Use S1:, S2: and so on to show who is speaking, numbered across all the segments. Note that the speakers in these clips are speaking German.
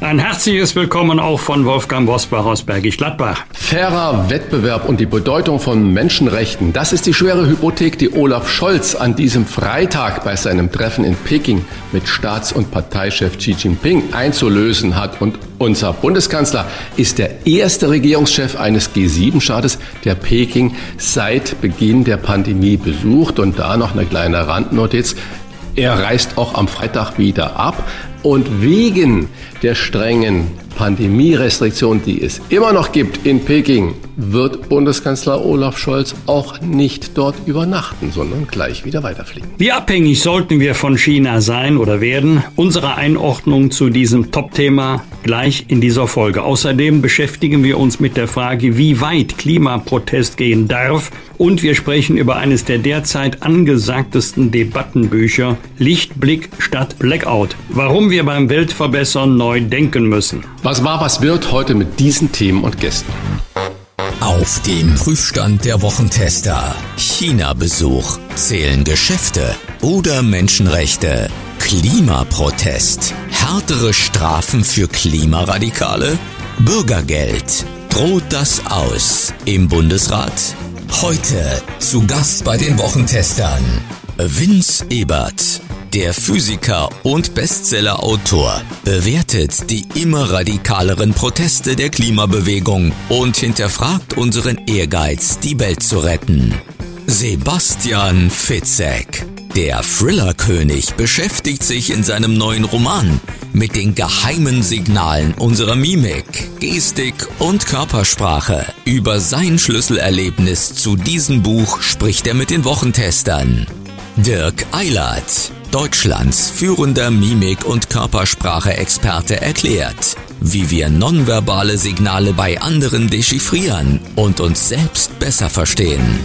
S1: Ein herzliches Willkommen auch von Wolfgang Bosbach aus Bergisch Gladbach.
S2: Fairer Wettbewerb und die Bedeutung von Menschenrechten, das ist die schwere Hypothek, die Olaf Scholz an diesem Freitag bei seinem Treffen in Peking mit Staats- und Parteichef Xi Jinping einzulösen hat. Und unser Bundeskanzler ist der erste Regierungschef eines G7-Staates, der Peking seit Beginn der Pandemie besucht. Und da noch eine kleine Randnotiz. Er reist auch am Freitag wieder ab. Und wegen der strengen Pandemierestriktionen, die es immer noch gibt in Peking, wird Bundeskanzler Olaf Scholz auch nicht dort übernachten, sondern gleich wieder weiterfliegen.
S1: Wie abhängig sollten wir von China sein oder werden? Unsere Einordnung zu diesem Top-Thema gleich in dieser Folge. Außerdem beschäftigen wir uns mit der Frage, wie weit Klimaprotest gehen darf und wir sprechen über eines der derzeit angesagtesten Debattenbücher Lichtblick statt Blackout. Warum wir beim Weltverbessern neu denken müssen.
S2: Was war, was wird heute mit diesen Themen und Gästen?
S3: Auf dem Prüfstand der Wochentester. China-Besuch. Zählen Geschäfte oder Menschenrechte? Klimaprotest. Härtere Strafen für Klimaradikale? Bürgergeld. Droht das aus im Bundesrat? Heute zu Gast bei den Wochentestern Vince Ebert, der Physiker und Bestsellerautor, bewertet die immer radikaleren Proteste der Klimabewegung und hinterfragt unseren Ehrgeiz, die Welt zu retten. Sebastian Fitzek, der Thriller-König, beschäftigt sich in seinem neuen Roman mit den geheimen Signalen unserer Mimik, Gestik und Körpersprache. Über sein Schlüsselerlebnis zu diesem Buch spricht er mit den Wochentestern. Dirk Eilert, Deutschlands führender Mimik- und Körpersprache-Experte, erklärt, wie wir nonverbale Signale bei anderen dechiffrieren und uns selbst besser verstehen.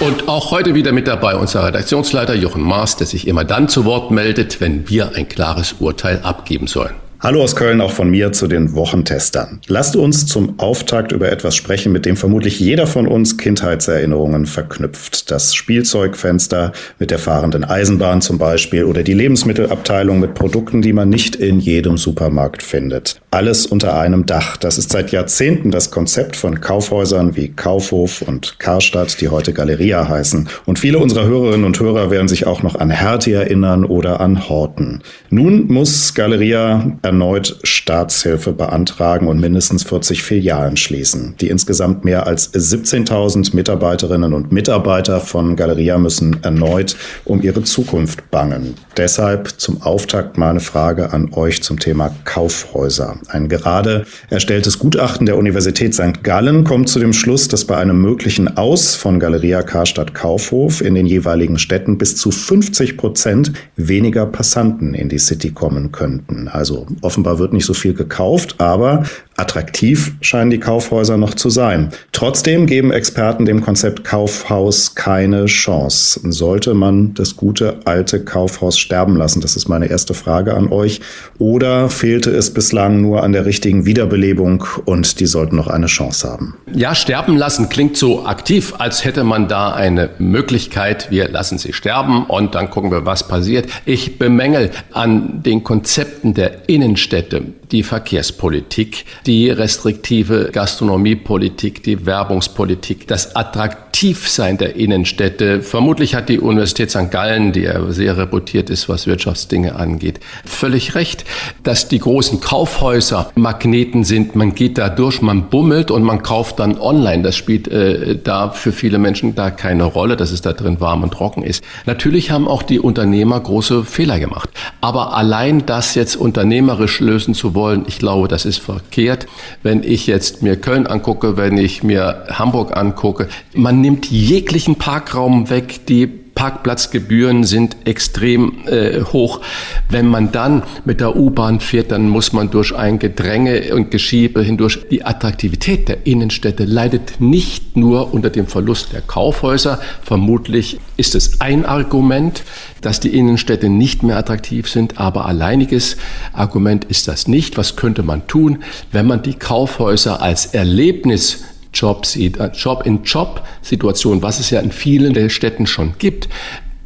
S2: Und auch heute wieder mit dabei unser Redaktionsleiter Jochen Maas, der sich immer dann zu Wort meldet, wenn wir ein klares Urteil abgeben sollen.
S4: Hallo aus Köln auch von mir zu den Wochentestern. Lasst uns zum Auftakt über etwas sprechen, mit dem vermutlich jeder von uns Kindheitserinnerungen verknüpft. Das Spielzeugfenster mit der fahrenden Eisenbahn zum Beispiel oder die Lebensmittelabteilung mit Produkten, die man nicht in jedem Supermarkt findet. Alles unter einem Dach. Das ist seit Jahrzehnten das Konzept von Kaufhäusern wie Kaufhof und Karstadt, die heute Galeria heißen. Und viele unserer Hörerinnen und Hörer werden sich auch noch an Hertie erinnern oder an Horten. Nun muss Galeria erneut Staatshilfe beantragen und mindestens 40 Filialen schließen. Die insgesamt mehr als 17.000 Mitarbeiterinnen und Mitarbeiter von Galeria müssen erneut um ihre Zukunft bangen. Deshalb zum Auftakt meine Frage an euch zum Thema Kaufhäuser. Ein gerade erstelltes Gutachten der Universität St. Gallen kommt zu dem Schluss, dass bei einem möglichen Aus von Galeria Karstadt Kaufhof in den jeweiligen Städten bis zu 50 Prozent weniger Passanten in die City kommen könnten. Also Offenbar wird nicht so viel gekauft, aber attraktiv scheinen die Kaufhäuser noch zu sein. Trotzdem geben Experten dem Konzept Kaufhaus keine Chance. Sollte man das gute alte Kaufhaus sterben lassen? Das ist meine erste Frage an euch. Oder fehlte es bislang nur an der richtigen Wiederbelebung und die sollten noch eine Chance haben?
S2: Ja, sterben lassen klingt so aktiv, als hätte man da eine Möglichkeit. Wir lassen sie sterben und dann gucken wir, was passiert. Ich bemängel an den Konzepten der Innen Innenstädte, die Verkehrspolitik, die restriktive Gastronomiepolitik, die Werbungspolitik, das Attraktivsein der Innenstädte. Vermutlich hat die Universität St. Gallen, die ja sehr reputiert ist, was Wirtschaftsdinge angeht, völlig recht, dass die großen Kaufhäuser Magneten sind. Man geht da durch, man bummelt und man kauft dann online. Das spielt äh, da für viele Menschen da keine Rolle, dass es da drin warm und trocken ist. Natürlich haben auch die Unternehmer große Fehler gemacht. Aber allein das jetzt unternehmerisch lösen zu wollen, ich glaube, das ist verkehrt. Wenn ich jetzt mir Köln angucke, wenn ich mir Hamburg angucke, man nimmt jeglichen Parkraum weg, die Parkplatzgebühren sind extrem äh, hoch. Wenn man dann mit der U-Bahn fährt, dann muss man durch ein Gedränge und Geschiebe hindurch. Die Attraktivität der Innenstädte leidet nicht nur unter dem Verlust der Kaufhäuser. Vermutlich ist es ein Argument, dass die Innenstädte nicht mehr attraktiv sind, aber alleiniges Argument ist das nicht. Was könnte man tun, wenn man die Kaufhäuser als Erlebnis Job sieht, äh, Job-in-Job-Situation, was es ja in vielen der Städten schon gibt,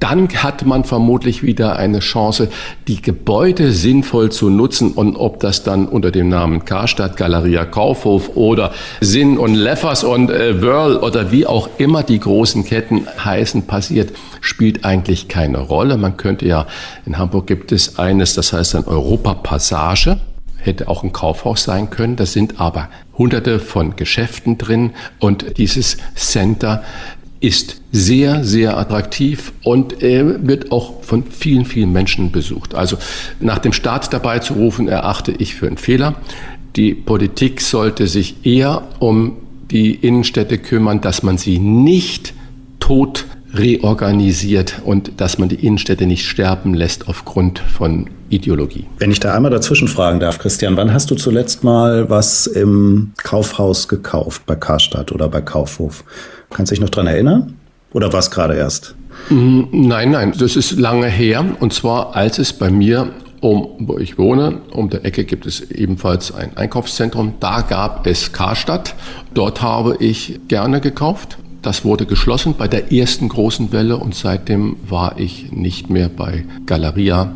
S2: dann hat man vermutlich wieder eine Chance, die Gebäude sinnvoll zu nutzen. Und ob das dann unter dem Namen Karstadt, Galeria Kaufhof oder Sinn und Leffers und äh, Wörl oder wie auch immer die großen Ketten heißen, passiert, spielt eigentlich keine Rolle. Man könnte ja, in Hamburg gibt es eines, das heißt dann Europa Passage hätte auch ein Kaufhaus sein können. Da sind aber hunderte von Geschäften drin und dieses Center ist sehr, sehr attraktiv und äh, wird auch von vielen, vielen Menschen besucht. Also nach dem Staat dabei zu rufen, erachte ich für einen Fehler. Die Politik sollte sich eher um die Innenstädte kümmern, dass man sie nicht tot reorganisiert und dass man die Innenstädte nicht sterben lässt aufgrund von Ideologie.
S4: Wenn ich da einmal dazwischen fragen darf, Christian, wann hast du zuletzt mal was im Kaufhaus gekauft, bei Karstadt oder bei Kaufhof? Kannst du dich noch dran erinnern? Oder war es gerade erst?
S2: Mm, nein, nein, das ist lange her. Und zwar, als es bei mir um, wo ich wohne, um der Ecke gibt es ebenfalls ein Einkaufszentrum. Da gab es Karstadt. Dort habe ich gerne gekauft. Das wurde geschlossen bei der ersten großen Welle und seitdem war ich nicht mehr bei Galeria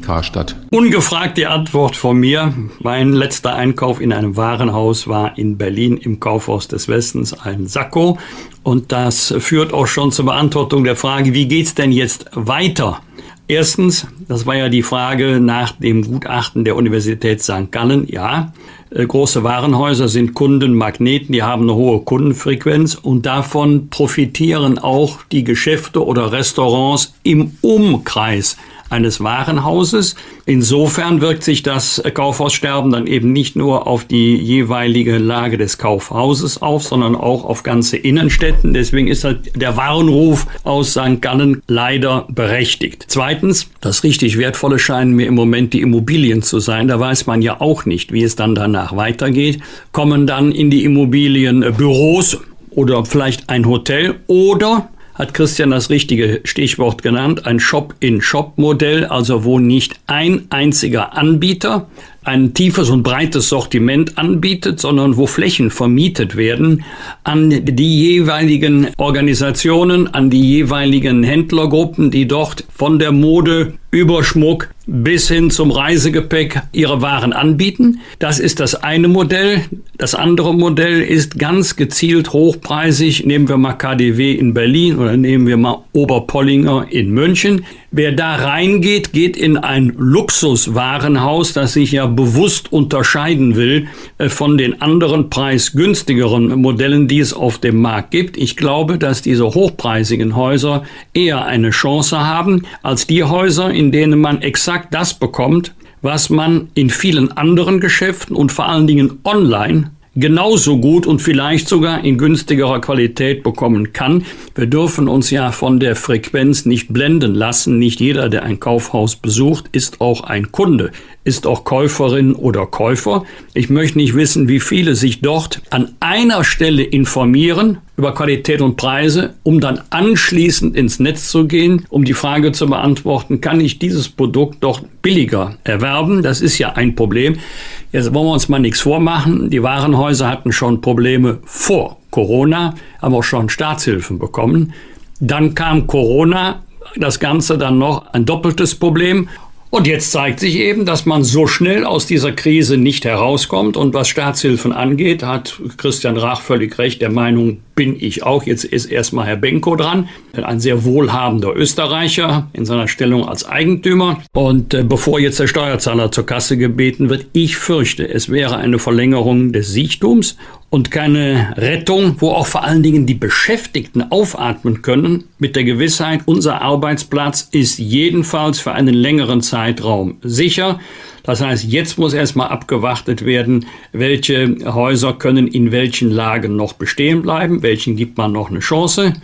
S2: Karstadt.
S1: Ungefragt die Antwort von mir. Mein letzter Einkauf in einem Warenhaus war in Berlin im Kaufhaus des Westens ein Sakko. Und das führt auch schon zur Beantwortung der Frage, wie geht's denn jetzt weiter? Erstens, das war ja die Frage nach dem Gutachten der Universität St. Gallen. Ja, große Warenhäuser sind Kundenmagneten, die haben eine hohe Kundenfrequenz und davon profitieren auch die Geschäfte oder Restaurants im Umkreis eines Warenhauses. Insofern wirkt sich das Kaufhaussterben dann eben nicht nur auf die jeweilige Lage des Kaufhauses auf, sondern auch auf ganze Innenstädten. Deswegen ist halt der Warnruf aus St. Gallen leider berechtigt. Zweitens, das richtig Wertvolle scheinen mir im Moment die Immobilien zu sein. Da weiß man ja auch nicht, wie es dann danach weitergeht. Kommen dann in die Immobilien Büros oder vielleicht ein Hotel oder hat Christian das richtige Stichwort genannt, ein Shop-in-Shop-Modell, also wo nicht ein einziger Anbieter ein tiefes und breites Sortiment anbietet, sondern wo Flächen vermietet werden an die jeweiligen Organisationen, an die jeweiligen Händlergruppen, die dort von der Mode über Schmuck bis hin zum Reisegepäck ihre Waren anbieten. Das ist das eine Modell. Das andere Modell ist ganz gezielt hochpreisig. Nehmen wir mal KDW in Berlin oder nehmen wir mal Oberpollinger in München. Wer da reingeht, geht in ein Luxuswarenhaus, das sich ja bewusst unterscheiden will äh, von den anderen preisgünstigeren Modellen, die es auf dem Markt gibt. Ich glaube, dass diese hochpreisigen Häuser eher eine Chance haben als die Häuser, in denen man exakt das bekommt, was man in vielen anderen Geschäften und vor allen Dingen online genauso gut und vielleicht sogar in günstigerer Qualität bekommen kann. Wir dürfen uns ja von der Frequenz nicht blenden lassen. Nicht jeder, der ein Kaufhaus besucht, ist auch ein Kunde, ist auch Käuferin oder Käufer. Ich möchte nicht wissen, wie viele sich dort an einer Stelle informieren über Qualität und Preise, um dann anschließend ins Netz zu gehen, um die Frage zu beantworten, kann ich dieses Produkt doch billiger erwerben? Das ist ja ein Problem. Jetzt wollen wir uns mal nichts vormachen. Die Warenhäuser hatten schon Probleme vor Corona, haben auch schon Staatshilfen bekommen. Dann kam Corona, das Ganze dann noch ein doppeltes Problem. Und jetzt zeigt sich eben, dass man so schnell aus dieser Krise nicht herauskommt. Und was Staatshilfen angeht, hat Christian Rach völlig recht. Der Meinung bin ich auch. Jetzt ist erstmal Herr Benko dran, ein sehr wohlhabender Österreicher in seiner Stellung als Eigentümer. Und äh, bevor jetzt der Steuerzahler zur Kasse gebeten wird, ich fürchte, es wäre eine Verlängerung des Sichtums und keine Rettung, wo auch vor allen Dingen die Beschäftigten aufatmen können, mit der Gewissheit, unser Arbeitsplatz ist jedenfalls für einen längeren Zeitraum sicher. Das heißt, jetzt muss erstmal abgewartet werden, welche Häuser können in welchen Lagen noch bestehen bleiben, welchen gibt man noch eine Chance.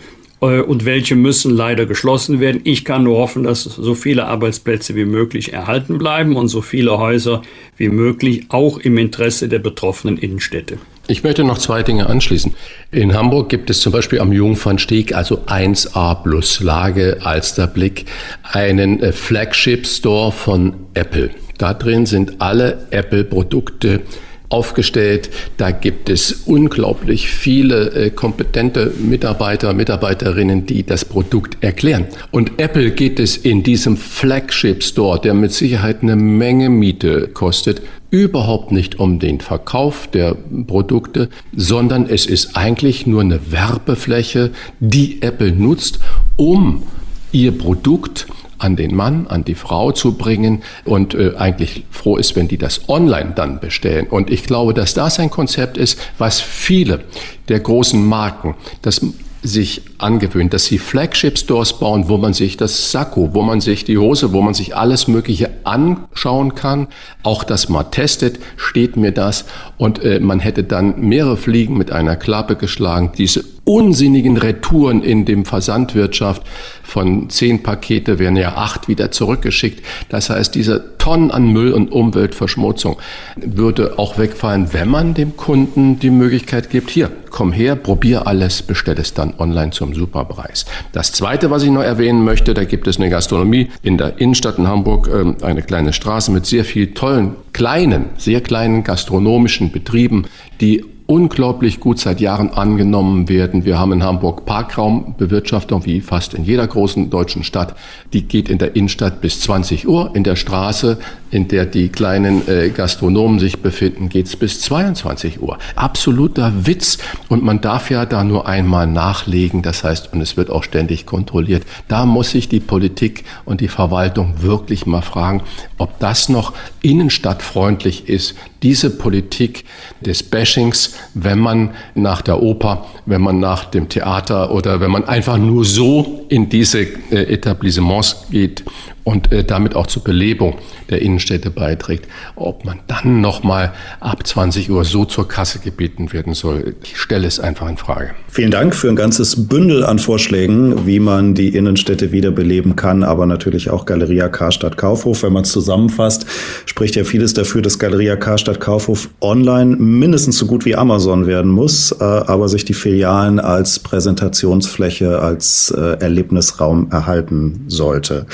S1: äh, und welche müssen leider geschlossen werden. Ich kann nur hoffen, dass so viele Arbeitsplätze wie möglich erhalten bleiben und so viele Häuser wie möglich auch im Interesse der betroffenen Innenstädte.
S2: Ich möchte noch zwei Dinge anschließen. In Hamburg gibt es zum Beispiel am Jungfernstieg, also 1A plus Lage Alsterblick, einen äh, Flagship Store von Apple. Da drin sind alle Apple-Produkte aufgestellt. Da gibt es unglaublich viele äh, kompetente Mitarbeiter, Mitarbeiterinnen, die das Produkt erklären. Und Apple geht es in diesem Flagship Store, der mit Sicherheit eine Menge Miete kostet, überhaupt nicht um den Verkauf der Produkte, sondern es ist eigentlich nur eine Werbefläche, die Apple nutzt, um ihr Produkt an den Mann, an die Frau zu bringen und äh, eigentlich froh ist, wenn die das online dann bestellen. Und ich glaube, dass das ein Konzept ist, was viele der großen Marken, das sich angewöhnt, dass sie Flagship-Stores bauen, wo man sich das Sakko, wo man sich die Hose, wo man sich alles Mögliche anschauen kann. Auch das mal testet, steht mir das. Und äh, man hätte dann mehrere Fliegen mit einer Klappe geschlagen. Diese unsinnigen Retouren in dem Versandwirtschaft von zehn Pakete werden ja acht wieder zurückgeschickt. Das heißt, diese Tonnen an Müll und Umweltverschmutzung würde auch wegfallen, wenn man dem Kunden die Möglichkeit gibt, hier, komm her, probier alles, bestell es dann online zum Superpreis. Das zweite, was ich noch erwähnen möchte, da gibt es eine Gastronomie in der Innenstadt in Hamburg, ähm, eine kleine Straße mit sehr viel tollen, kleinen, sehr kleinen gastronomischen Betrieben, die unglaublich gut seit Jahren angenommen werden. Wir haben in Hamburg Parkraumbewirtschaftung, wie fast in jeder großen deutschen Stadt. Die geht in der Innenstadt bis 20 Uhr. In der Straße, in der die kleinen äh, Gastronomen sich befinden, geht's bis 22 Uhr. Absoluter Witz. Und man darf ja da nur einmal nachlegen. Das heißt, und es wird auch ständig kontrolliert. Da muss sich die Politik und die Verwaltung wirklich mal fragen, ob das noch innenstadtfreundlich ist, diese Politik des Bashings, wenn man nach der Oper, wenn man nach dem Theater oder wenn man einfach nur so in diese äh, Etablissements geht und äh, damit auch zur Belebung der Innenstädte beiträgt. Ob man dann nochmal ab 20 Uhr so zur Kasse gebeten werden soll, ich stelle es einfach in Frage.
S4: Vielen Dank für ein ganzes Bündel an Vorschlägen, wie man die Innenstädte wiederbeleben kann, aber natürlich auch Galeria Karstadt Kaufhof. Wenn man es zusammenfasst, spricht ja vieles dafür, dass Galeria Karstadt Kaufhof online mindestens so gut wie Amazon werden muss, äh, aber sich die Filialen als Präsentationsfläche, als äh, Erlebnisraum erhalten sollte.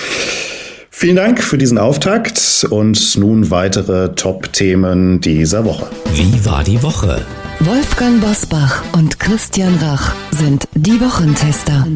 S4: Vielen Dank für diesen Auftakt und nun weitere Top-Themen dieser Woche.
S3: Wie war die Woche?
S5: Wolfgang Bosbach und Christian Rach sind die Wochentester.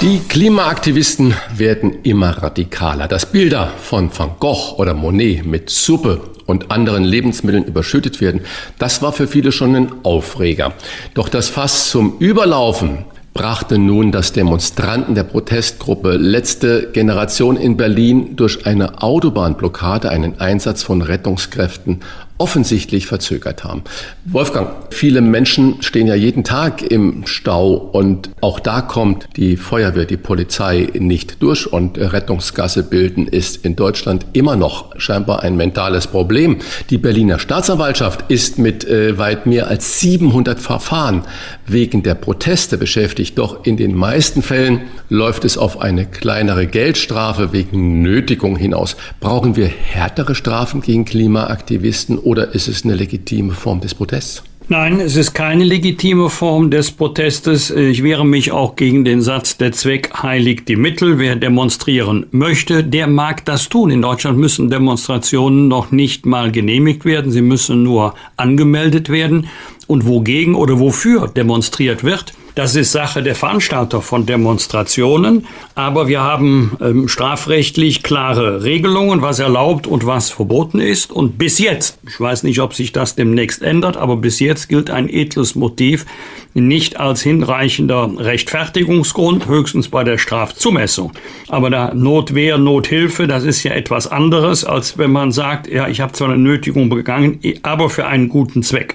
S2: Die Klimaaktivisten werden immer radikaler. Dass Bilder von Van Gogh oder Monet mit Suppe und anderen Lebensmitteln überschüttet werden, das war für viele schon ein Aufreger. Doch das Fass zum Überlaufen brachte nun das Demonstranten der Protestgruppe Letzte Generation in Berlin durch eine Autobahnblockade einen Einsatz von Rettungskräften offensichtlich verzögert haben. Wolfgang, viele Menschen stehen ja jeden Tag im Stau und auch da kommt die Feuerwehr, die Polizei nicht durch und Rettungsgasse bilden ist in Deutschland immer noch scheinbar ein mentales Problem. Die Berliner Staatsanwaltschaft ist mit äh, weit mehr als 700 Verfahren wegen der Proteste beschäftigt, doch in den meisten Fällen läuft es auf eine kleinere Geldstrafe wegen Nötigung hinaus. Brauchen wir härtere Strafen gegen Klimaaktivisten oder ist es eine legitime Form des Protests?
S1: Nein, es ist keine legitime Form des Protestes. Ich wehre mich auch gegen den Satz, der Zweck heiligt die Mittel. Wer demonstrieren möchte, der mag das tun. In Deutschland müssen Demonstrationen noch nicht mal genehmigt werden. Sie müssen nur angemeldet werden. Und wogegen oder wofür demonstriert wird, das ist Sache der Veranstalter von Demonstrationen. Aber wir haben ähm, strafrechtlich klare Regelungen, was erlaubt und was verboten ist. Und bis jetzt, ich weiß nicht, ob sich das demnächst ändert, aber bis jetzt gilt ein edles Motiv nicht als hinreichender Rechtfertigungsgrund, höchstens bei der Strafzumessung. Aber da Notwehr, Nothilfe, das ist ja etwas anderes, als wenn man sagt, ja, ich habe zwar eine Nötigung begangen, aber für einen guten Zweck.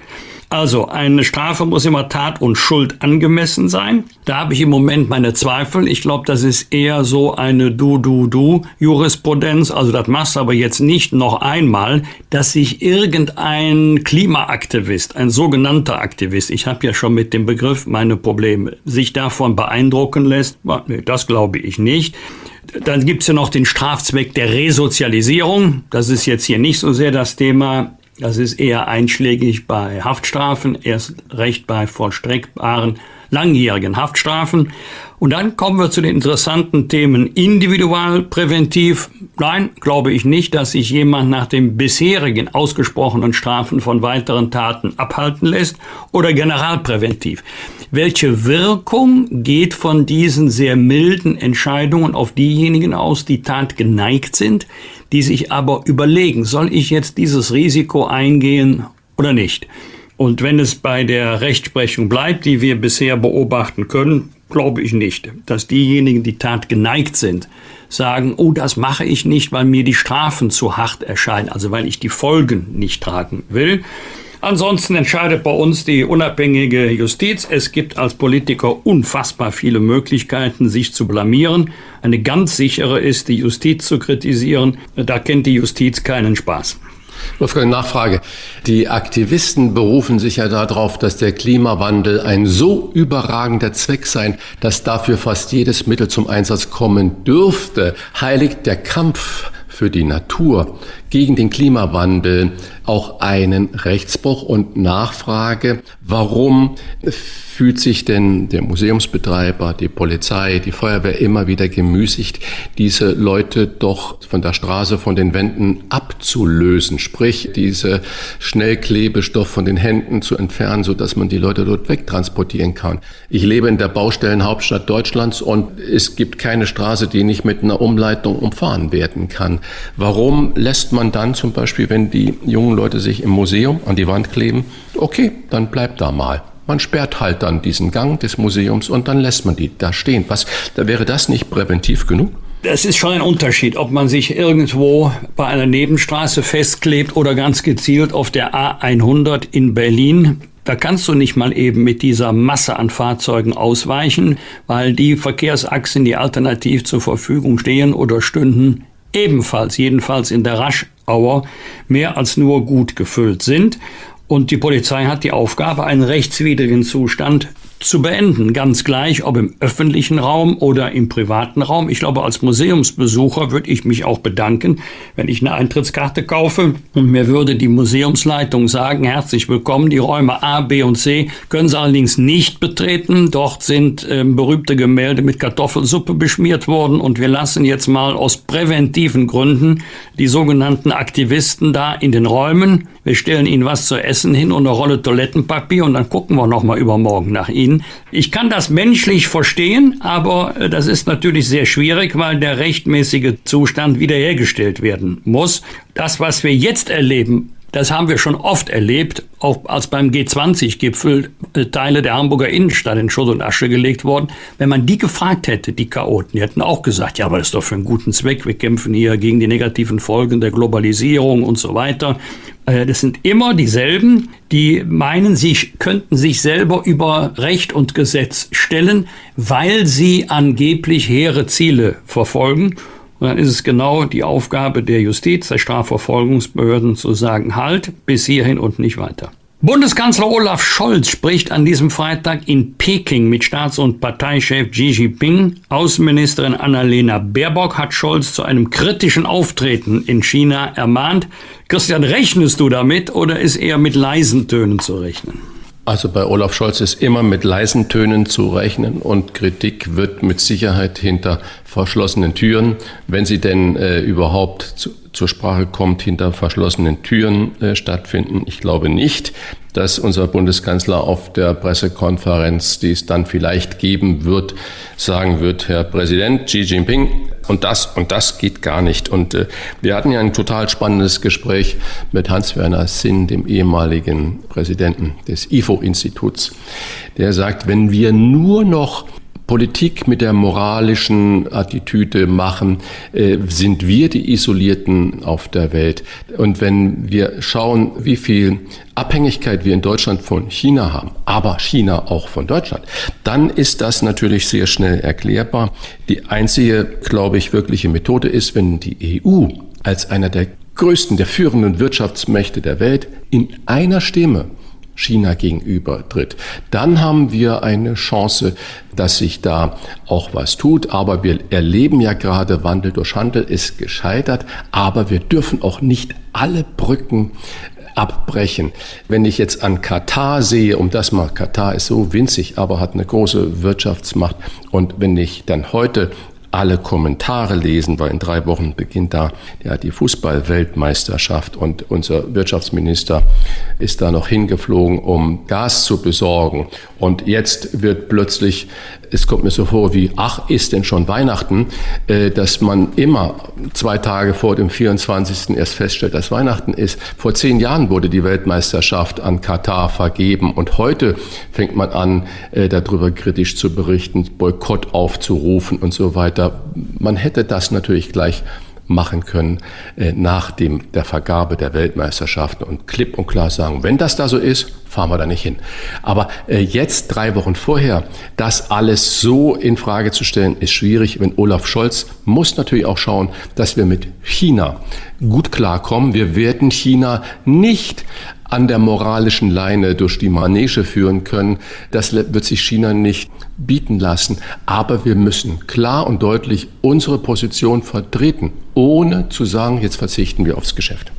S1: Also eine Strafe muss immer Tat und Schuld angemessen sein. Da habe ich im Moment meine Zweifel. Ich glaube, das ist eher so eine Du-Du-Du-Jurisprudenz. Also das machst du aber jetzt nicht noch einmal, dass sich irgendein Klimaaktivist, ein sogenannter Aktivist, ich habe ja schon mit dem Begriff meine Probleme, sich davon beeindrucken lässt. Das glaube ich nicht. Dann gibt es ja noch den Strafzweck der Resozialisierung. Das ist jetzt hier nicht so sehr das Thema. Das ist eher einschlägig bei Haftstrafen, erst recht bei vollstreckbaren langjährigen Haftstrafen. Und dann kommen wir zu den interessanten Themen individualpräventiv. Nein, glaube ich nicht, dass sich jemand nach den bisherigen ausgesprochenen Strafen von weiteren Taten abhalten lässt oder generalpräventiv. Welche Wirkung geht von diesen sehr milden Entscheidungen auf diejenigen aus, die Tat geneigt sind, die sich aber überlegen, soll ich jetzt dieses Risiko eingehen oder nicht? Und wenn es bei der Rechtsprechung bleibt, die wir bisher beobachten können, glaube ich nicht, dass diejenigen, die Tat geneigt sind, sagen, oh, das mache ich nicht, weil mir die Strafen zu hart erscheinen, also weil ich die Folgen nicht tragen will. Ansonsten entscheidet bei uns die unabhängige Justiz. Es gibt als Politiker unfassbar viele Möglichkeiten, sich zu blamieren. Eine ganz sichere ist, die Justiz zu kritisieren. Da kennt die Justiz keinen Spaß.
S2: Wolfgang, Nachfrage. Die Aktivisten berufen sich ja darauf, dass der Klimawandel ein so überragender Zweck sei, dass dafür fast jedes Mittel zum Einsatz kommen dürfte. Heiligt der Kampf für die Natur gegen den Klimawandel auch einen Rechtsbruch und Nachfrage, warum fühlt sich denn der Museumsbetreiber, die Polizei, die Feuerwehr immer wieder gemüßigt, diese Leute doch von der Straße, von den Wänden abzulösen, sprich diese Schnellklebestoff von den Händen zu entfernen, so dass man die Leute dort wegtransportieren kann. Ich lebe in der Baustellenhauptstadt Deutschlands und es gibt keine Straße, die nicht mit einer Umleitung umfahren werden kann. Warum lässt man dann zum Beispiel, wenn die jungen Leute sich im Museum an die Wand kleben, okay, dann bleibt da mal. Man sperrt halt dann diesen Gang des Museums und dann lässt man die da stehen. Was, da wäre das nicht präventiv genug?
S1: Das ist schon ein Unterschied, ob man sich irgendwo bei einer Nebenstraße festklebt oder ganz gezielt auf der A100 in Berlin. Da kannst du nicht mal eben mit dieser Masse an Fahrzeugen ausweichen, weil die Verkehrsachsen, die alternativ zur Verfügung stehen oder stünden, ebenfalls, jedenfalls in der Raschauer, mehr als nur gut gefüllt sind. Und die Polizei hat die Aufgabe, einen rechtswidrigen Zustand zu beenden. Ganz gleich, ob im öffentlichen Raum oder im privaten Raum. Ich glaube, als Museumsbesucher würde ich mich auch bedanken, wenn ich eine Eintrittskarte kaufe und mir würde die Museumsleitung sagen, herzlich willkommen, die Räume A, B und C können Sie allerdings nicht betreten. Dort sind äh, berühmte Gemälde mit Kartoffelsuppe beschmiert worden und wir lassen jetzt mal aus präventiven Gründen die sogenannten Aktivisten da in den Räumen. Wir stellen ihnen was zu essen hin und eine Rolle Toilettenpapier und dann gucken wir nochmal übermorgen nach ihnen ziehen. Ich kann das menschlich verstehen, aber äh, das ist natürlich sehr schwierig, weil der rechtmäßige Zustand wiederhergestellt werden muss. Das, was wir jetzt erleben, das haben wir schon oft erlebt, auch als beim G20-Gipfel äh, Teile der Hamburger Innenstadt in Schutt und Asche gelegt worden. Wenn man die gefragt hätte, die Chaoten, die hätten auch gesagt, ja, aber das ist doch für einen guten Zweck. Wir kämpfen hier gegen die negativen Folgen der Globalisierung und so weiter. Äh, das sind immer dieselben, die meinen, sie könnten sich selber über Recht und Gesetz stellen, weil sie angeblich hehre Ziele verfolgen. Und dann ist es genau die Aufgabe der Justiz, der Strafverfolgungsbehörden zu sagen, halt, bis hierhin und nicht weiter. Bundeskanzler Olaf Scholz spricht an diesem Freitag in Peking mit Staats- und Parteichef Xi Jinping. Außenministerin Annalena Baerbock hat Scholz zu einem kritischen Auftreten in China ermahnt. Christian, rechnest du damit oder ist eher mit leisen Tönen zu rechnen?
S2: Also bei Olaf Scholz ist immer mit leisen Tönen zu rechnen und Kritik wird mit Sicherheit hinter verschlossenen Türen, wenn sie denn äh, überhaupt zu, zur Sprache kommt, hinter verschlossenen Türen äh, stattfinden. Ich glaube nicht, dass unser Bundeskanzler auf der Pressekonferenz, die es dann vielleicht geben wird, sagen wird, Herr Präsident Xi Jinping, und das und das geht gar nicht. Und äh, wir hatten ja ein total spannendes Gespräch mit Hans-Werner Sinn, dem ehemaligen Präsidenten des IFO-Instituts, der sagt, wenn wir nur noch Politik mit der moralischen Attitüde machen, äh, sind wir die Isolierten auf der Welt. Und wenn wir schauen, wie viel Abhängigkeit wir in Deutschland von China haben, aber China auch von Deutschland, dann ist das natürlich sehr schnell erklärbar. Die einzige, glaube ich, wirkliche Methode ist, wenn die EU als einer der größten, der führenden Wirtschaftsmächte der Welt in einer Stimme China gegenüber tritt, dann haben wir eine Chance, dass sich da auch was tut. Aber wir erleben ja gerade, Wandel durch Handel ist gescheitert, aber wir dürfen auch nicht alle Brücken abbrechen. Wenn ich jetzt an Katar sehe, um das mal, Katar ist so winzig, aber hat eine große Wirtschaftsmacht. Und wenn ich dann heute alle Kommentare lesen, weil in drei Wochen beginnt da ja, die Fußballweltmeisterschaft und unser Wirtschaftsminister ist da noch hingeflogen, um Gas zu besorgen. Und jetzt wird plötzlich, es kommt mir so vor wie, ach, ist denn schon Weihnachten, äh, dass man immer zwei Tage vor dem 24. erst feststellt, dass Weihnachten ist. Vor zehn Jahren wurde die Weltmeisterschaft an Katar vergeben und heute fängt man an, äh, darüber kritisch zu berichten, Boykott aufzurufen und so weiter weiter. Man hätte das natürlich gleich machen können äh, nach dem, der Vergabe der Weltmeisterschaften und klipp und klar sagen, wenn das da so ist, fahren wir da nicht hin. Aber äh, jetzt, drei Wochen vorher, das alles so in Frage zu stellen, ist schwierig. Wenn Olaf Scholz muss natürlich auch schauen, dass wir mit China gut klarkommen. Wir werden China nicht an der moralischen Leine durch die Manege führen können. Das wird sich China nicht bieten lassen. Aber wir müssen klar und deutlich unsere Position vertreten, ohne zu sagen, jetzt verzichten wir aufs Geschäft.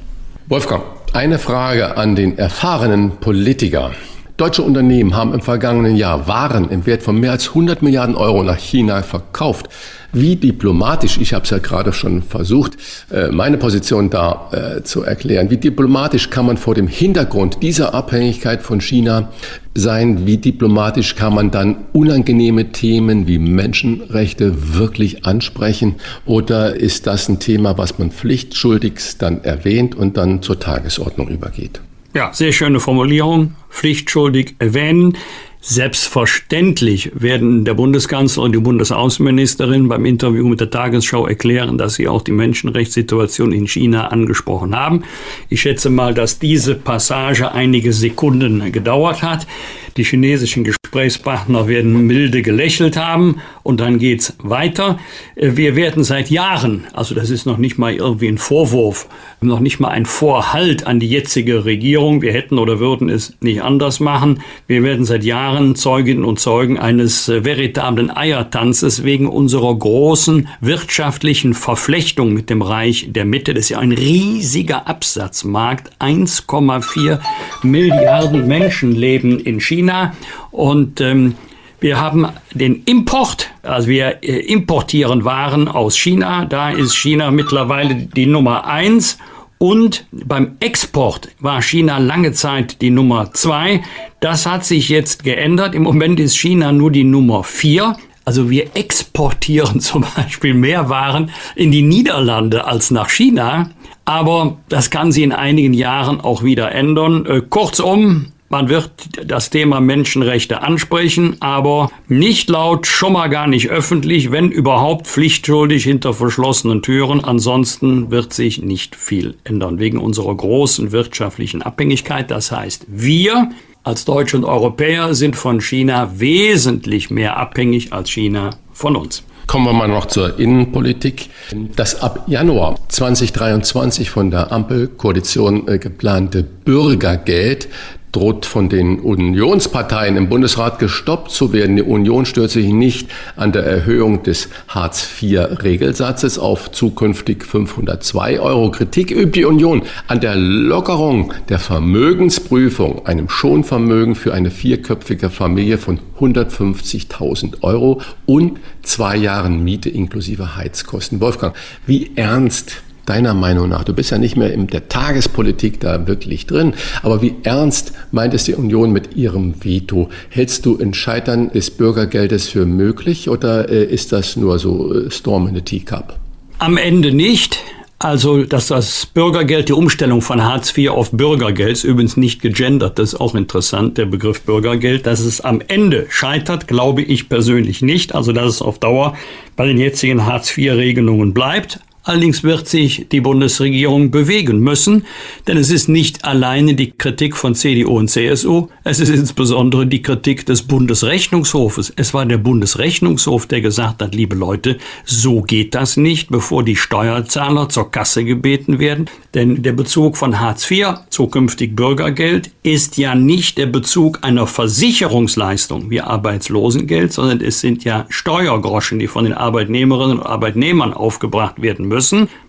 S2: Wolfgang, eine Frage an den erfahrenen Politiker. Deutsche Unternehmen haben im vergangenen Jahr Waren im Wert von mehr als 100 Milliarden Euro nach China verkauft. Wie diplomatisch, ich habe es ja gerade schon versucht, äh, meine Position da äh, zu erklären, wie diplomatisch kann man vor dem Hintergrund dieser Abhängigkeit von China sein, wie diplomatisch kann man dann unangenehme Themen wie Menschenrechte wirklich ansprechen oder ist das ein Thema, was man pflichtschuldigst dann erwähnt und dann zur Tagesordnung übergeht?
S1: Ja, sehr schöne Formulierung. Pflichtschuldig erwähnen. Selbstverständlich werden der Bundeskanzler und die Bundesaußenministerin beim Interview mit der Tagesschau erklären, dass sie auch die Menschenrechtssituation in China angesprochen haben. Ich schätze mal, dass diese Passage einige Sekunden gedauert hat. Die chinesischen Gesprächspartner werden milde gelächelt haben und dann geht's weiter. Äh, wir werden seit Jahren, also das ist noch nicht mal irgendwie ein Vorwurf, noch nicht mal ein Vorhalt an die jetzige Regierung, wir hätten oder würden es nicht anders machen. Wir werden seit Jahren Zeuginnen und Zeugen eines äh, veritablen Eiertanzes wegen unserer großen wirtschaftlichen Verflechtung mit dem Reich der Mitte. Das ist ja ein riesiger Absatzmarkt. 1,4 Milliarden Menschen leben in China. China und ähm, wir haben den Import, also wir äh, importieren Waren aus China. Da ist China mittlerweile die Nummer eins. Und beim Export war China lange Zeit die Nummer zwei. Das hat sich jetzt geändert. Im Moment ist China nur die Nummer vier. Also wir exportieren zum Beispiel mehr Waren in die Niederlande als nach China. Aber das kann sich in einigen Jahren auch wieder ändern. Äh, kurzum, man wird das Thema Menschenrechte ansprechen, aber nicht laut, schon mal gar nicht öffentlich, wenn überhaupt pflichtschuldig hinter verschlossenen Türen. Ansonsten wird sich nicht viel ändern wegen unserer großen wirtschaftlichen Abhängigkeit. Das heißt, wir als Deutsche und Europäer sind von China wesentlich mehr abhängig als China von uns.
S2: Kommen wir mal noch zur Innenpolitik. Das ab Januar 2023 von der Ampelkoalition äh, geplante Bürgergeld droht von den Unionsparteien im Bundesrat gestoppt zu werden. Die Union stört sich nicht an der Erhöhung des Hartz-IV-Regelsatzes auf zukünftig 502 Euro. Kritik übt die Union an der Lockerung der Vermögensprüfung, einem Schonvermögen für eine vierköpfige Familie von 150.000 Euro und zwei Jahren Miete inklusive Heizkosten. Wolfgang, wie ernst deiner Meinung nach? Du bist ja nicht mehr in der Tagespolitik da wirklich drin, aber wie ernst meint es die Union mit ihrem Veto? Hältst du ein Scheitern des Bürgergeldes für möglich oder äh, ist das nur so äh, Storm in the Teacup?
S1: Am Ende nicht. Also, dass das Bürgergeld, die Umstellung von Hartz IV auf Bürgergeld, ist übrigens nicht gegendert, das ist auch interessant, der Begriff Bürgergeld, dass es am Ende scheitert, glaube ich persönlich nicht. Also, dass es auf Dauer bei den jetzigen Hartz IV-Regelungen bleibt. Allerdings wird sich die Bundesregierung bewegen müssen, denn es ist nicht alleine die Kritik von CDU und CSU, es ist insbesondere die Kritik des Bundesrechnungshofes. Es war der Bundesrechnungshof, der gesagt hat, liebe Leute, so geht das nicht, bevor die Steuerzahler zur Kasse gebeten werden. Denn der Bezug von Hartz IV, zukünftig Bürgergeld, ist ja nicht der Bezug einer Versicherungsleistung wie Arbeitslosengeld, sondern es sind ja Steuergroschen, die von den Arbeitnehmerinnen und Arbeitnehmern aufgebracht werden müssen,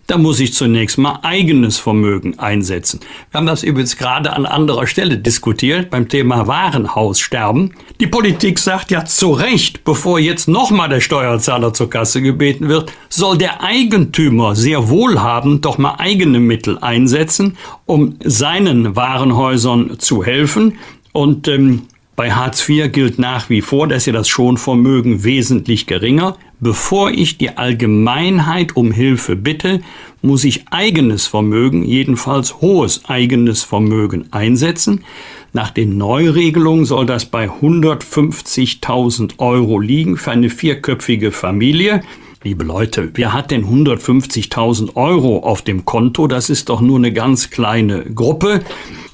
S1: da muss ich zunächst mal eigenes Vermögen einsetzen. Wir haben das übrigens gerade an anderer Stelle diskutiert beim Thema Warenhaussterben. Die Politik sagt ja zu Recht, bevor jetzt nochmal der Steuerzahler zur Kasse gebeten wird, soll der Eigentümer sehr wohlhabend doch mal eigene Mittel einsetzen, um seinen Warenhäusern zu helfen. Und ähm, bei Hartz IV gilt nach wie vor, dass ja das Schonvermögen wesentlich geringer. Bevor ich die Allgemeinheit um Hilfe bitte, muss ich eigenes Vermögen, jedenfalls hohes eigenes Vermögen einsetzen. Nach den Neuregelungen soll das bei 150.000 Euro liegen für eine vierköpfige Familie. Liebe Leute, wer hat denn 150.000 Euro auf dem Konto? Das ist doch nur eine ganz kleine Gruppe.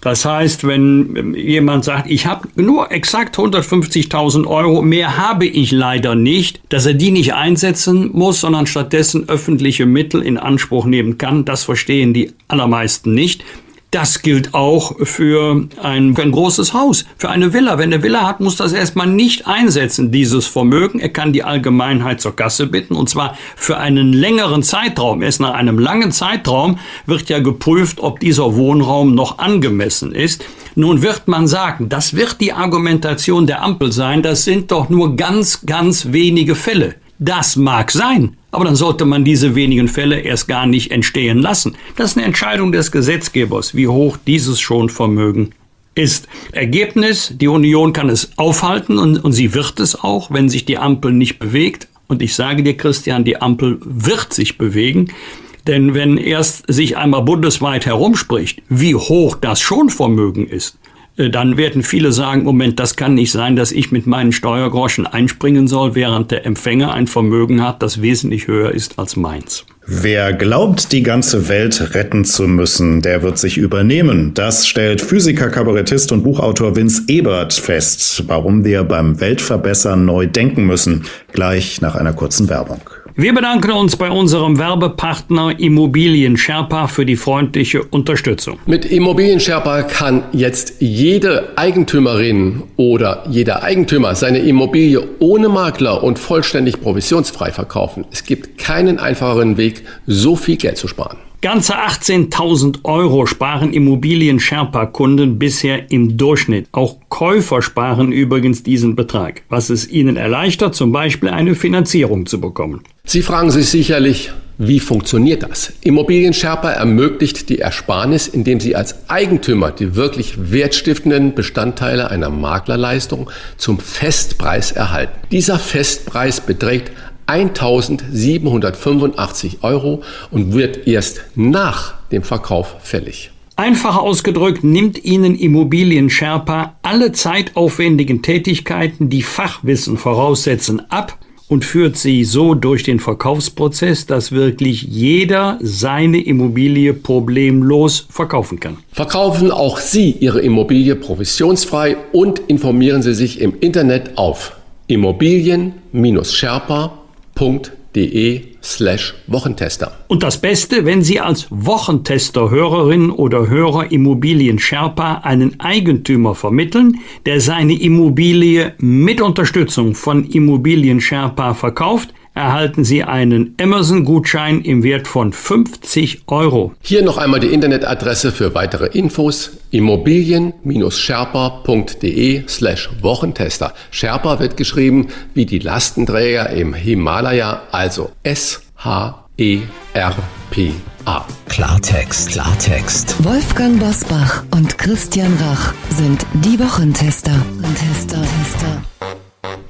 S1: Das heißt, wenn jemand sagt, ich habe nur exakt 150.000 Euro, mehr habe ich leider nicht, dass er die nicht einsetzen muss, sondern stattdessen öffentliche Mittel in Anspruch nehmen kann, das verstehen die allermeisten nicht. Das gilt auch für ein, für ein großes Haus, für eine Villa. Wenn er Villa hat, muss das erstmal nicht einsetzen, dieses Vermögen. Er kann die Allgemeinheit zur Kasse bitten und zwar für einen längeren Zeitraum. Erst nach einem langen Zeitraum wird ja geprüft, ob dieser Wohnraum noch angemessen ist. Nun wird man sagen, das wird die Argumentation der Ampel sein, das sind doch nur ganz, ganz wenige Fälle. Das mag sein, aber dann sollte man diese wenigen Fälle erst gar nicht entstehen lassen. Das ist eine Entscheidung des Gesetzgebers, wie hoch dieses Schonvermögen ist. Ergebnis, die Union kann es aufhalten und, und sie wird es auch, wenn sich die Ampel nicht bewegt. Und ich sage dir, Christian, die Ampel wird sich bewegen. Denn wenn erst sich einmal bundesweit herumspricht, wie hoch das Schonvermögen ist, dann werden viele sagen, Moment, das kann nicht sein, dass ich mit meinen Steuergroschen einspringen soll, während der Empfänger ein Vermögen hat, das wesentlich höher ist als meins.
S4: Wer glaubt, die ganze Welt retten zu müssen, der wird sich übernehmen. Das stellt Physiker, Kabarettist und Buchautor Vince Ebert fest, warum wir beim Weltverbessern neu denken müssen. Gleich nach einer kurzen Werbung.
S1: Wir bedanken uns bei unserem Werbepartner Immobilien Sherpa für die freundliche Unterstützung.
S2: Mit Immobilien Sherpa kann jetzt jede Eigentümerin oder jeder Eigentümer seine Immobilie ohne Makler und vollständig provisionsfrei verkaufen. Es gibt keinen einfacheren Weg, so viel Geld zu sparen.
S1: Ganze 18.000 Euro sparen Immobilien-Sherpa-Kunden bisher im Durchschnitt. Auch Käufer sparen übrigens diesen Betrag, was es ihnen erleichtert, zum Beispiel eine Finanzierung zu bekommen.
S2: Sie fragen sich sicherlich, wie funktioniert das? Immobilien Sherpa ermöglicht die Ersparnis, indem Sie als Eigentümer die wirklich wertstiftenden Bestandteile einer Maklerleistung zum Festpreis erhalten. Dieser Festpreis beträgt 1785 Euro und wird erst nach dem Verkauf fällig.
S1: Einfach ausgedrückt nimmt Ihnen Immobilien Sherpa alle zeitaufwendigen Tätigkeiten, die Fachwissen voraussetzen, ab und führt sie so durch den Verkaufsprozess, dass wirklich jeder seine Immobilie problemlos verkaufen kann.
S2: Verkaufen auch Sie Ihre Immobilie provisionsfrei und informieren Sie sich im Internet auf immobilien-sherpa.com Wochentester.
S1: Und das Beste, wenn Sie als Wochentester Hörerin oder Hörer Immobilien Sherpa einen Eigentümer vermitteln, der seine Immobilie mit Unterstützung von Immobilien Sherpa verkauft, erhalten Sie einen Amazon-Gutschein im Wert von 50 Euro.
S2: Hier noch einmal die Internetadresse für weitere Infos immobilien-sherpa.de slash Wochentester. Sherpa wird geschrieben wie die Lastenträger im Himalaya, also S-H-E-R-P-A.
S3: Klartext, Klartext.
S5: Wolfgang Bosbach und Christian Rach sind die Wochentester. Tester, Tester.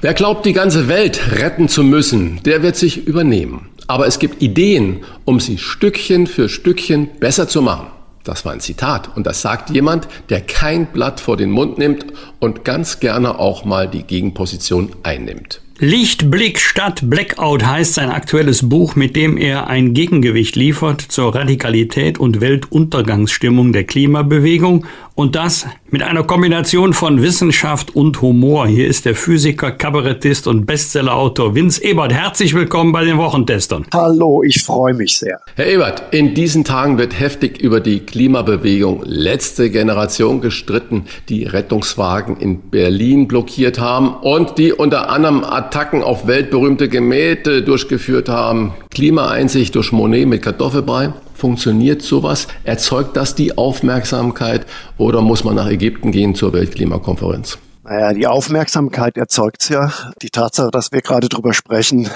S2: Wer glaubt, die ganze Welt retten zu müssen, der wird sich übernehmen. Aber es gibt Ideen, um sie Stückchen für Stückchen besser zu machen. Das war ein Zitat. Und das sagt jemand, der kein Blatt vor den Mund nimmt und ganz gerne auch mal die Gegenposition einnimmt.
S1: Lichtblick statt Blackout heißt sein aktuelles Buch, mit dem er ein Gegengewicht liefert zur Radikalität und Weltuntergangsstimmung der Klimabewegung und das mit einer Kombination von Wissenschaft und Humor. Hier ist der Physiker, Kabarettist und Bestsellerautor Vince Ebert. Herzlich willkommen bei den Wochentestern.
S6: Hallo, ich freue mich sehr.
S2: Herr Ebert, in diesen Tagen wird heftig über die Klimabewegung letzte Generation gestritten, die Rettungswagen in Berlin blockiert haben und die unter anderem Attacken auf weltberühmte Gemähte durchgeführt haben. Klimaeinsicht durch Monet mit Kartoffelbrei. Funktioniert sowas? Erzeugt das die Aufmerksamkeit oder muss man nach Ägypten gehen zur Weltklimakonferenz?
S6: Naja, die Aufmerksamkeit erzeugt ja. Die Tatsache, dass wir gerade drüber sprechen,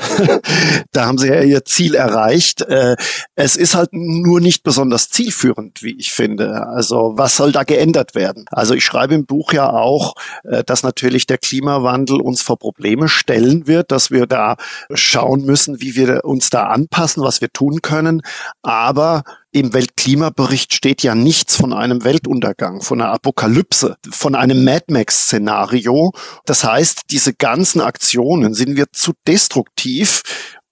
S6: da haben sie ja ihr Ziel erreicht. Äh, es ist halt nur nicht besonders zielführend, wie ich finde. Also was soll da geändert werden? Also ich schreibe im Buch ja auch, äh, dass natürlich der Klimawandel uns vor Probleme stellen wird, dass wir da schauen müssen, wie wir uns da anpassen, was wir tun können. Aber im Weltklimabericht steht ja nichts von einem Weltuntergang, von einer Apokalypse, von einem Mad Max-Szenario. Das heißt, diese ganzen Aktionen sind wir zu destruktiv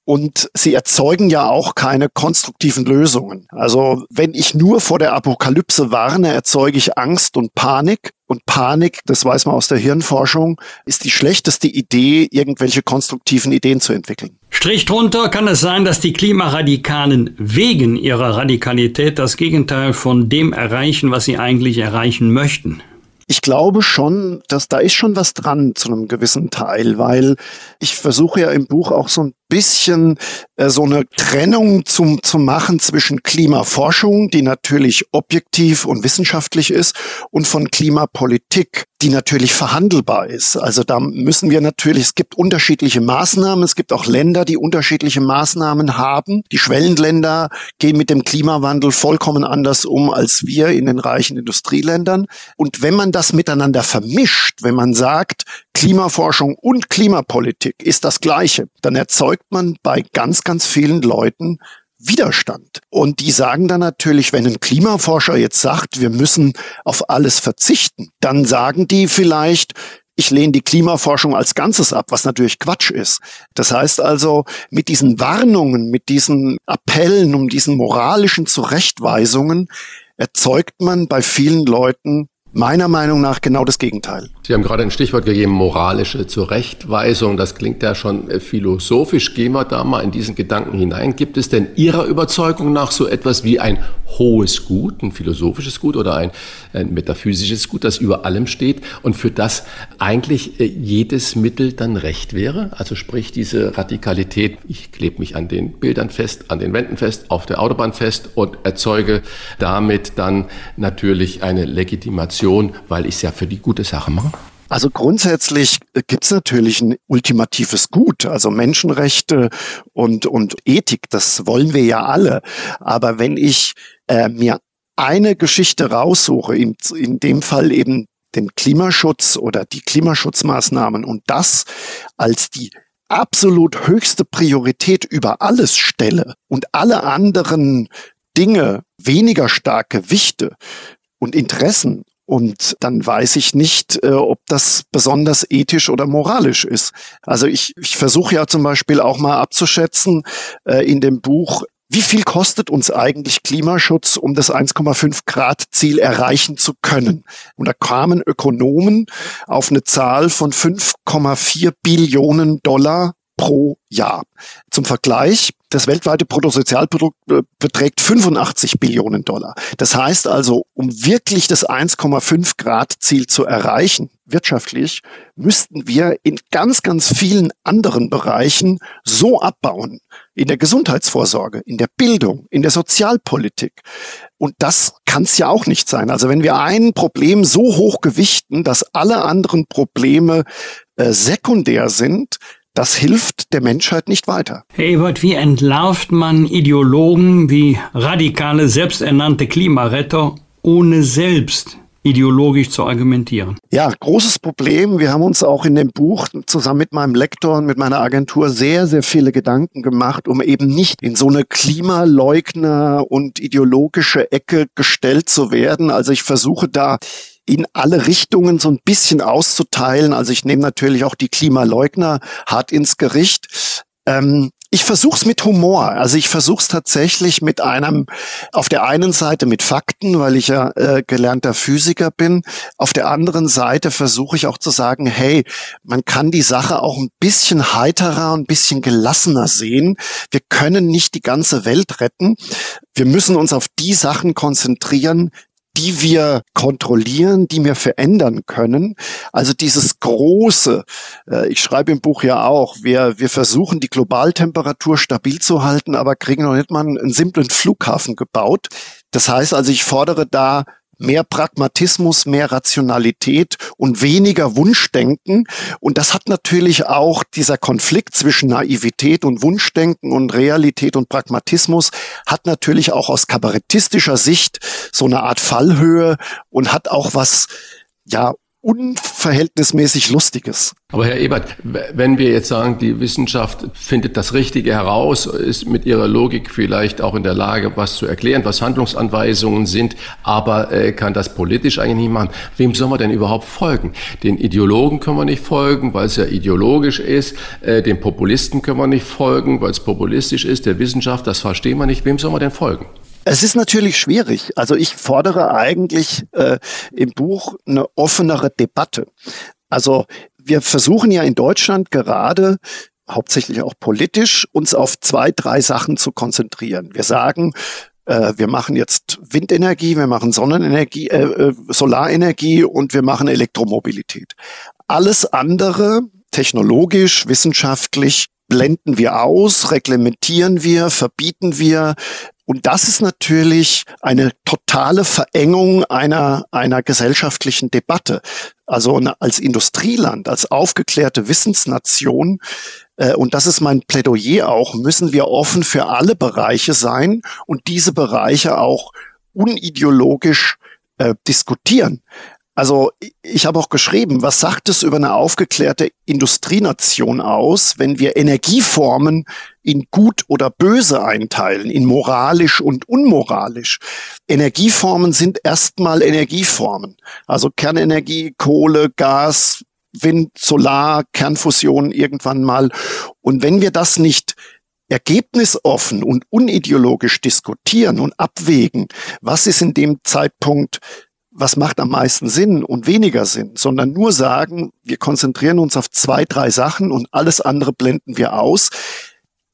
S6: und sie erzeugen ja auch keine konstruktiven Lösungen. Also wenn ich nur vor der Apokalypse warne, erzeuge ich Angst und Panik. Und Panik, das weiß man aus der Hirnforschung, ist die schlechteste Idee, irgendwelche konstruktiven Ideen zu entwickeln.
S1: Strich drunter kann es sein, dass die Klimaradikalen wegen ihrer Radikalität das Gegenteil von dem erreichen, was sie eigentlich erreichen möchten.
S6: Ich glaube schon, dass da ist schon was dran zu einem gewissen Teil, weil ich versuche ja im Buch auch so ein bisschen äh, so eine Trennung zum, zu machen zwischen Klimaforschung, die natürlich objektiv und wissenschaftlich ist, und von Klimapolitik, die natürlich verhandelbar ist. Also da müssen wir natürlich, es gibt unterschiedliche Maßnahmen, es gibt auch Länder, die unterschiedliche Maßnahmen haben. Die Schwellenländer gehen mit dem Klimawandel vollkommen anders um als wir in den reichen Industrieländern. Und wenn man das miteinander vermischt, wenn man sagt, Klimaforschung und Klimapolitik ist das Gleiche, dann erzeugt man bei ganz, ganz vielen Leuten Widerstand. Und die sagen dann natürlich, wenn ein Klimaforscher jetzt sagt, wir müssen auf alles verzichten, dann sagen die vielleicht, ich lehne die Klimaforschung als Ganzes ab, was natürlich Quatsch ist. Das heißt also, mit diesen Warnungen, mit diesen Appellen, um diesen moralischen Zurechtweisungen erzeugt man bei vielen Leuten Meiner Meinung nach genau das Gegenteil.
S2: Sie haben gerade ein Stichwort gegeben, moralische Zurechtweisung. Das klingt ja schon äh, philosophisch. Gehen wir da mal in diesen Gedanken hinein. Gibt es denn Ihrer Überzeugung nach so etwas wie ein hohes Gut, ein philosophisches Gut oder ein, ein metaphysisches Gut, das über allem steht und für das eigentlich äh, jedes Mittel dann recht wäre? Also sprich diese Radikalität, ich klebe mich an den Bildern fest, an den Wänden fest, auf der Autobahn fest und erzeuge damit dann natürlich eine Legitimation weil ich es ja für die gute Sache mache?
S6: Also grundsätzlich gibt es natürlich ein ultimatives Gut, also Menschenrechte und, und Ethik, das wollen wir ja alle. Aber wenn ich äh, mir eine Geschichte raussuche, in, in dem Fall eben den Klimaschutz oder die Klimaschutzmaßnahmen und das als die absolut höchste Priorität über alles stelle und alle anderen Dinge weniger starke Gewichte und Interessen und dann weiß ich nicht, äh, ob das besonders ethisch oder moralisch ist. Also ich, ich versuche ja zum Beispiel auch mal abzuschätzen äh, in dem Buch, wie viel kostet uns eigentlich Klimaschutz, um das 1,5 Grad Ziel erreichen zu können? Und da kamen Ökonomen auf eine Zahl von 5,4 Billionen Dollar pro Jahr. Zum Vergleich, das weltweite Bruttosozialprodukt äh, beträgt 85 Billionen Dollar. Das heißt also, um wirklich das 1,5 Grad Ziel zu erreichen, wirtschaftlich, müssten wir in ganz, ganz vielen anderen Bereichen so abbauen. In der Gesundheitsvorsorge, in der Bildung, in der Sozialpolitik. Und das kann es ja auch nicht sein. Also wenn wir ein Problem so hoch gewichten, dass alle anderen Probleme äh, sekundär sind, das hilft der Menschheit nicht weiter.
S1: Herr Ebert, wie entlarvt man Ideologen wie radikale, selbsternannte Klimaretter, ohne selbst ideologisch zu argumentieren?
S6: Ja, großes Problem. Wir haben uns auch in dem Buch zusammen mit meinem Lektor und mit meiner Agentur sehr, sehr viele Gedanken gemacht, um eben nicht in so eine Klimaleugner und ideologische Ecke gestellt zu werden. Also ich versuche da in alle Richtungen so ein bisschen auszuteilen. Also ich nehme natürlich auch die Klimaleugner hart ins Gericht. Ähm, ich versuche es mit Humor. Also ich versuche es tatsächlich mit einem, auf der einen Seite mit Fakten, weil ich ja äh, gelernter Physiker bin. Auf der anderen Seite versuche ich auch zu sagen, hey, man kann die Sache auch ein bisschen heiterer, ein bisschen gelassener sehen. Wir können nicht die ganze Welt retten. Wir müssen uns auf die Sachen konzentrieren, die wir kontrollieren, die wir verändern können. Also dieses große, äh, ich schreibe im Buch ja auch, wir, wir versuchen die Globaltemperatur stabil zu halten, aber kriegen noch nicht mal einen simplen Flughafen gebaut. Das heißt also, ich fordere da mehr Pragmatismus, mehr Rationalität und weniger Wunschdenken. Und das hat natürlich auch dieser Konflikt zwischen Naivität und Wunschdenken und Realität und Pragmatismus hat natürlich auch aus kabarettistischer Sicht so eine Art Fallhöhe und hat auch was, ja, unverhältnismäßig Lustiges.
S2: Aber Herr Ebert, wenn wir jetzt sagen, die Wissenschaft findet das Richtige heraus, ist mit ihrer Logik vielleicht auch in der Lage, was zu erklären, was Handlungsanweisungen sind, aber äh, kann das politisch eigentlich nicht machen. Wem soll man denn überhaupt folgen? Den Ideologen können wir nicht folgen, weil es ja ideologisch ist. Äh, den Populisten können wir nicht folgen, weil es populistisch ist. Der Wissenschaft, das verstehen wir nicht. Wem soll man denn folgen?
S6: Es ist natürlich schwierig. Also ich fordere eigentlich äh, im Buch eine offenere Debatte. Also wir versuchen ja in Deutschland gerade hauptsächlich auch politisch uns auf zwei, drei Sachen zu konzentrieren. Wir sagen, äh, wir machen jetzt Windenergie, wir machen Sonnenenergie, äh, äh Solarenergie und wir machen Elektromobilität. Alles andere, technologisch, wissenschaftlich, blenden wir aus, reglementieren wir, verbieten wir, und das ist natürlich eine totale Verengung einer, einer gesellschaftlichen Debatte. Also als Industrieland, als aufgeklärte Wissensnation, äh, und das ist mein Plädoyer auch, müssen wir offen für alle Bereiche sein und diese Bereiche auch unideologisch äh, diskutieren. Also ich habe auch geschrieben, was sagt es über eine aufgeklärte Industrienation aus, wenn wir Energieformen in gut oder böse einteilen, in moralisch und unmoralisch. Energieformen sind erstmal Energieformen. Also Kernenergie, Kohle, Gas, Wind, Solar, Kernfusion irgendwann mal. Und wenn wir das nicht ergebnisoffen und unideologisch diskutieren und abwägen, was ist in dem Zeitpunkt was macht am meisten Sinn und weniger Sinn, sondern nur sagen, wir konzentrieren uns auf zwei, drei Sachen und alles andere blenden wir aus.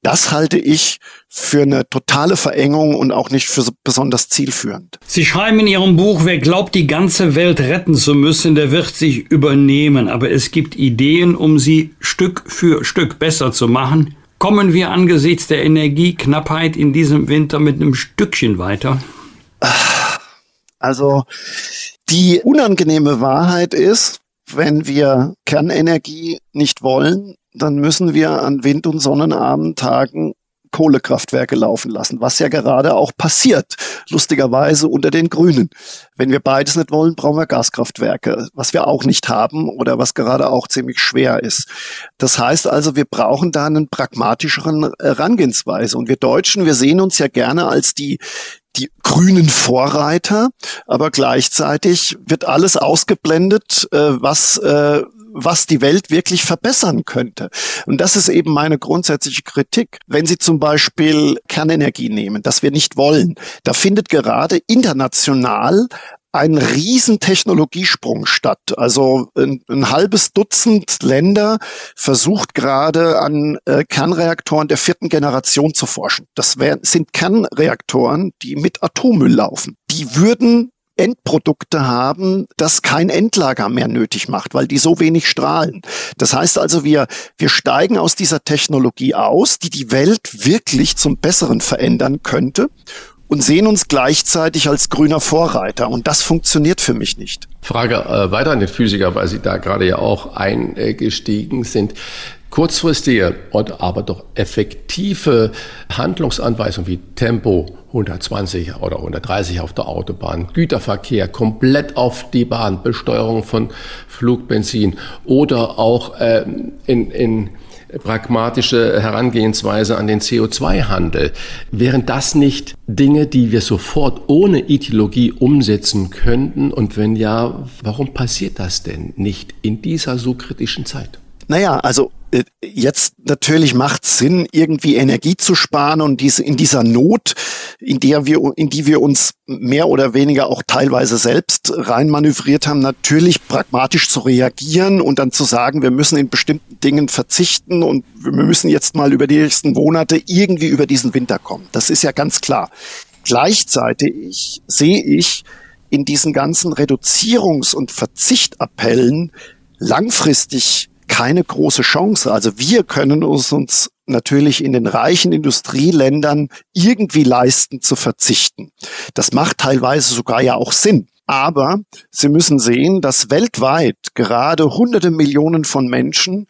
S6: Das halte ich für eine totale Verengung und auch nicht für so besonders zielführend.
S1: Sie schreiben in Ihrem Buch, wer glaubt, die ganze Welt retten zu müssen, der wird sich übernehmen. Aber es gibt Ideen, um sie Stück für Stück besser zu machen. Kommen wir angesichts der Energieknappheit in diesem Winter mit einem Stückchen weiter?
S6: Also die unangenehme Wahrheit ist, wenn wir Kernenergie nicht wollen, dann müssen wir an Wind- und Sonnenabendtagen Kohlekraftwerke laufen lassen, was ja gerade auch passiert, lustigerweise unter den Grünen. Wenn wir beides nicht wollen, brauchen wir Gaskraftwerke, was wir auch nicht haben oder was gerade auch ziemlich schwer ist. Das heißt also, wir brauchen da einen pragmatischeren Herangehensweise. Und wir Deutschen, wir sehen uns ja gerne als die, die grünen Vorreiter, aber gleichzeitig wird alles ausgeblendet, äh, was äh, was die Welt wirklich verbessern könnte. Und das ist eben meine grundsätzliche Kritik. Wenn Sie zum Beispiel Kernenergie nehmen, das wir nicht wollen, da findet gerade international ein Riesentechnologiesprung statt. Also ein, ein, halbes Dutzend Länder versucht gerade an äh, Kernreaktoren der vierten Generation zu forschen. Das wär, sind Kernreaktoren, die mit Atommüll laufen. Die würden Endprodukte haben, das kein Endlager mehr nötig macht, weil die so wenig strahlen. Das heißt also, wir, wir steigen aus dieser Technologie aus, die die Welt wirklich zum Besseren verändern könnte und sehen uns gleichzeitig als grüner Vorreiter. Und das funktioniert für mich nicht.
S2: Frage äh, weiter an den Physiker, weil Sie da gerade ja auch eingestiegen sind. Kurzfristige und aber doch effektive Handlungsanweisungen wie Tempo, 120 oder 130 auf der Autobahn, Güterverkehr komplett auf die Bahn, Besteuerung von Flugbenzin oder auch äh, in, in pragmatische Herangehensweise an den CO2-Handel. Wären das nicht Dinge, die wir sofort ohne Ideologie umsetzen könnten? Und wenn ja, warum passiert das denn nicht in dieser so kritischen Zeit?
S6: Naja, also jetzt natürlich macht Sinn, irgendwie Energie zu sparen und diese, in dieser Not, in der wir, in die wir uns mehr oder weniger auch teilweise selbst reinmanövriert haben, natürlich pragmatisch zu reagieren und dann zu sagen, wir müssen in bestimmten Dingen verzichten und wir müssen jetzt mal über die nächsten Monate irgendwie über diesen Winter kommen. Das ist ja ganz klar. Gleichzeitig sehe ich in diesen ganzen Reduzierungs- und Verzichtappellen langfristig keine große Chance. Also wir können uns, uns natürlich in den reichen Industrieländern irgendwie leisten zu verzichten. Das macht teilweise sogar ja auch Sinn. Aber Sie müssen sehen, dass weltweit gerade hunderte Millionen von Menschen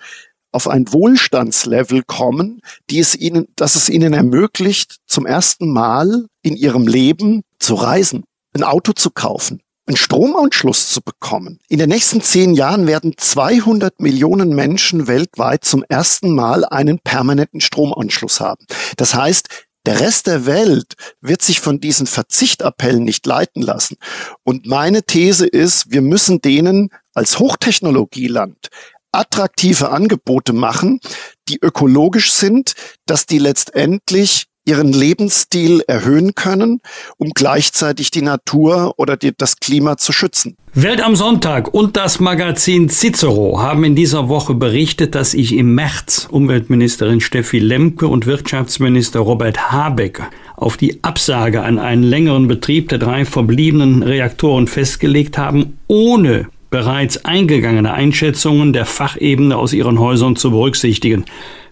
S6: auf ein Wohlstandslevel kommen, die es ihnen, dass es ihnen ermöglicht, zum ersten Mal in ihrem Leben zu reisen, ein Auto zu kaufen, einen Stromanschluss zu bekommen. In den nächsten zehn Jahren werden 200 Millionen Menschen weltweit zum ersten Mal einen permanenten Stromanschluss haben. Das heißt, der Rest der Welt wird sich von diesen Verzichtappellen nicht leiten lassen. Und meine These ist, wir müssen denen als Hochtechnologieland attraktive Angebote machen, die ökologisch sind, dass die letztendlich ihren Lebensstil erhöhen können, um gleichzeitig die Natur oder die, das Klima zu schützen.
S1: Welt am Sonntag und das Magazin Cicero haben in dieser Woche berichtet, dass ich im März Umweltministerin Steffi Lemke und Wirtschaftsminister Robert Habeck auf die Absage an einen längeren Betrieb der drei verbliebenen Reaktoren festgelegt haben, ohne bereits eingegangene Einschätzungen der Fachebene aus ihren Häusern zu berücksichtigen.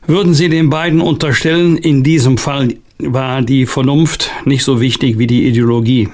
S1: Würden Sie den beiden unterstellen, in diesem Fall war die Vernunft nicht so wichtig wie die Ideologie?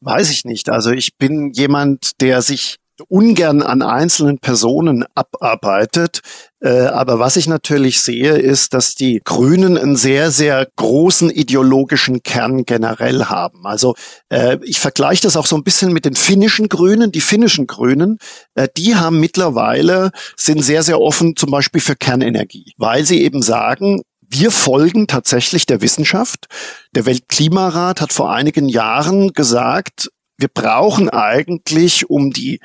S6: Weiß ich nicht. Also ich bin jemand, der sich ungern an einzelnen Personen abarbeitet. Äh, aber was ich natürlich sehe, ist, dass die Grünen einen sehr, sehr großen ideologischen Kern generell haben. Also äh, ich vergleiche das auch so ein bisschen mit den finnischen Grünen. Die finnischen Grünen, äh, die haben mittlerweile, sind sehr, sehr offen zum Beispiel für Kernenergie, weil sie eben sagen, wir folgen tatsächlich der Wissenschaft. Der Weltklimarat hat vor einigen Jahren gesagt, wir brauchen eigentlich, um die,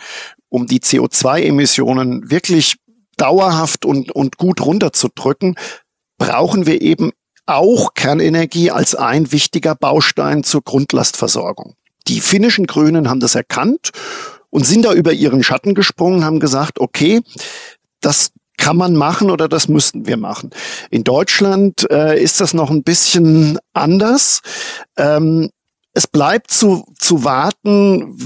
S6: um die CO2-Emissionen wirklich dauerhaft und, und gut runterzudrücken, brauchen wir eben auch Kernenergie als ein wichtiger Baustein zur Grundlastversorgung. Die finnischen Grünen haben das erkannt und sind da über ihren Schatten gesprungen, haben gesagt, okay, das kann man machen oder das müssten wir machen. In Deutschland äh, ist das noch ein bisschen anders. Ähm, es bleibt zu, zu warten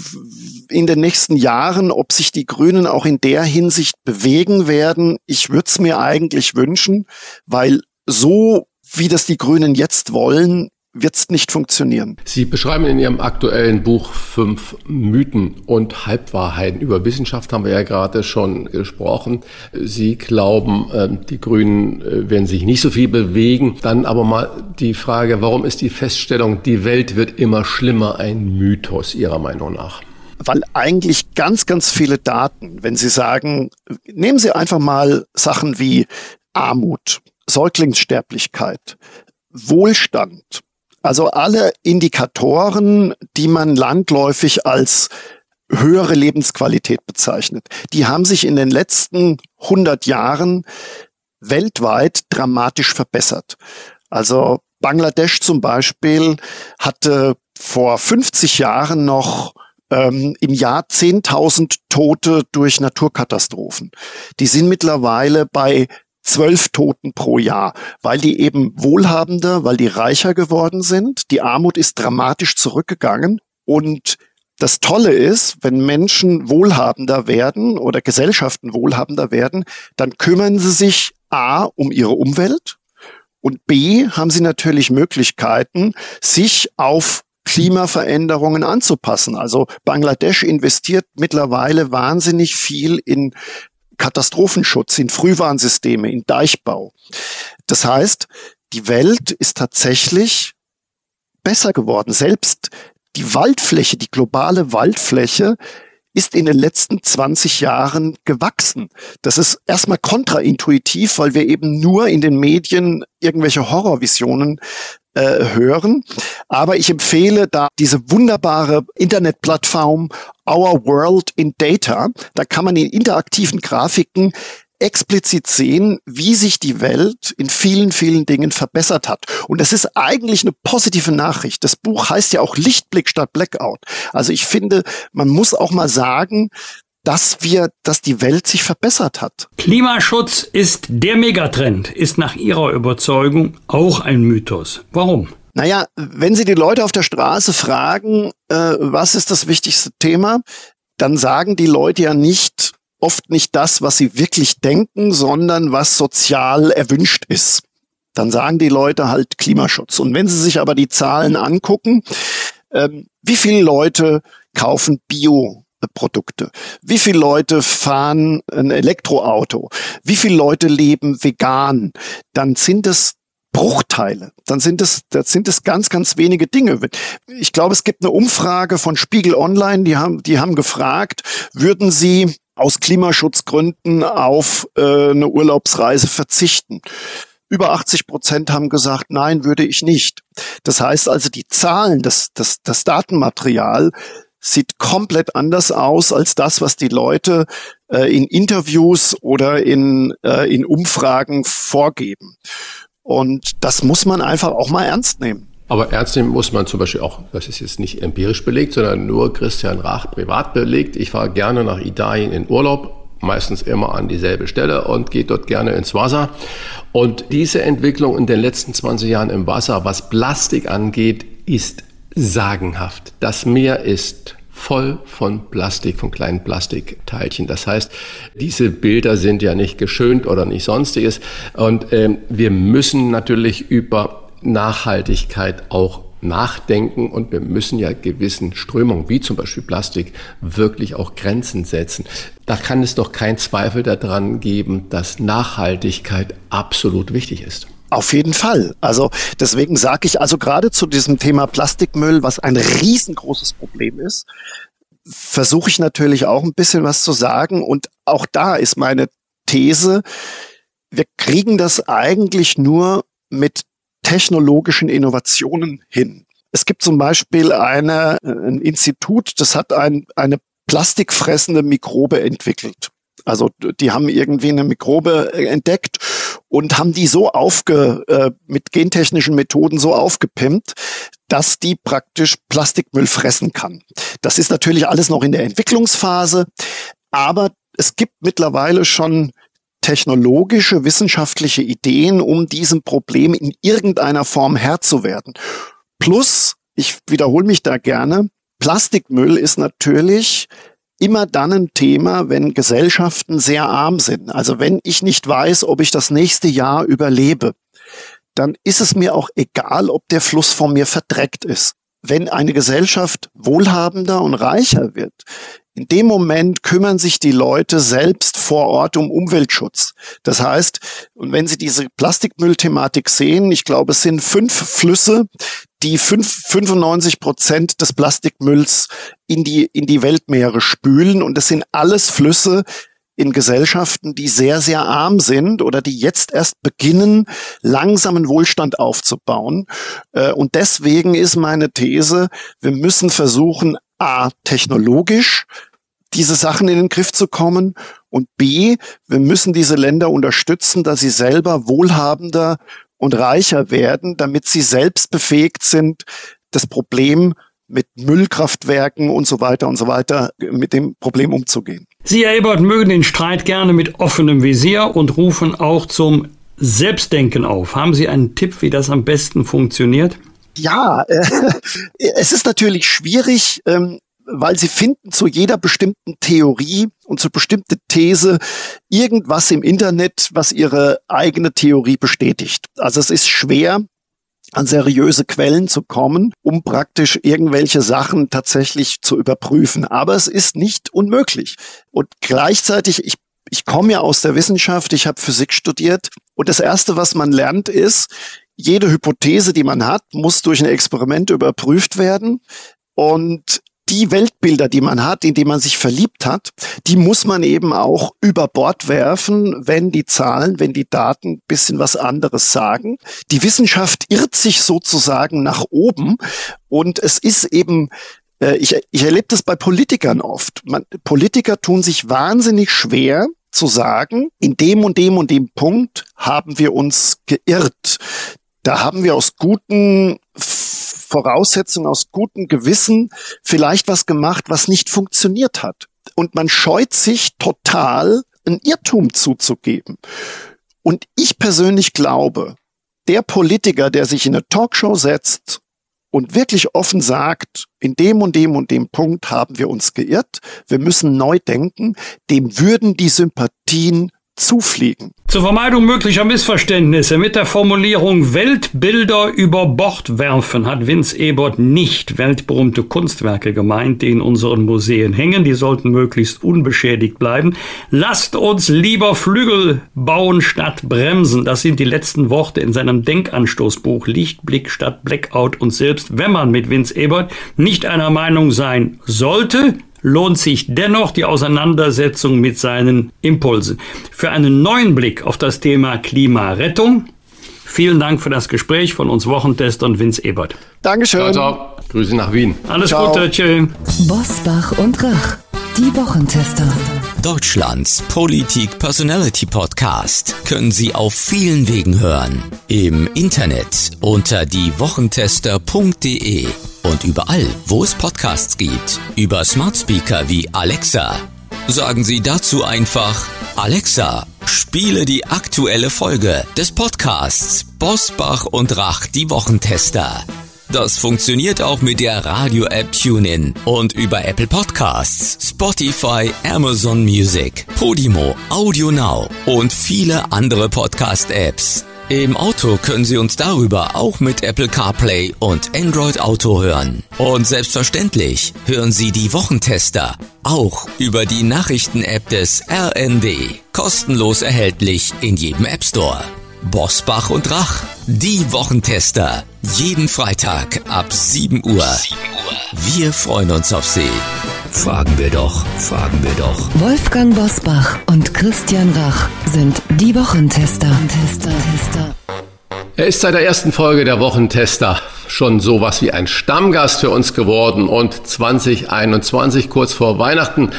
S6: in den nächsten Jahren, ob sich die Grünen auch in der Hinsicht bewegen werden. Ich würde es mir eigentlich wünschen, weil so wie das die Grünen jetzt wollen, wird es nicht funktionieren.
S2: Sie beschreiben in Ihrem aktuellen Buch fünf Mythen und Halbwahrheiten. Über Wissenschaft haben wir ja gerade schon gesprochen. Sie glauben, ähm, die Grünen äh, werden sich nicht so viel bewegen. Dann aber mal die Frage, warum ist die Feststellung, die Welt wird immer schlimmer ein Mythos Ihrer Meinung nach?
S6: weil eigentlich ganz, ganz viele Daten, wenn Sie sagen, nehmen Sie einfach mal Sachen wie Armut, Säuglingssterblichkeit, Wohlstand, also alle Indikatoren, die man landläufig als höhere Lebensqualität bezeichnet, die haben sich in den letzten 100 Jahren weltweit dramatisch verbessert. Also Bangladesch zum Beispiel hatte vor 50 Jahren noch ähm, im Jahr 10.000 Tote durch Naturkatastrophen. Die sind mittlerweile bei zwölf Toten pro Jahr, weil die eben wohlhabender, weil die reicher geworden sind. Die Armut ist dramatisch zurückgegangen und das Tolle ist, wenn Menschen wohlhabender werden oder Gesellschaften wohlhabender werden, dann kümmern sie sich A um ihre Umwelt und B haben sie natürlich Möglichkeiten, sich auf Klimaveränderungen anzupassen. Also Bangladesch investiert mittlerweile wahnsinnig viel in Katastrophenschutz, in Frühwarnsysteme, in Deichbau. Das heißt, die Welt ist tatsächlich besser geworden. Selbst die Waldfläche, die globale Waldfläche ist in den letzten 20 Jahren gewachsen. Das ist erstmal kontraintuitiv, weil wir eben nur in den Medien irgendwelche Horrorvisionen äh, hören. Aber ich empfehle da diese wunderbare Internetplattform Our World in Data. Da kann man in interaktiven Grafiken explizit sehen, wie sich die Welt in vielen, vielen Dingen verbessert hat. Und das ist eigentlich eine positive Nachricht. Das Buch heißt ja auch Lichtblick statt Blackout. Also ich finde, man muss auch mal sagen, dass wir, dass die Welt sich verbessert hat.
S1: Klimaschutz ist der Megatrend, ist nach Ihrer Überzeugung auch ein Mythos. Warum?
S6: Naja, wenn Sie die Leute auf der Straße fragen, äh, was ist das wichtigste Thema, dann sagen die Leute ja nicht, oft nicht das, was sie wirklich denken, sondern was sozial erwünscht ist. Dann sagen die Leute halt Klimaschutz. Und wenn sie sich aber die Zahlen angucken, ähm, wie viele Leute kaufen Bioprodukte? Wie viele Leute fahren ein Elektroauto? Wie viele Leute leben vegan? Dann sind es Bruchteile. Dann sind es, das sind es ganz, ganz wenige Dinge. Ich glaube, es gibt eine Umfrage von Spiegel Online, die haben, die haben gefragt, würden Sie aus Klimaschutzgründen auf äh, eine Urlaubsreise verzichten. Über 80 Prozent haben gesagt, nein, würde ich nicht. Das heißt also, die Zahlen, das, das, das Datenmaterial sieht komplett anders aus als das, was die Leute äh, in Interviews oder in, äh, in Umfragen vorgeben. Und das muss man einfach auch mal ernst nehmen.
S2: Aber ernst nehmen muss man zum Beispiel auch, das ist jetzt nicht empirisch belegt, sondern nur Christian Rach privat belegt. Ich fahre gerne nach Italien in Urlaub, meistens immer an dieselbe Stelle und gehe dort gerne ins Wasser. Und diese Entwicklung in den letzten 20 Jahren im Wasser, was Plastik angeht, ist sagenhaft. Das Meer ist voll von Plastik, von kleinen Plastikteilchen. Das heißt, diese Bilder sind ja nicht geschönt oder nicht sonstiges. Und ähm, wir müssen natürlich über Nachhaltigkeit auch nachdenken und wir müssen ja gewissen Strömungen, wie zum Beispiel Plastik, wirklich auch Grenzen setzen. Da kann es doch keinen Zweifel daran geben, dass Nachhaltigkeit absolut wichtig ist.
S6: Auf jeden Fall. Also deswegen sage ich also gerade zu diesem Thema Plastikmüll, was ein riesengroßes Problem ist, versuche ich natürlich auch ein bisschen was zu sagen. Und auch da ist meine These, wir kriegen das eigentlich nur mit technologischen Innovationen hin. Es gibt zum Beispiel eine, ein Institut, das hat ein, eine plastikfressende Mikrobe entwickelt. Also die haben irgendwie eine Mikrobe entdeckt und haben die so aufge äh, mit gentechnischen Methoden so aufgepimpt, dass die praktisch Plastikmüll fressen kann. Das ist natürlich alles noch in der Entwicklungsphase, aber es gibt mittlerweile schon technologische, wissenschaftliche Ideen, um diesem Problem in irgendeiner Form Herr zu werden. Plus, ich wiederhole mich da gerne, Plastikmüll ist natürlich immer dann ein Thema, wenn Gesellschaften sehr arm sind. Also wenn ich nicht weiß, ob ich das nächste Jahr überlebe, dann ist es mir auch egal, ob der Fluss von mir verdreckt ist. Wenn eine Gesellschaft wohlhabender und reicher wird, in dem Moment kümmern sich die Leute selbst vor Ort um Umweltschutz. Das heißt, und wenn Sie diese Plastikmüllthematik sehen, ich glaube, es sind fünf Flüsse, die fünf, 95 Prozent des Plastikmülls in die, in die Weltmeere spülen. Und das sind alles Flüsse, in Gesellschaften, die sehr, sehr arm sind oder die jetzt erst beginnen, langsamen Wohlstand aufzubauen. Äh, und deswegen ist meine These, wir müssen versuchen, A, technologisch diese Sachen in den Griff zu kommen und B, wir müssen diese Länder unterstützen, dass sie selber wohlhabender und reicher werden, damit sie selbst befähigt sind, das Problem mit Müllkraftwerken und so weiter und so weiter mit dem Problem umzugehen.
S1: Sie, Herr Ebert, mögen den Streit gerne mit offenem Visier und rufen auch zum Selbstdenken auf. Haben Sie einen Tipp, wie das am besten funktioniert?
S6: Ja, äh, es ist natürlich schwierig, ähm, weil sie finden zu jeder bestimmten Theorie und zu bestimmten These irgendwas im Internet, was ihre eigene Theorie bestätigt. Also es ist schwer, an seriöse Quellen zu kommen, um praktisch irgendwelche Sachen tatsächlich zu überprüfen. Aber es ist nicht unmöglich. Und gleichzeitig, ich, ich komme ja aus der Wissenschaft, ich habe Physik studiert und das Erste, was man lernt, ist, jede Hypothese, die man hat, muss durch ein Experiment überprüft werden. Und die Weltbilder, die man hat, in die man sich verliebt hat, die muss man eben auch über Bord werfen, wenn die Zahlen, wenn die Daten bisschen was anderes sagen. Die Wissenschaft irrt sich sozusagen nach oben und es ist eben äh, ich, ich erlebe das bei Politikern oft. Man, Politiker tun sich wahnsinnig schwer, zu sagen, in dem und dem und dem Punkt haben wir uns geirrt. Da haben wir aus guten Voraussetzungen, aus gutem Gewissen vielleicht was gemacht, was nicht funktioniert hat. Und man scheut sich total, ein Irrtum zuzugeben. Und ich persönlich glaube, der Politiker, der sich in eine Talkshow setzt und wirklich offen sagt, in dem und dem und dem Punkt haben wir uns geirrt, wir müssen neu denken, dem würden die Sympathien zufliegen.
S1: Zur Vermeidung möglicher Missverständnisse mit der Formulierung Weltbilder über Bord werfen hat Vince Ebert nicht weltberühmte Kunstwerke gemeint, die in unseren Museen hängen. Die sollten möglichst unbeschädigt bleiben. Lasst uns lieber Flügel bauen statt bremsen. Das sind die letzten Worte in seinem Denkanstoßbuch Lichtblick statt Blackout. Und selbst wenn man mit Vince Ebert nicht einer Meinung sein sollte, lohnt sich dennoch die Auseinandersetzung mit seinen Impulsen. Für einen neuen Blick auf das Thema Klimarettung Vielen Dank für das Gespräch von uns Wochentester und Vince Ebert.
S6: Dankeschön.
S2: Ciao, ciao. Grüße nach Wien.
S1: Alles ciao. Gute. Tschö.
S5: Bosbach und Rach. Die Wochentester.
S3: Deutschlands Politik Personality Podcast können Sie auf vielen Wegen hören. Im Internet unter diewochentester.de und überall, wo es Podcasts gibt. Über Smart Speaker wie Alexa. Sagen Sie dazu einfach Alexa, spiele die aktuelle Folge des Podcasts Bosbach und Rach, die Wochentester. Das funktioniert auch mit der Radio-App TuneIn und über Apple Podcasts, Spotify, Amazon Music, Podimo, Audio Now und viele andere Podcast-Apps. Im Auto können Sie uns darüber auch mit Apple CarPlay und Android Auto hören. Und selbstverständlich hören Sie die Wochentester auch über die Nachrichten-App des RND. Kostenlos erhältlich in jedem App Store. Bosbach und Rach, die Wochentester. Jeden Freitag ab 7 Uhr. Wir freuen uns auf Sie. Fragen wir doch, fragen wir doch.
S5: Wolfgang Bosbach und Christian Rach sind die Wochentester. Tester, Tester.
S2: Er ist seit der ersten Folge der Wochentester schon sowas wie ein Stammgast für uns geworden und 2021, kurz vor Weihnachten,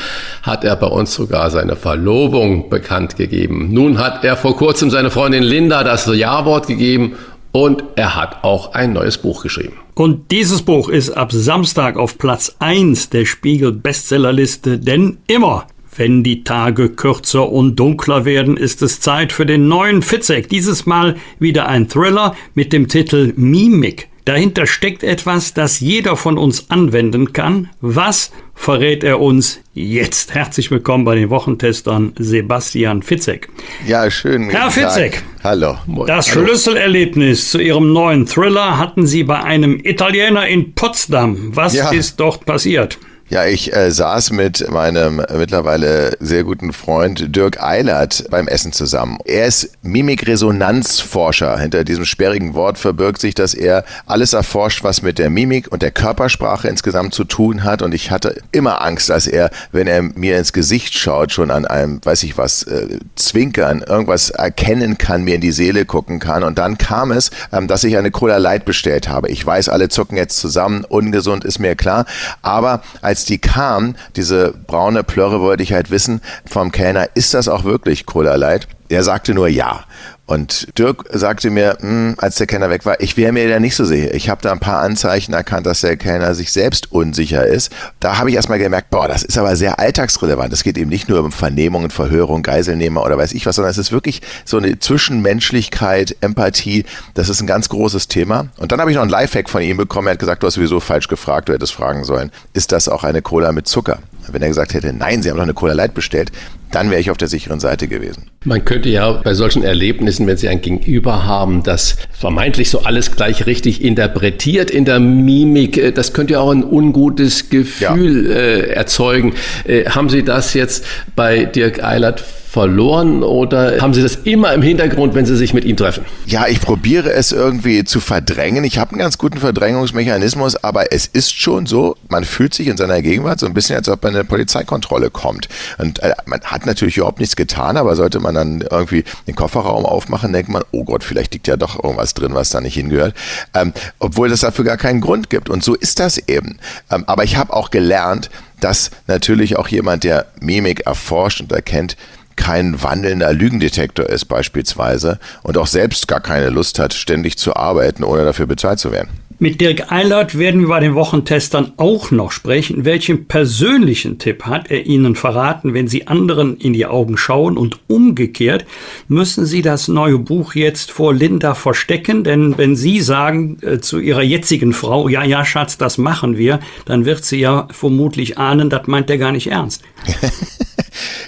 S2: hat er bei uns sogar seine Verlobung bekannt gegeben. Nun hat er vor kurzem seine Freundin Linda das Ja-Wort gegeben und er hat auch ein neues Buch geschrieben.
S1: Und dieses Buch ist ab Samstag auf Platz 1 der Spiegel Bestsellerliste, denn immer wenn die Tage kürzer und dunkler werden, ist es Zeit für den neuen Fitzek. Dieses Mal wieder ein Thriller mit dem Titel Mimik. Dahinter steckt etwas, das jeder von uns anwenden kann. Was verrät er uns jetzt? Herzlich willkommen bei den Wochentestern Sebastian Fitzek.
S7: Ja, schön.
S1: Herr Fitzek.
S7: Hallo.
S1: Das
S7: Hallo.
S1: Schlüsselerlebnis zu Ihrem neuen Thriller hatten Sie bei einem Italiener in Potsdam. Was ja. ist dort passiert?
S7: Ja, ich äh, saß mit meinem mittlerweile sehr guten Freund Dirk Eilert beim Essen zusammen. Er ist Mimikresonanzforscher. Hinter diesem sperrigen Wort verbirgt sich, dass er alles erforscht, was mit der Mimik und der Körpersprache insgesamt zu tun hat. Und ich hatte immer Angst, dass er, wenn er mir ins Gesicht schaut, schon an einem, weiß ich was, äh, Zwinkern, irgendwas erkennen kann, mir in die Seele gucken kann. Und dann kam es, ähm, dass ich eine Cola Light bestellt habe. Ich weiß, alle zucken jetzt zusammen, ungesund ist mir klar. Aber als als die kam, diese braune Plörre, wollte ich halt wissen vom Kellner, ist das auch wirklich Cola Light? Der sagte nur ja. Und Dirk sagte mir, hm, als der Kellner weg war, ich wäre mir da nicht so sicher. Ich habe da ein paar Anzeichen erkannt, dass der Kellner sich selbst unsicher ist. Da habe ich erstmal gemerkt, boah, das ist aber sehr alltagsrelevant. Es geht eben nicht nur um Vernehmungen, Verhörung, Geiselnehmer oder weiß ich was, sondern es ist wirklich so eine Zwischenmenschlichkeit, Empathie. Das ist ein ganz großes Thema. Und dann habe ich noch einen Lifehack von ihm bekommen. Er hat gesagt, du hast sowieso falsch gefragt, du hättest fragen sollen. Ist das auch eine Cola mit Zucker? Wenn er gesagt hätte, nein, Sie haben doch eine Cola Light bestellt, dann wäre ich auf der sicheren Seite gewesen.
S2: Man könnte ja bei solchen Erlebnissen, wenn Sie ein Gegenüber haben, das vermeintlich so alles gleich richtig interpretiert in der Mimik, äh, das könnte ja auch ein ungutes Gefühl ja. äh, erzeugen. Äh, haben Sie das jetzt bei Dirk Eilert verloren oder haben Sie das immer im Hintergrund, wenn Sie sich mit ihm treffen?
S7: Ja, ich probiere es irgendwie zu verdrängen. Ich habe einen ganz guten Verdrängungsmechanismus, aber es ist schon so, man fühlt sich in seiner Gegenwart so ein bisschen, als ob man eine Polizeikontrolle kommt. Und äh, man hat natürlich überhaupt nichts getan, aber sollte man dann irgendwie den Kofferraum aufmachen, denkt man, oh Gott, vielleicht liegt ja doch irgendwas drin, was da nicht hingehört. Ähm, obwohl es dafür gar keinen Grund gibt. Und so ist das eben. Ähm, aber ich habe auch gelernt, dass natürlich auch jemand, der Mimik erforscht und erkennt, kein wandelnder Lügendetektor ist beispielsweise und auch selbst gar keine Lust hat, ständig zu arbeiten, ohne dafür bezahlt zu werden.
S1: Mit Dirk Eilert werden wir bei den Wochentestern auch noch sprechen. Welchen persönlichen Tipp hat er Ihnen verraten, wenn Sie anderen in die Augen schauen? Und umgekehrt müssen Sie das neue Buch jetzt vor Linda verstecken, denn wenn Sie sagen äh, zu Ihrer jetzigen Frau, ja, ja, Schatz, das machen wir, dann wird sie ja vermutlich ahnen, das meint er gar nicht ernst.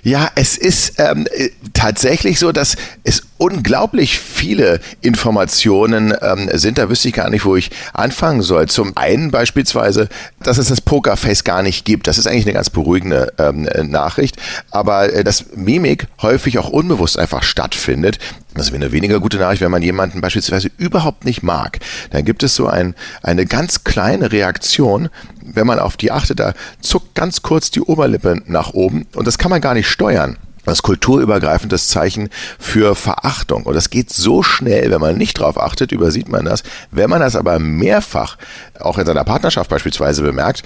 S7: Ja, es ist ähm, äh, tatsächlich so, dass es unglaublich viele Informationen ähm, sind. Da wüsste ich gar nicht, wo ich anfangen soll. Zum einen beispielsweise, dass es das Pokerface gar nicht gibt. Das ist eigentlich eine ganz beruhigende ähm, Nachricht. Aber äh, dass Mimik häufig auch unbewusst einfach stattfindet, das wäre eine weniger gute Nachricht, wenn man jemanden beispielsweise überhaupt nicht mag. Dann gibt es so ein, eine ganz kleine Reaktion, wenn man auf die achtet, da zuckt ganz kurz die Oberlippe nach oben und das kann man gar nicht steuern. Das kulturübergreifendes Zeichen für Verachtung. Und das geht so schnell, wenn man nicht drauf achtet, übersieht man das. Wenn man das aber mehrfach, auch in seiner Partnerschaft beispielsweise bemerkt,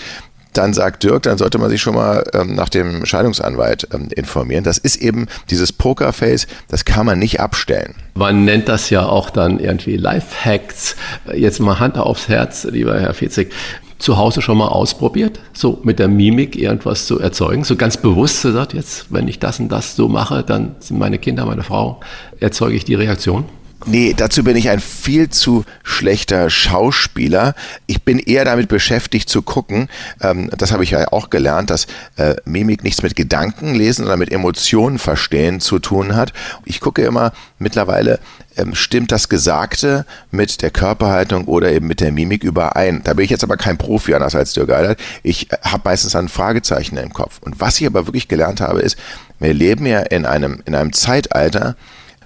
S7: dann sagt Dirk, dann sollte man sich schon mal ähm, nach dem Scheidungsanwalt ähm, informieren. Das ist eben dieses Pokerface, das kann man nicht abstellen.
S2: Man nennt das ja auch dann irgendwie Lifehacks. Jetzt mal Hand aufs Herz, lieber Herr Fitzig zu Hause schon mal ausprobiert, so mit der Mimik irgendwas zu erzeugen, so ganz bewusst gesagt, jetzt, wenn ich das und das so mache, dann sind meine Kinder, meine Frau, erzeuge ich die Reaktion?
S7: Nee, dazu bin ich ein viel zu schlechter Schauspieler. Ich bin eher damit beschäftigt zu gucken, ähm, das habe ich ja auch gelernt, dass äh, Mimik nichts mit Gedanken lesen, sondern mit Emotionen verstehen zu tun hat. Ich gucke immer mittlerweile, ähm, stimmt das Gesagte mit der Körperhaltung oder eben mit der Mimik überein. Da bin ich jetzt aber kein Profi, anders als Dirk Eilert. Ich äh, habe meistens ein Fragezeichen im Kopf. Und was ich aber wirklich gelernt habe, ist, wir leben ja in einem, in einem Zeitalter,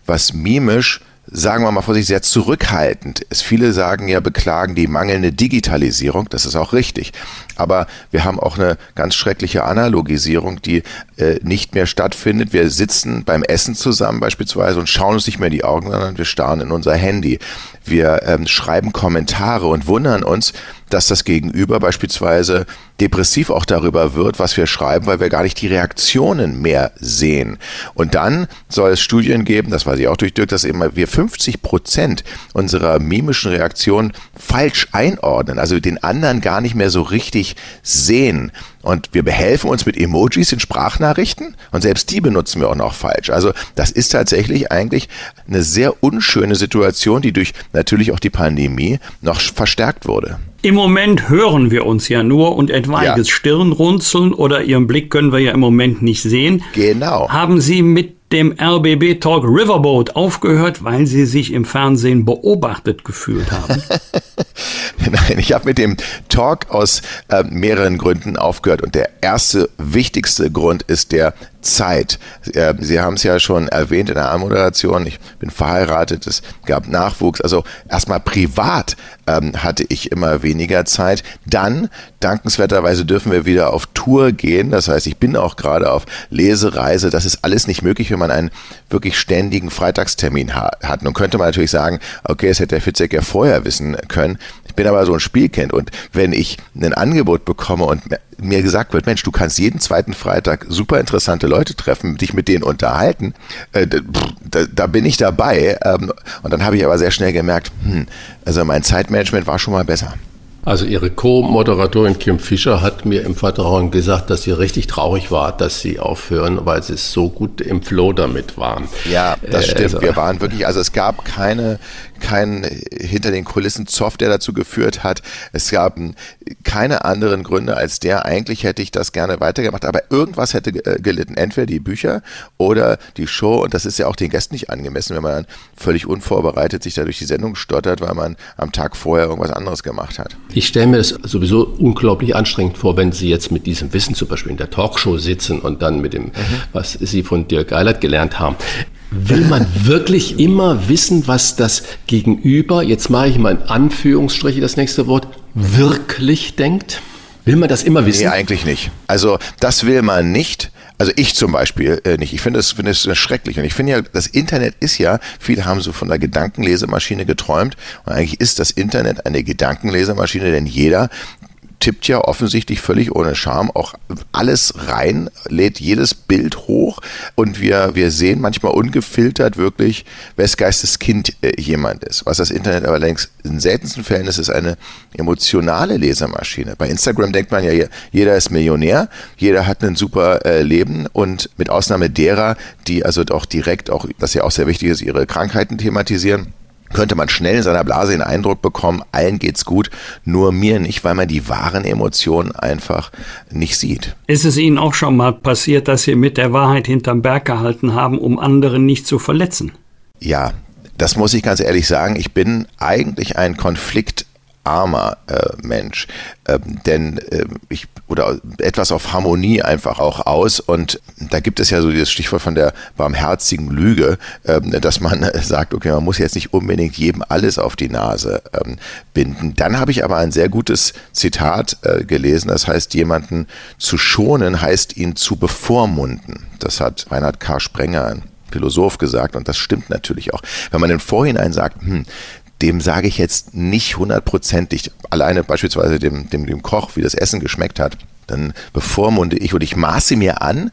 S7: was mimisch sagen wir mal vorsichtig, sehr zurückhaltend ist. Viele sagen ja, beklagen die mangelnde Digitalisierung. Das ist auch richtig. Aber wir haben auch eine ganz schreckliche Analogisierung, die äh, nicht mehr stattfindet. Wir sitzen beim Essen zusammen beispielsweise und schauen uns nicht mehr in die Augen, sondern wir starren in unser Handy. Wir ähm, schreiben Kommentare und wundern uns, dass das Gegenüber beispielsweise depressiv auch darüber wird, was wir schreiben, weil wir gar nicht die Reaktionen mehr sehen. Und dann soll es Studien geben, das weiß ich auch durch Dirk, dass eben wir 50 Prozent unserer mimischen Reaktionen falsch einordnen, also den anderen gar nicht mehr so richtig sehen. Und wir behelfen uns mit Emojis in Sprachnachrichten und selbst die benutzen wir auch noch falsch. Also das ist tatsächlich eigentlich eine sehr unschöne Situation, die durch natürlich auch die Pandemie noch verstärkt wurde.
S1: Im Moment hören wir uns ja nur und etwaiges ja. Stirnrunzeln oder Ihren Blick können wir ja im Moment nicht sehen.
S7: Genau.
S1: Haben Sie mit dem RBB Talk Riverboat aufgehört, weil Sie sich im Fernsehen beobachtet gefühlt haben?
S7: Nein, ich habe mit dem Talk aus äh, mehreren Gründen aufgehört und der erste wichtigste Grund ist der Zeit. Äh, Sie haben es ja schon erwähnt in der Anmoderation. Ich bin verheiratet, es gab Nachwuchs. Also erstmal privat ähm, hatte ich immer weniger Zeit. Dann, dankenswerterweise, dürfen wir wieder auf Tour gehen. Das heißt, ich bin auch gerade auf Lesereise. Das ist alles nicht möglich, wenn man einen wirklich ständigen Freitagstermin hat. Nun könnte man natürlich sagen, okay, das hätte der Fitzek ja vorher wissen können. Ich bin aber so ein Spielkind und wenn ich ein Angebot bekomme und mir gesagt wird, Mensch, du kannst jeden zweiten Freitag super interessante Leute treffen, dich mit denen unterhalten, äh, da, da, bin ich dabei. Ähm, und dann habe ich aber sehr schnell gemerkt, hm, also mein Zeitmanagement war schon mal besser.
S2: Also Ihre Co-Moderatorin Kim Fischer hat mir im Vertrauen gesagt, dass sie richtig traurig war, dass Sie aufhören, weil Sie so gut im Flow damit waren.
S7: Ja, das stimmt. Also, Wir waren wirklich, also es gab keine, keinen hinter den Kulissen Zoff, der dazu geführt hat. Es gab keine anderen Gründe als der. Eigentlich hätte ich das gerne weitergemacht, aber irgendwas hätte äh, gelitten. Entweder die Bücher oder die Show. Und das ist ja auch den Gästen nicht angemessen, wenn man dann völlig unvorbereitet sich da durch die Sendung stottert, weil man am Tag vorher irgendwas anderes gemacht hat.
S2: Ich stelle mir das sowieso unglaublich anstrengend vor, wenn Sie jetzt mit diesem Wissen zum Beispiel in der Talkshow sitzen und dann mit dem, mhm. was Sie von Dirk Eilert gelernt haben. Will man wirklich immer wissen, was das Gegenüber, jetzt mache ich mal in Anführungsstriche das nächste Wort, wirklich denkt? Will man das immer wissen?
S7: Nee, eigentlich nicht. Also das will man nicht. Also ich zum Beispiel äh, nicht. Ich finde es finde es schrecklich. Und ich finde ja, das Internet ist ja, viele haben so von der Gedankenlesemaschine geträumt. Und eigentlich ist das Internet eine Gedankenlesemaschine, denn jeder tippt ja offensichtlich völlig ohne Scham auch alles rein, lädt jedes Bild hoch und wir, wir sehen manchmal ungefiltert wirklich, wes Geistes Kind äh, jemand ist. Was das Internet aber längst in seltensten Fällen ist, ist eine emotionale Lesermaschine. Bei Instagram denkt man ja, jeder ist Millionär, jeder hat ein super äh, Leben und mit Ausnahme derer, die also auch direkt auch, das ja auch sehr wichtig ist, ihre Krankheiten thematisieren, könnte man schnell in seiner Blase den Eindruck bekommen, allen geht's gut, nur mir nicht, weil man die wahren Emotionen einfach nicht sieht.
S1: Ist es Ihnen auch schon mal passiert, dass Sie mit der Wahrheit hinterm Berg gehalten haben, um anderen nicht zu verletzen?
S7: Ja, das muss ich ganz ehrlich sagen. Ich bin eigentlich ein Konflikt armer äh, Mensch, ähm, denn äh, ich oder etwas auf Harmonie einfach auch aus und da gibt es ja so dieses Stichwort von der barmherzigen Lüge, ähm, dass man sagt, okay, man muss jetzt nicht unbedingt jedem alles auf die Nase ähm, binden. Dann habe ich aber ein sehr gutes Zitat äh, gelesen, das heißt, jemanden zu schonen heißt ihn zu bevormunden. Das hat Reinhard K. Sprenger, ein Philosoph gesagt und das stimmt natürlich auch. Wenn man im Vorhinein sagt, hm, dem sage ich jetzt nicht hundertprozentig, alleine beispielsweise dem, dem, dem Koch, wie das Essen geschmeckt hat, dann bevormunde ich und ich maße mir an,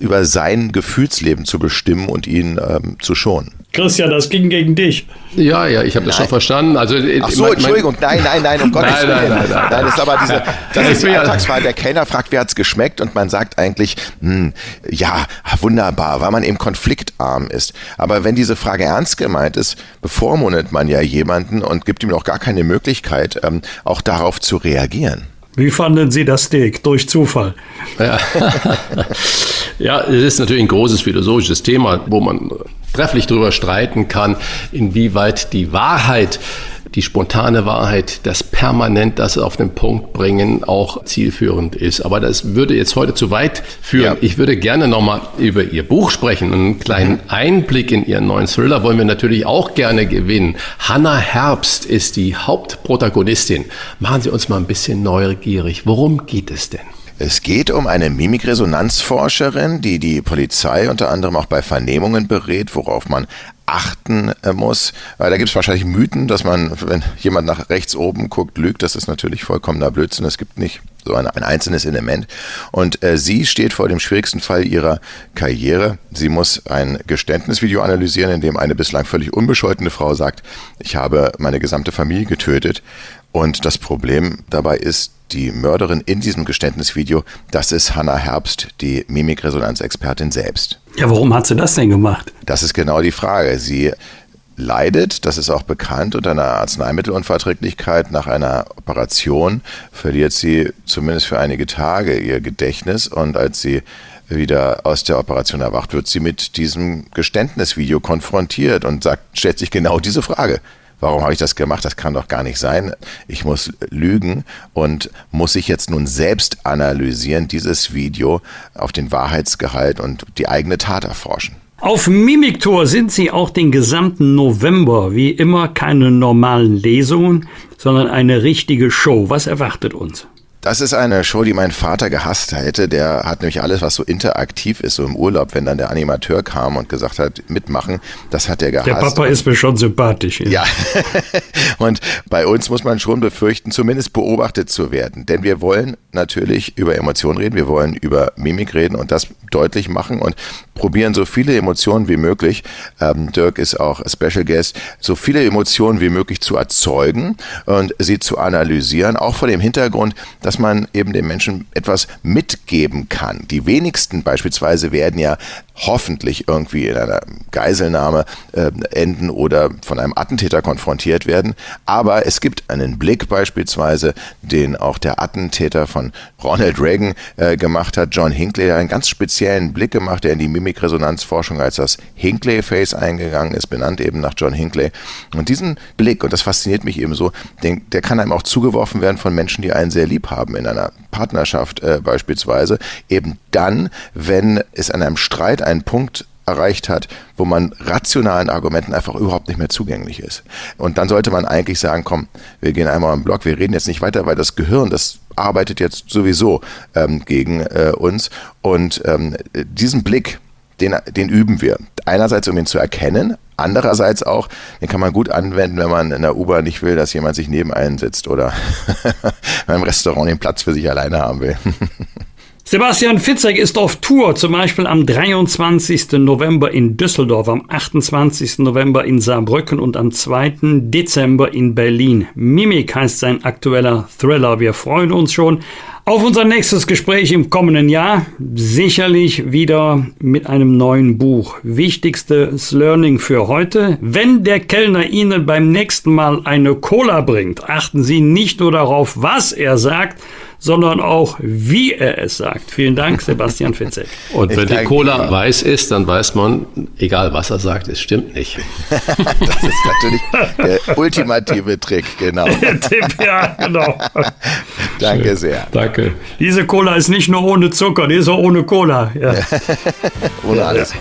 S7: über sein Gefühlsleben zu bestimmen und ihn ähm, zu schonen.
S1: Christian, das ging gegen dich.
S2: Ja, ja, ich habe das schon verstanden. Also,
S7: Ach so, mein, Entschuldigung, nein, nein, nein, um Gottes Willen. Nein, nein, nein, nein, das ist aber diese, das ist die Alltagswahl. Der Kellner fragt, wie hat's geschmeckt und man sagt eigentlich, hm, ja, wunderbar, weil man eben konfliktarm ist. Aber wenn diese Frage ernst gemeint ist, bevormundet man ja jemanden und gibt ihm auch gar keine Möglichkeit, ähm, auch darauf zu reagieren.
S1: Wie fanden Sie das Steak? Durch Zufall.
S2: Ja. ja, es ist natürlich ein großes philosophisches Thema, wo man trefflich darüber streiten kann, inwieweit die Wahrheit die spontane Wahrheit, das permanent das auf den Punkt bringen auch zielführend ist. Aber das würde jetzt heute zu weit führen. Ja. Ich würde gerne nochmal über Ihr Buch sprechen. Einen kleinen mhm. Einblick in Ihren neuen Thriller wollen wir natürlich auch gerne gewinnen. Hannah Herbst ist die Hauptprotagonistin. Machen Sie uns mal ein bisschen neugierig. Worum geht es denn?
S7: Es geht um eine Mimikresonanzforscherin, die die Polizei unter anderem auch bei Vernehmungen berät, worauf man achten äh, muss. Weil da gibt es wahrscheinlich Mythen, dass man, wenn jemand nach rechts oben guckt, lügt. Das ist natürlich vollkommener Blödsinn. Es gibt nicht so ein, ein einzelnes Element. Und äh, sie steht vor dem schwierigsten Fall ihrer Karriere. Sie muss ein Geständnisvideo analysieren, in dem eine bislang völlig unbescholtene Frau sagt, ich habe meine gesamte Familie getötet. Und das Problem dabei ist, die Mörderin in diesem Geständnisvideo, das ist Hannah Herbst, die Mimikresonanzexpertin selbst.
S1: Ja, warum hat sie das denn gemacht?
S7: Das ist genau die Frage. Sie leidet, das ist auch bekannt, unter einer Arzneimittelunverträglichkeit nach einer Operation, verliert sie zumindest für einige Tage ihr Gedächtnis und als sie wieder aus der Operation erwacht, wird sie mit diesem Geständnisvideo konfrontiert und sagt, stellt sich genau diese Frage. Warum habe ich das gemacht? Das kann doch gar nicht sein. Ich muss lügen und muss ich jetzt nun selbst analysieren, dieses Video auf den Wahrheitsgehalt und die eigene Tat erforschen.
S1: Auf Mimiktor sind Sie auch den gesamten November. Wie immer keine normalen Lesungen, sondern eine richtige Show. Was erwartet uns?
S7: Das ist eine Show, die mein Vater gehasst hätte. Der hat nämlich alles, was so interaktiv ist, so im Urlaub, wenn dann der Animateur kam und gesagt hat, mitmachen, das hat er gehasst.
S1: Der Papa ist mir schon sympathisch.
S7: Ja. ja. und bei uns muss man schon befürchten, zumindest beobachtet zu werden. Denn wir wollen natürlich über Emotionen reden, wir wollen über Mimik reden und das deutlich machen und probieren so viele Emotionen wie möglich. Ähm, Dirk ist auch Special Guest, so viele Emotionen wie möglich zu erzeugen und sie zu analysieren, auch vor dem Hintergrund, dass dass man eben den Menschen etwas mitgeben kann. Die wenigsten beispielsweise werden ja hoffentlich irgendwie in einer Geiselnahme äh, enden oder von einem Attentäter konfrontiert werden. Aber es gibt einen Blick beispielsweise, den auch der Attentäter von Ronald Reagan äh, gemacht hat, John Hinckley, der einen ganz speziellen Blick gemacht, der in die Mimikresonanzforschung als das Hinckley-Face eingegangen ist, benannt eben nach John Hinckley. Und diesen Blick, und das fasziniert mich eben so, den, der kann einem auch zugeworfen werden von Menschen, die einen sehr lieb haben in einer Partnerschaft äh, beispielsweise, eben dann, wenn es an einem Streit einen Punkt erreicht hat, wo man rationalen Argumenten einfach überhaupt nicht mehr zugänglich ist. Und dann sollte man eigentlich sagen, komm, wir gehen einmal am Block, wir reden jetzt nicht weiter, weil das Gehirn, das arbeitet jetzt sowieso ähm, gegen äh, uns. Und ähm, diesen Blick, den, den üben wir. Einerseits, um ihn zu erkennen, andererseits auch, den kann man gut anwenden, wenn man in der U-Bahn nicht will, dass jemand sich neben einen sitzt oder beim Restaurant den Platz für sich alleine haben will.
S1: Sebastian Fitzek ist auf Tour, zum Beispiel am 23. November in Düsseldorf, am 28. November in Saarbrücken und am 2. Dezember in Berlin. Mimik heißt sein aktueller Thriller. Wir freuen uns schon auf unser nächstes Gespräch im kommenden Jahr. Sicherlich wieder mit einem neuen Buch. Wichtigstes Learning für heute. Wenn der Kellner Ihnen beim nächsten Mal eine Cola bringt, achten Sie nicht nur darauf, was er sagt, sondern auch, wie er es sagt. Vielen Dank, Sebastian Fitzek.
S2: Und wenn die Cola weiß ist, dann weiß man, egal was er sagt, es stimmt nicht.
S7: das ist natürlich der ultimative Trick, genau. Der Tipp, ja, genau. Danke Schön. sehr.
S1: Danke. Diese Cola ist nicht nur ohne Zucker, die ist auch ohne Cola. Ja.
S3: ohne alles.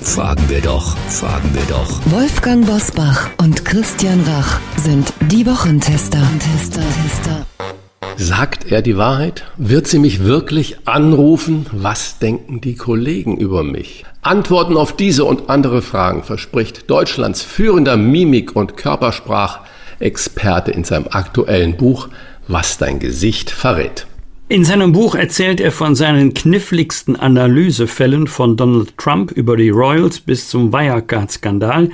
S3: Fragen wir doch, fragen wir doch.
S5: Wolfgang Bosbach und Christian Rach sind die Wochentester. Tester, Tester.
S2: Sagt er die Wahrheit? Wird sie mich wirklich anrufen? Was denken die Kollegen über mich? Antworten auf diese und andere Fragen verspricht Deutschlands führender Mimik- und Körpersprachexperte in seinem aktuellen Buch Was dein Gesicht verrät.
S1: In seinem Buch erzählt er von seinen kniffligsten Analysefällen von Donald Trump über die Royals bis zum Wirecard-Skandal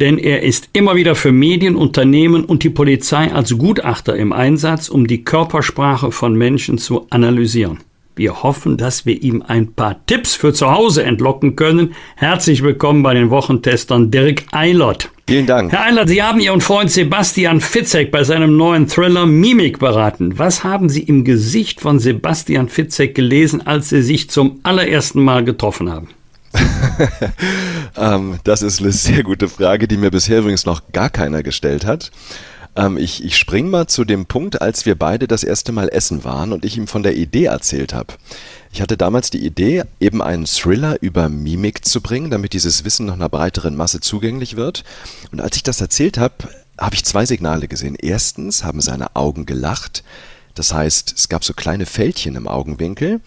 S1: denn er ist immer wieder für Medien, Unternehmen und die Polizei als Gutachter im Einsatz, um die Körpersprache von Menschen zu analysieren. Wir hoffen, dass wir ihm ein paar Tipps für zu Hause entlocken können. Herzlich willkommen bei den Wochentestern Dirk Eilert.
S8: Vielen Dank.
S1: Herr Eilert, Sie haben Ihren Freund Sebastian Fitzek bei seinem neuen Thriller Mimik beraten. Was haben Sie im Gesicht von Sebastian Fitzek gelesen, als Sie sich zum allerersten Mal getroffen haben?
S8: ähm, das ist eine sehr gute Frage, die mir bisher übrigens noch gar keiner gestellt hat. Ähm, ich ich spring mal zu dem Punkt, als wir beide das erste Mal essen waren und ich ihm von der Idee erzählt habe. Ich hatte damals die Idee, eben einen Thriller über Mimik zu bringen, damit dieses Wissen noch einer breiteren Masse zugänglich wird. Und als ich das erzählt habe, habe ich zwei Signale gesehen. Erstens haben seine Augen gelacht. Das heißt, es gab so kleine Fältchen im Augenwinkel.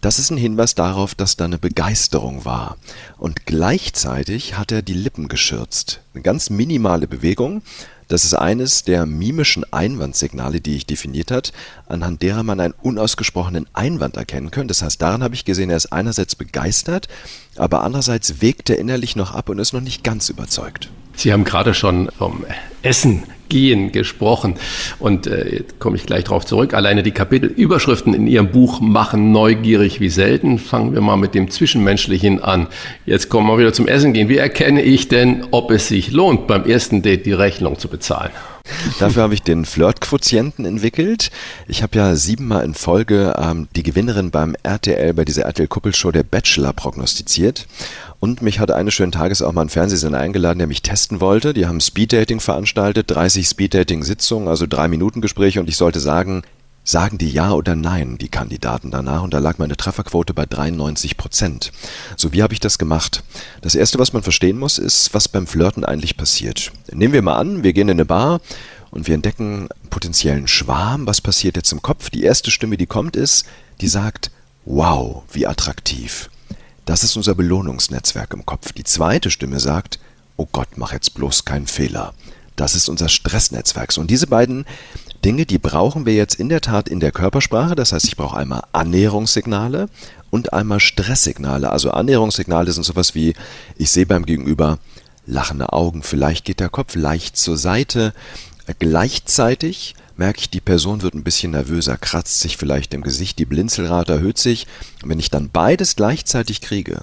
S8: Das ist ein Hinweis darauf, dass da eine Begeisterung war. Und gleichzeitig hat er die Lippen geschürzt. Eine ganz minimale Bewegung. Das ist eines der mimischen Einwandsignale, die ich definiert hat, anhand derer man einen unausgesprochenen Einwand erkennen kann. Das heißt, daran habe ich gesehen, er ist einerseits begeistert, aber andererseits wägt er innerlich noch ab und ist noch nicht ganz überzeugt.
S2: Sie haben gerade schon vom Essen gehen gesprochen. Und äh, komme ich gleich darauf zurück. Alleine die Kapitelüberschriften in Ihrem Buch machen neugierig wie selten. Fangen wir mal mit dem Zwischenmenschlichen an. Jetzt kommen wir wieder zum Essen gehen. Wie erkenne ich denn, ob es sich lohnt, beim ersten Date die Rechnung zu bezahlen?
S8: Dafür habe ich den Flirt-Quotienten entwickelt. Ich habe ja siebenmal in Folge ähm, die Gewinnerin beim RTL, bei dieser RTL-Kuppelshow der Bachelor prognostiziert. Und mich hatte eines schönen Tages auch mal ein Fernsehsender eingeladen, der mich testen wollte. Die haben Speeddating veranstaltet, 30 Speeddating-Sitzungen, also drei Minuten Gespräche und ich sollte sagen, sagen die Ja oder Nein, die Kandidaten danach, und da lag meine Trefferquote bei 93 Prozent. So, wie habe ich das gemacht? Das Erste, was man verstehen muss, ist, was beim Flirten eigentlich passiert. Nehmen wir mal an, wir gehen in eine Bar und wir entdecken potenziellen Schwarm. Was passiert jetzt im Kopf? Die erste Stimme, die kommt, ist, die sagt, wow, wie attraktiv. Das ist unser Belohnungsnetzwerk im Kopf. Die zweite Stimme sagt, oh Gott, mach jetzt bloß keinen Fehler. Das ist unser Stressnetzwerk. Und diese beiden Dinge, die brauchen wir jetzt in der Tat in der Körpersprache. Das heißt, ich brauche einmal Annäherungssignale und einmal Stresssignale. Also Annäherungssignale sind sowas wie, ich sehe beim Gegenüber lachende Augen, vielleicht geht der Kopf leicht zur Seite. Gleichzeitig merke ich, die Person wird ein bisschen nervöser, kratzt sich vielleicht im Gesicht, die Blinzelrate erhöht sich. Und wenn ich dann beides gleichzeitig kriege,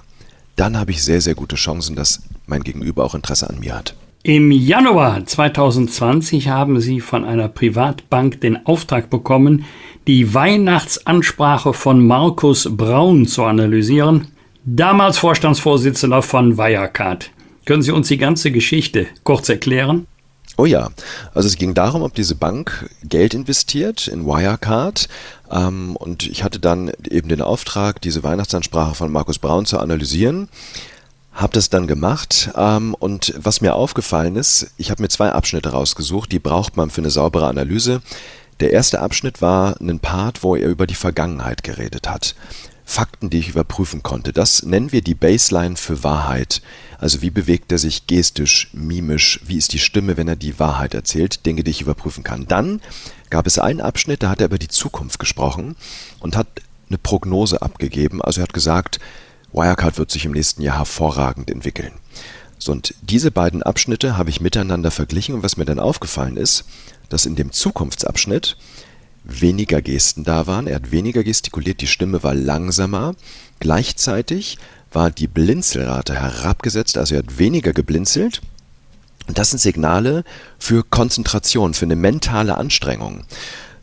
S8: dann habe ich sehr, sehr gute Chancen, dass mein Gegenüber auch Interesse an mir hat.
S1: Im Januar 2020 haben Sie von einer Privatbank den Auftrag bekommen, die Weihnachtsansprache von Markus Braun zu analysieren, damals Vorstandsvorsitzender von Wirecard. Können Sie uns die ganze Geschichte kurz erklären?
S8: Oh ja, also es ging darum, ob diese Bank Geld investiert in Wirecard. Ähm, und ich hatte dann eben den Auftrag, diese Weihnachtsansprache von Markus Braun zu analysieren. Hab das dann gemacht ähm, und was mir aufgefallen ist, ich habe mir zwei Abschnitte rausgesucht, die braucht man für eine saubere Analyse. Der erste Abschnitt war ein Part, wo er über die Vergangenheit geredet hat. Fakten, die ich überprüfen konnte. Das nennen wir die Baseline für Wahrheit. Also wie bewegt er sich gestisch, mimisch, wie ist die Stimme, wenn er die Wahrheit erzählt, Dinge, die ich überprüfen kann. Dann gab es einen Abschnitt, da hat er über die Zukunft gesprochen und hat eine Prognose abgegeben. Also er hat gesagt, Wirecard wird sich im nächsten Jahr hervorragend entwickeln. So, und diese beiden Abschnitte habe ich miteinander verglichen und was mir dann aufgefallen ist, dass in dem Zukunftsabschnitt weniger Gesten da waren. Er hat weniger gestikuliert, die Stimme war langsamer. Gleichzeitig war die Blinzelrate herabgesetzt, also er hat weniger geblinzelt. Und das sind Signale für Konzentration, für eine mentale Anstrengung.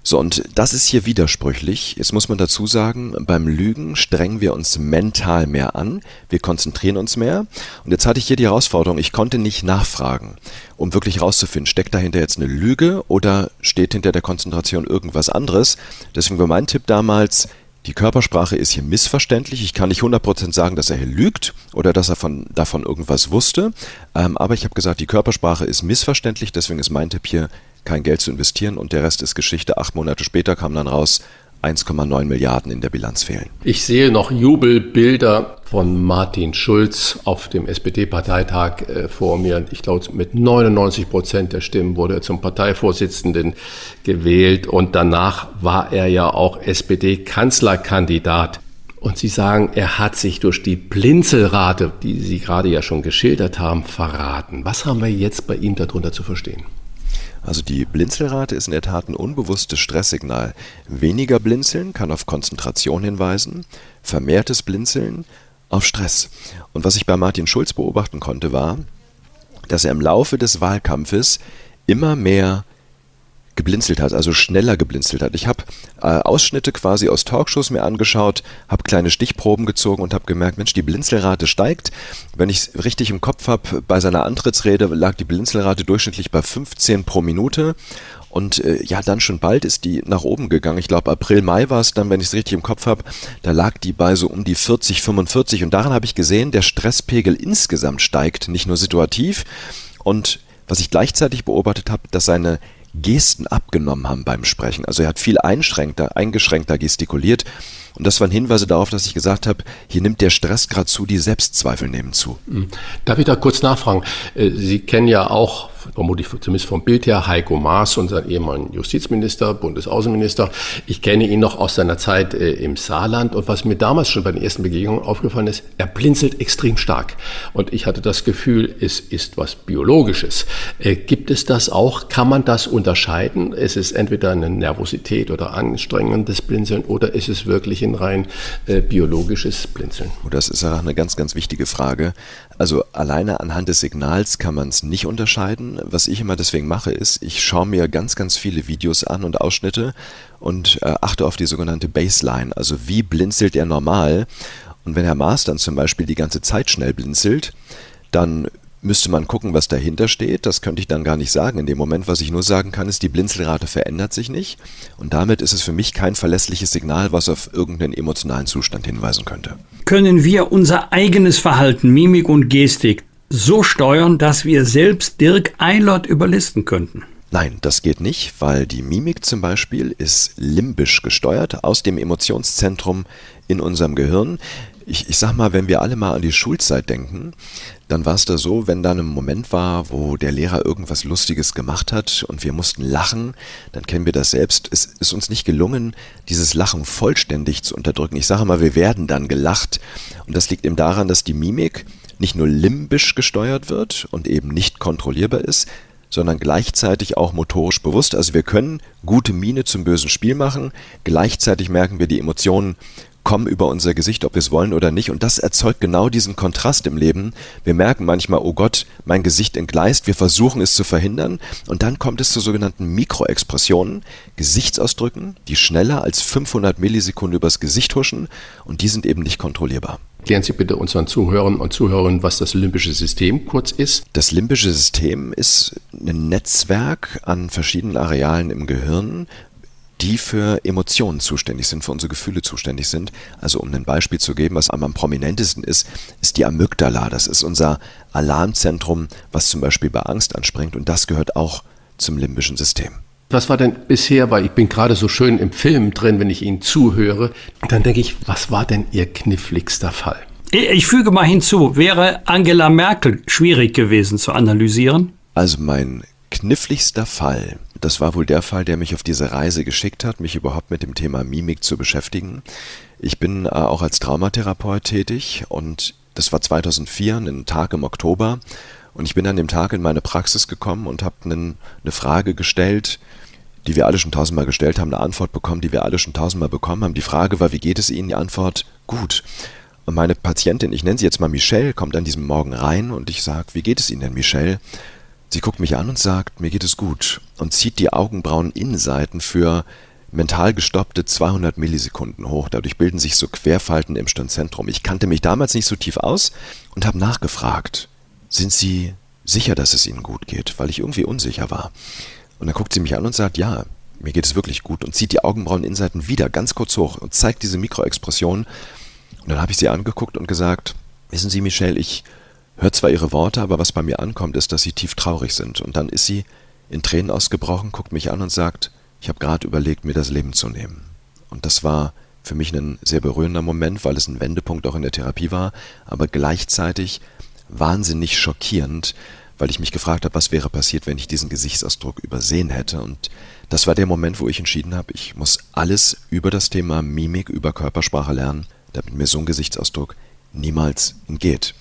S8: So, und das ist hier widersprüchlich. Jetzt muss man dazu sagen, beim Lügen strengen wir uns mental mehr an, wir konzentrieren uns mehr. Und jetzt hatte ich hier die Herausforderung, ich konnte nicht nachfragen, um wirklich rauszufinden, steckt dahinter jetzt eine Lüge oder steht hinter der Konzentration irgendwas anderes. Deswegen war mein Tipp damals, die Körpersprache ist hier missverständlich. Ich kann nicht 100% sagen, dass er hier lügt oder dass er von, davon irgendwas wusste. Ähm, aber ich habe gesagt, die Körpersprache ist missverständlich. Deswegen ist mein Tipp hier, kein Geld zu investieren. Und der Rest ist Geschichte. Acht Monate später kam dann raus, 1,9 Milliarden in der Bilanz fehlen.
S2: Ich sehe noch Jubelbilder von Martin Schulz auf dem SPD-Parteitag äh, vor mir. Ich glaube, mit 99 Prozent der Stimmen wurde er zum Parteivorsitzenden gewählt und danach war er ja auch SPD-Kanzlerkandidat. Und Sie sagen, er hat sich durch die Blinzelrate, die Sie gerade ja schon geschildert haben, verraten. Was haben wir jetzt bei ihm darunter zu verstehen?
S8: Also die Blinzelrate ist in der Tat ein unbewusstes Stresssignal. Weniger Blinzeln kann auf Konzentration hinweisen, vermehrtes Blinzeln auf Stress. Und was ich bei Martin Schulz beobachten konnte, war, dass er im Laufe des Wahlkampfes immer mehr geblinzelt hat, also schneller geblinzelt hat. Ich habe äh, Ausschnitte quasi aus Talkshows mir angeschaut, habe kleine Stichproben gezogen und habe gemerkt, Mensch, die Blinzelrate steigt. Wenn ich es richtig im Kopf habe, bei seiner Antrittsrede lag die Blinzelrate durchschnittlich bei 15 pro Minute. Und äh, ja, dann schon bald ist die nach oben gegangen. Ich glaube, April, Mai war es dann, wenn ich es richtig im Kopf habe. Da lag die bei so um die 40, 45. Und daran habe ich gesehen, der Stresspegel insgesamt steigt, nicht nur situativ. Und was ich gleichzeitig beobachtet habe, dass seine Gesten abgenommen haben beim Sprechen. Also er hat viel einschränkter, eingeschränkter gestikuliert. Und das waren Hinweise darauf, dass ich gesagt habe, hier nimmt der Stress gerade zu, die Selbstzweifel nehmen zu.
S2: Hm. Darf ich da kurz nachfragen? Äh, Sie kennen ja auch vermutlich zumindest vom Bild her, Heiko Maas, unser ehemaliger Justizminister, Bundesaußenminister. Ich kenne ihn noch aus seiner Zeit äh, im Saarland und was mir damals schon bei den ersten Begegnungen aufgefallen ist, er blinzelt extrem stark. Und ich hatte das Gefühl, es ist was Biologisches. Äh, gibt es das auch? Kann man das unterscheiden? Es ist entweder eine Nervosität oder anstrengendes Blinzeln oder ist es wirklich ein rein äh, biologisches Blinzeln?
S8: Oh, das ist auch eine ganz, ganz wichtige Frage. Also alleine anhand des Signals kann man es nicht unterscheiden. Was ich immer deswegen mache, ist, ich schaue mir ganz, ganz viele Videos an und Ausschnitte und äh, achte auf die sogenannte Baseline. Also wie blinzelt er normal? Und wenn Herr Maas dann zum Beispiel die ganze Zeit schnell blinzelt, dann müsste man gucken, was dahinter steht. Das könnte ich dann gar nicht sagen. In dem Moment, was ich nur sagen kann, ist, die Blinzelrate verändert sich nicht. Und damit ist es für mich kein verlässliches Signal, was auf irgendeinen emotionalen Zustand hinweisen könnte.
S1: Können wir unser eigenes Verhalten, Mimik und Gestik so steuern, dass wir selbst Dirk Eilert überlisten könnten?
S8: Nein, das geht nicht, weil die Mimik zum Beispiel ist limbisch gesteuert aus dem Emotionszentrum in unserem Gehirn. Ich, ich sag mal, wenn wir alle mal an die Schulzeit denken, dann war es da so, wenn da ein Moment war, wo der Lehrer irgendwas Lustiges gemacht hat und wir mussten lachen, dann kennen wir das selbst. Es ist uns nicht gelungen, dieses Lachen vollständig zu unterdrücken. Ich sage mal, wir werden dann gelacht. Und das liegt eben daran, dass die Mimik nicht nur limbisch gesteuert wird und eben nicht kontrollierbar ist, sondern gleichzeitig auch motorisch bewusst. Also wir können gute Miene zum bösen Spiel machen, gleichzeitig merken wir die Emotionen kommen über unser Gesicht, ob wir es wollen oder nicht. Und das erzeugt genau diesen Kontrast im Leben. Wir merken manchmal, oh Gott, mein Gesicht entgleist. Wir versuchen es zu verhindern. Und dann kommt es zu sogenannten Mikroexpressionen, Gesichtsausdrücken, die schneller als 500 Millisekunden übers Gesicht huschen. Und die sind eben nicht kontrollierbar.
S2: Klären Sie bitte unseren Zuhörern und Zuhörern, was das limbische System kurz ist.
S8: Das limbische System ist ein Netzwerk an verschiedenen Arealen im Gehirn, die für Emotionen zuständig sind, für unsere Gefühle zuständig sind. Also um ein Beispiel zu geben, was am prominentesten ist, ist die Amygdala. Das ist unser Alarmzentrum, was zum Beispiel bei Angst anspringt und das gehört auch zum limbischen System.
S2: Was war denn bisher, weil ich bin gerade so schön im Film drin, wenn ich Ihnen zuhöre, dann denke ich, was war denn Ihr kniffligster Fall?
S1: Ich füge mal hinzu, wäre Angela Merkel schwierig gewesen zu analysieren?
S8: Also mein kniffligster Fall, das war wohl der Fall, der mich auf diese Reise geschickt hat, mich überhaupt mit dem Thema Mimik zu beschäftigen. Ich bin äh, auch als Traumatherapeut tätig und das war 2004, ein Tag im Oktober. Und ich bin an dem Tag in meine Praxis gekommen und habe eine Frage gestellt, die wir alle schon tausendmal gestellt haben, eine Antwort bekommen, die wir alle schon tausendmal bekommen haben. Die Frage war, wie geht es Ihnen? Die Antwort, gut. Und meine Patientin, ich nenne sie jetzt mal Michelle, kommt an diesem Morgen rein und ich sage, wie geht es Ihnen denn, Michelle? Sie guckt mich an und sagt, mir geht es gut und zieht die Augenbrauen-Innenseiten für mental gestoppte 200 Millisekunden hoch. Dadurch bilden sich so Querfalten im Stirnzentrum. Ich kannte mich damals nicht so tief aus und habe nachgefragt, sind Sie sicher, dass es Ihnen gut geht? Weil ich irgendwie unsicher war. Und dann guckt sie mich an und sagt, ja, mir geht es wirklich gut und zieht die Augenbraueninnenseiten wieder ganz kurz hoch und zeigt diese Mikroexpression. Und dann habe ich sie angeguckt und gesagt, wissen Sie, Michelle, ich höre zwar Ihre Worte, aber was bei mir ankommt, ist, dass Sie tief traurig sind. Und dann ist sie in Tränen ausgebrochen, guckt mich an und sagt, ich habe gerade überlegt, mir das Leben zu nehmen. Und das war für mich ein sehr berührender Moment, weil es ein Wendepunkt auch in der Therapie war, aber gleichzeitig wahnsinnig schockierend, weil ich mich gefragt habe, was wäre passiert, wenn ich diesen Gesichtsausdruck übersehen hätte. Und das war der Moment, wo ich entschieden habe, ich muss alles über das Thema Mimik, über Körpersprache lernen, damit mir so ein Gesichtsausdruck niemals entgeht.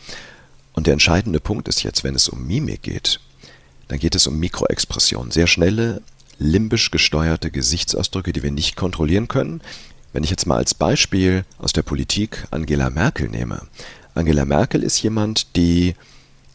S8: Und der entscheidende Punkt ist jetzt, wenn es um Mimik geht, dann geht es um Mikroexpressionen, sehr schnelle, limbisch gesteuerte Gesichtsausdrücke, die wir nicht kontrollieren können. Wenn ich jetzt mal als Beispiel aus der Politik Angela Merkel nehme. Angela Merkel ist jemand, die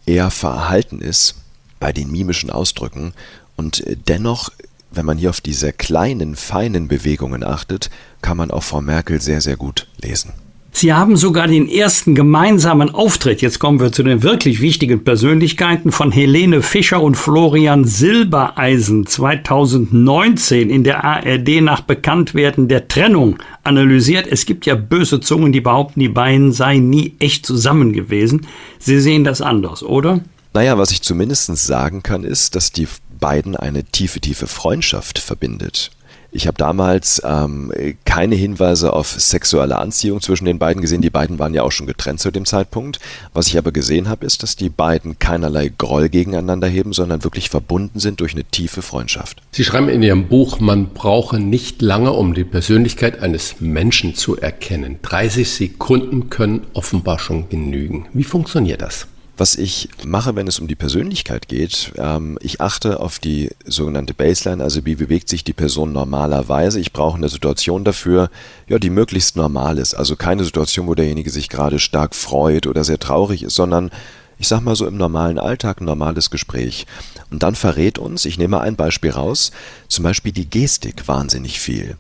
S8: eher verhalten ist bei den mimischen Ausdrücken und dennoch, wenn man hier auf diese kleinen, feinen Bewegungen achtet, kann man auch Frau Merkel sehr, sehr gut lesen.
S1: Sie haben sogar den ersten gemeinsamen Auftritt, jetzt kommen wir zu den wirklich wichtigen Persönlichkeiten, von Helene Fischer und Florian Silbereisen 2019 in der ARD nach Bekanntwerden der Trennung analysiert. Es gibt ja böse Zungen, die behaupten, die beiden seien nie echt zusammen gewesen. Sie sehen das anders, oder?
S8: Naja, was ich zumindest sagen kann, ist, dass die beiden eine tiefe, tiefe Freundschaft verbindet. Ich habe damals ähm, keine Hinweise auf sexuelle Anziehung zwischen den beiden gesehen. Die beiden waren ja auch schon getrennt zu dem Zeitpunkt. Was ich aber gesehen habe, ist, dass die beiden keinerlei Groll gegeneinander heben, sondern wirklich verbunden sind durch eine tiefe Freundschaft.
S2: Sie schreiben in Ihrem Buch, man brauche nicht lange, um die Persönlichkeit eines Menschen zu erkennen. 30 Sekunden können offenbar schon genügen. Wie funktioniert das?
S8: Was ich mache, wenn es um die Persönlichkeit geht, ähm, ich achte auf die sogenannte Baseline, also wie bewegt sich die Person normalerweise. Ich brauche eine Situation dafür, ja, die möglichst normal ist. Also keine Situation, wo derjenige sich gerade stark freut oder sehr traurig ist, sondern ich sag mal so im normalen Alltag ein normales Gespräch. Und dann verrät uns, ich nehme ein Beispiel raus, zum Beispiel die Gestik wahnsinnig viel.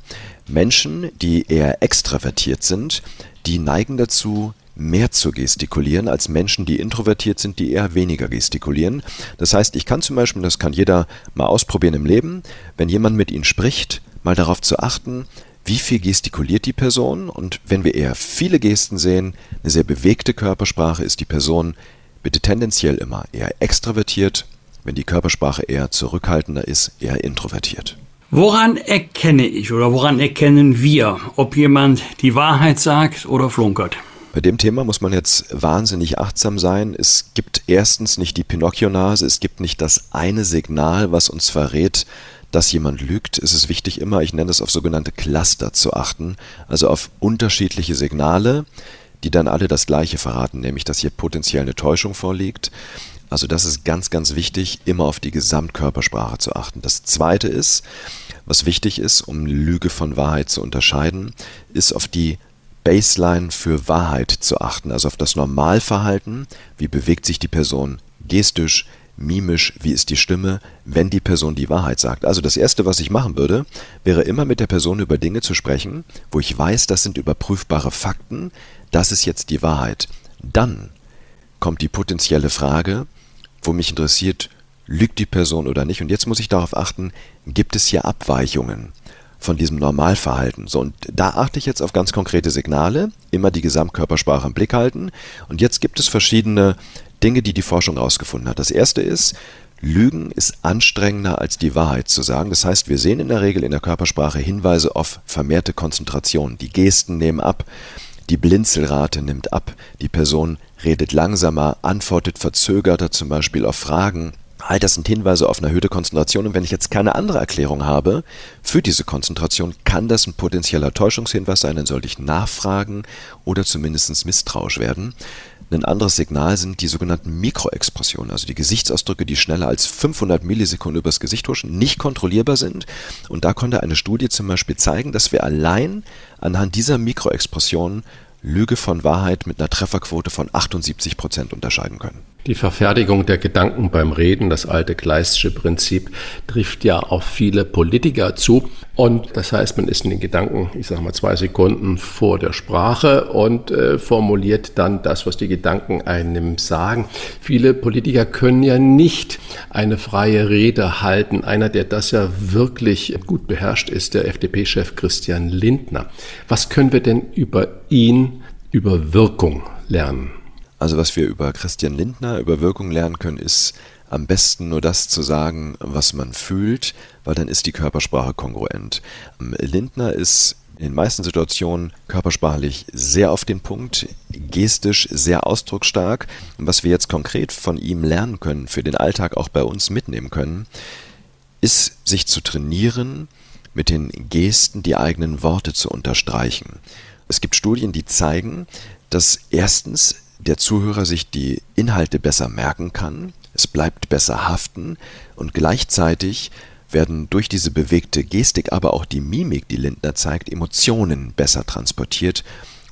S8: Menschen, die eher extravertiert sind, die neigen dazu, mehr zu gestikulieren als Menschen, die introvertiert sind, die eher weniger gestikulieren. Das heißt, ich kann zum Beispiel, das kann jeder mal ausprobieren im Leben, wenn jemand mit Ihnen spricht, mal darauf zu achten, wie viel gestikuliert die Person und wenn wir eher viele Gesten sehen, eine sehr bewegte Körpersprache, ist die Person bitte tendenziell immer eher extrovertiert, wenn die Körpersprache eher zurückhaltender ist, eher introvertiert.
S1: Woran erkenne ich oder woran erkennen wir, ob jemand die Wahrheit sagt oder flunkert?
S8: Bei dem Thema muss man jetzt wahnsinnig achtsam sein. Es gibt erstens nicht die Pinocchio-Nase, es gibt nicht das eine Signal, was uns verrät, dass jemand lügt. Es ist wichtig immer, ich nenne es auf sogenannte Cluster zu achten, also auf unterschiedliche Signale, die dann alle das gleiche verraten, nämlich dass hier potenziell eine Täuschung vorliegt. Also das ist ganz, ganz wichtig, immer auf die Gesamtkörpersprache zu achten. Das Zweite ist, was wichtig ist, um Lüge von Wahrheit zu unterscheiden, ist auf die Baseline für Wahrheit zu achten, also auf das Normalverhalten, wie bewegt sich die Person gestisch, mimisch, wie ist die Stimme, wenn die Person die Wahrheit sagt. Also das Erste, was ich machen würde, wäre immer mit der Person über Dinge zu sprechen, wo ich weiß, das sind überprüfbare Fakten, das ist jetzt die Wahrheit. Dann kommt die potenzielle Frage, wo mich interessiert, lügt die Person oder nicht. Und jetzt muss ich darauf achten, gibt es hier Abweichungen von diesem Normalverhalten. So, und da achte ich jetzt auf ganz konkrete Signale, immer die Gesamtkörpersprache im Blick halten. Und jetzt gibt es verschiedene Dinge, die die Forschung herausgefunden hat. Das erste ist, Lügen ist anstrengender als die Wahrheit zu sagen. Das heißt, wir sehen in der Regel in der Körpersprache Hinweise auf vermehrte Konzentration. Die Gesten nehmen ab, die Blinzelrate nimmt ab, die Person redet langsamer, antwortet verzögerter zum Beispiel auf Fragen. All das sind Hinweise auf eine erhöhte Konzentration und wenn ich jetzt keine andere Erklärung habe für diese Konzentration, kann das ein potenzieller Täuschungshinweis sein, dann sollte ich nachfragen oder zumindest misstrauisch werden. Ein anderes Signal sind die sogenannten Mikroexpressionen, also die Gesichtsausdrücke, die schneller als 500 Millisekunden übers Gesicht huschen, nicht kontrollierbar sind. Und da konnte eine Studie zum Beispiel zeigen, dass wir allein anhand dieser Mikroexpressionen Lüge von Wahrheit mit einer Trefferquote von 78 Prozent unterscheiden können.
S2: Die Verfertigung der Gedanken beim Reden, das alte Kleistsche Prinzip, trifft ja auf viele Politiker zu. Und das heißt, man ist in den Gedanken, ich sage mal, zwei Sekunden vor der Sprache und äh, formuliert dann das, was die Gedanken einem sagen. Viele Politiker können ja nicht eine freie Rede halten. Einer, der das ja wirklich gut beherrscht, ist der FDP-Chef Christian Lindner. Was können wir denn über ihn, über Wirkung lernen?
S8: Also was wir über Christian Lindner, über Wirkung lernen können, ist am besten nur das zu sagen, was man fühlt, weil dann ist die Körpersprache kongruent. Ähm, Lindner ist in den meisten Situationen körpersprachlich sehr auf den Punkt, gestisch sehr ausdrucksstark. Und was wir jetzt konkret von ihm lernen können, für den Alltag auch bei uns mitnehmen können, ist sich zu trainieren, mit den Gesten die eigenen Worte zu unterstreichen. Es gibt Studien, die zeigen, dass erstens der Zuhörer sich die Inhalte besser merken kann, es bleibt besser haften und gleichzeitig werden durch diese bewegte Gestik, aber auch die Mimik, die Lindner zeigt, Emotionen besser transportiert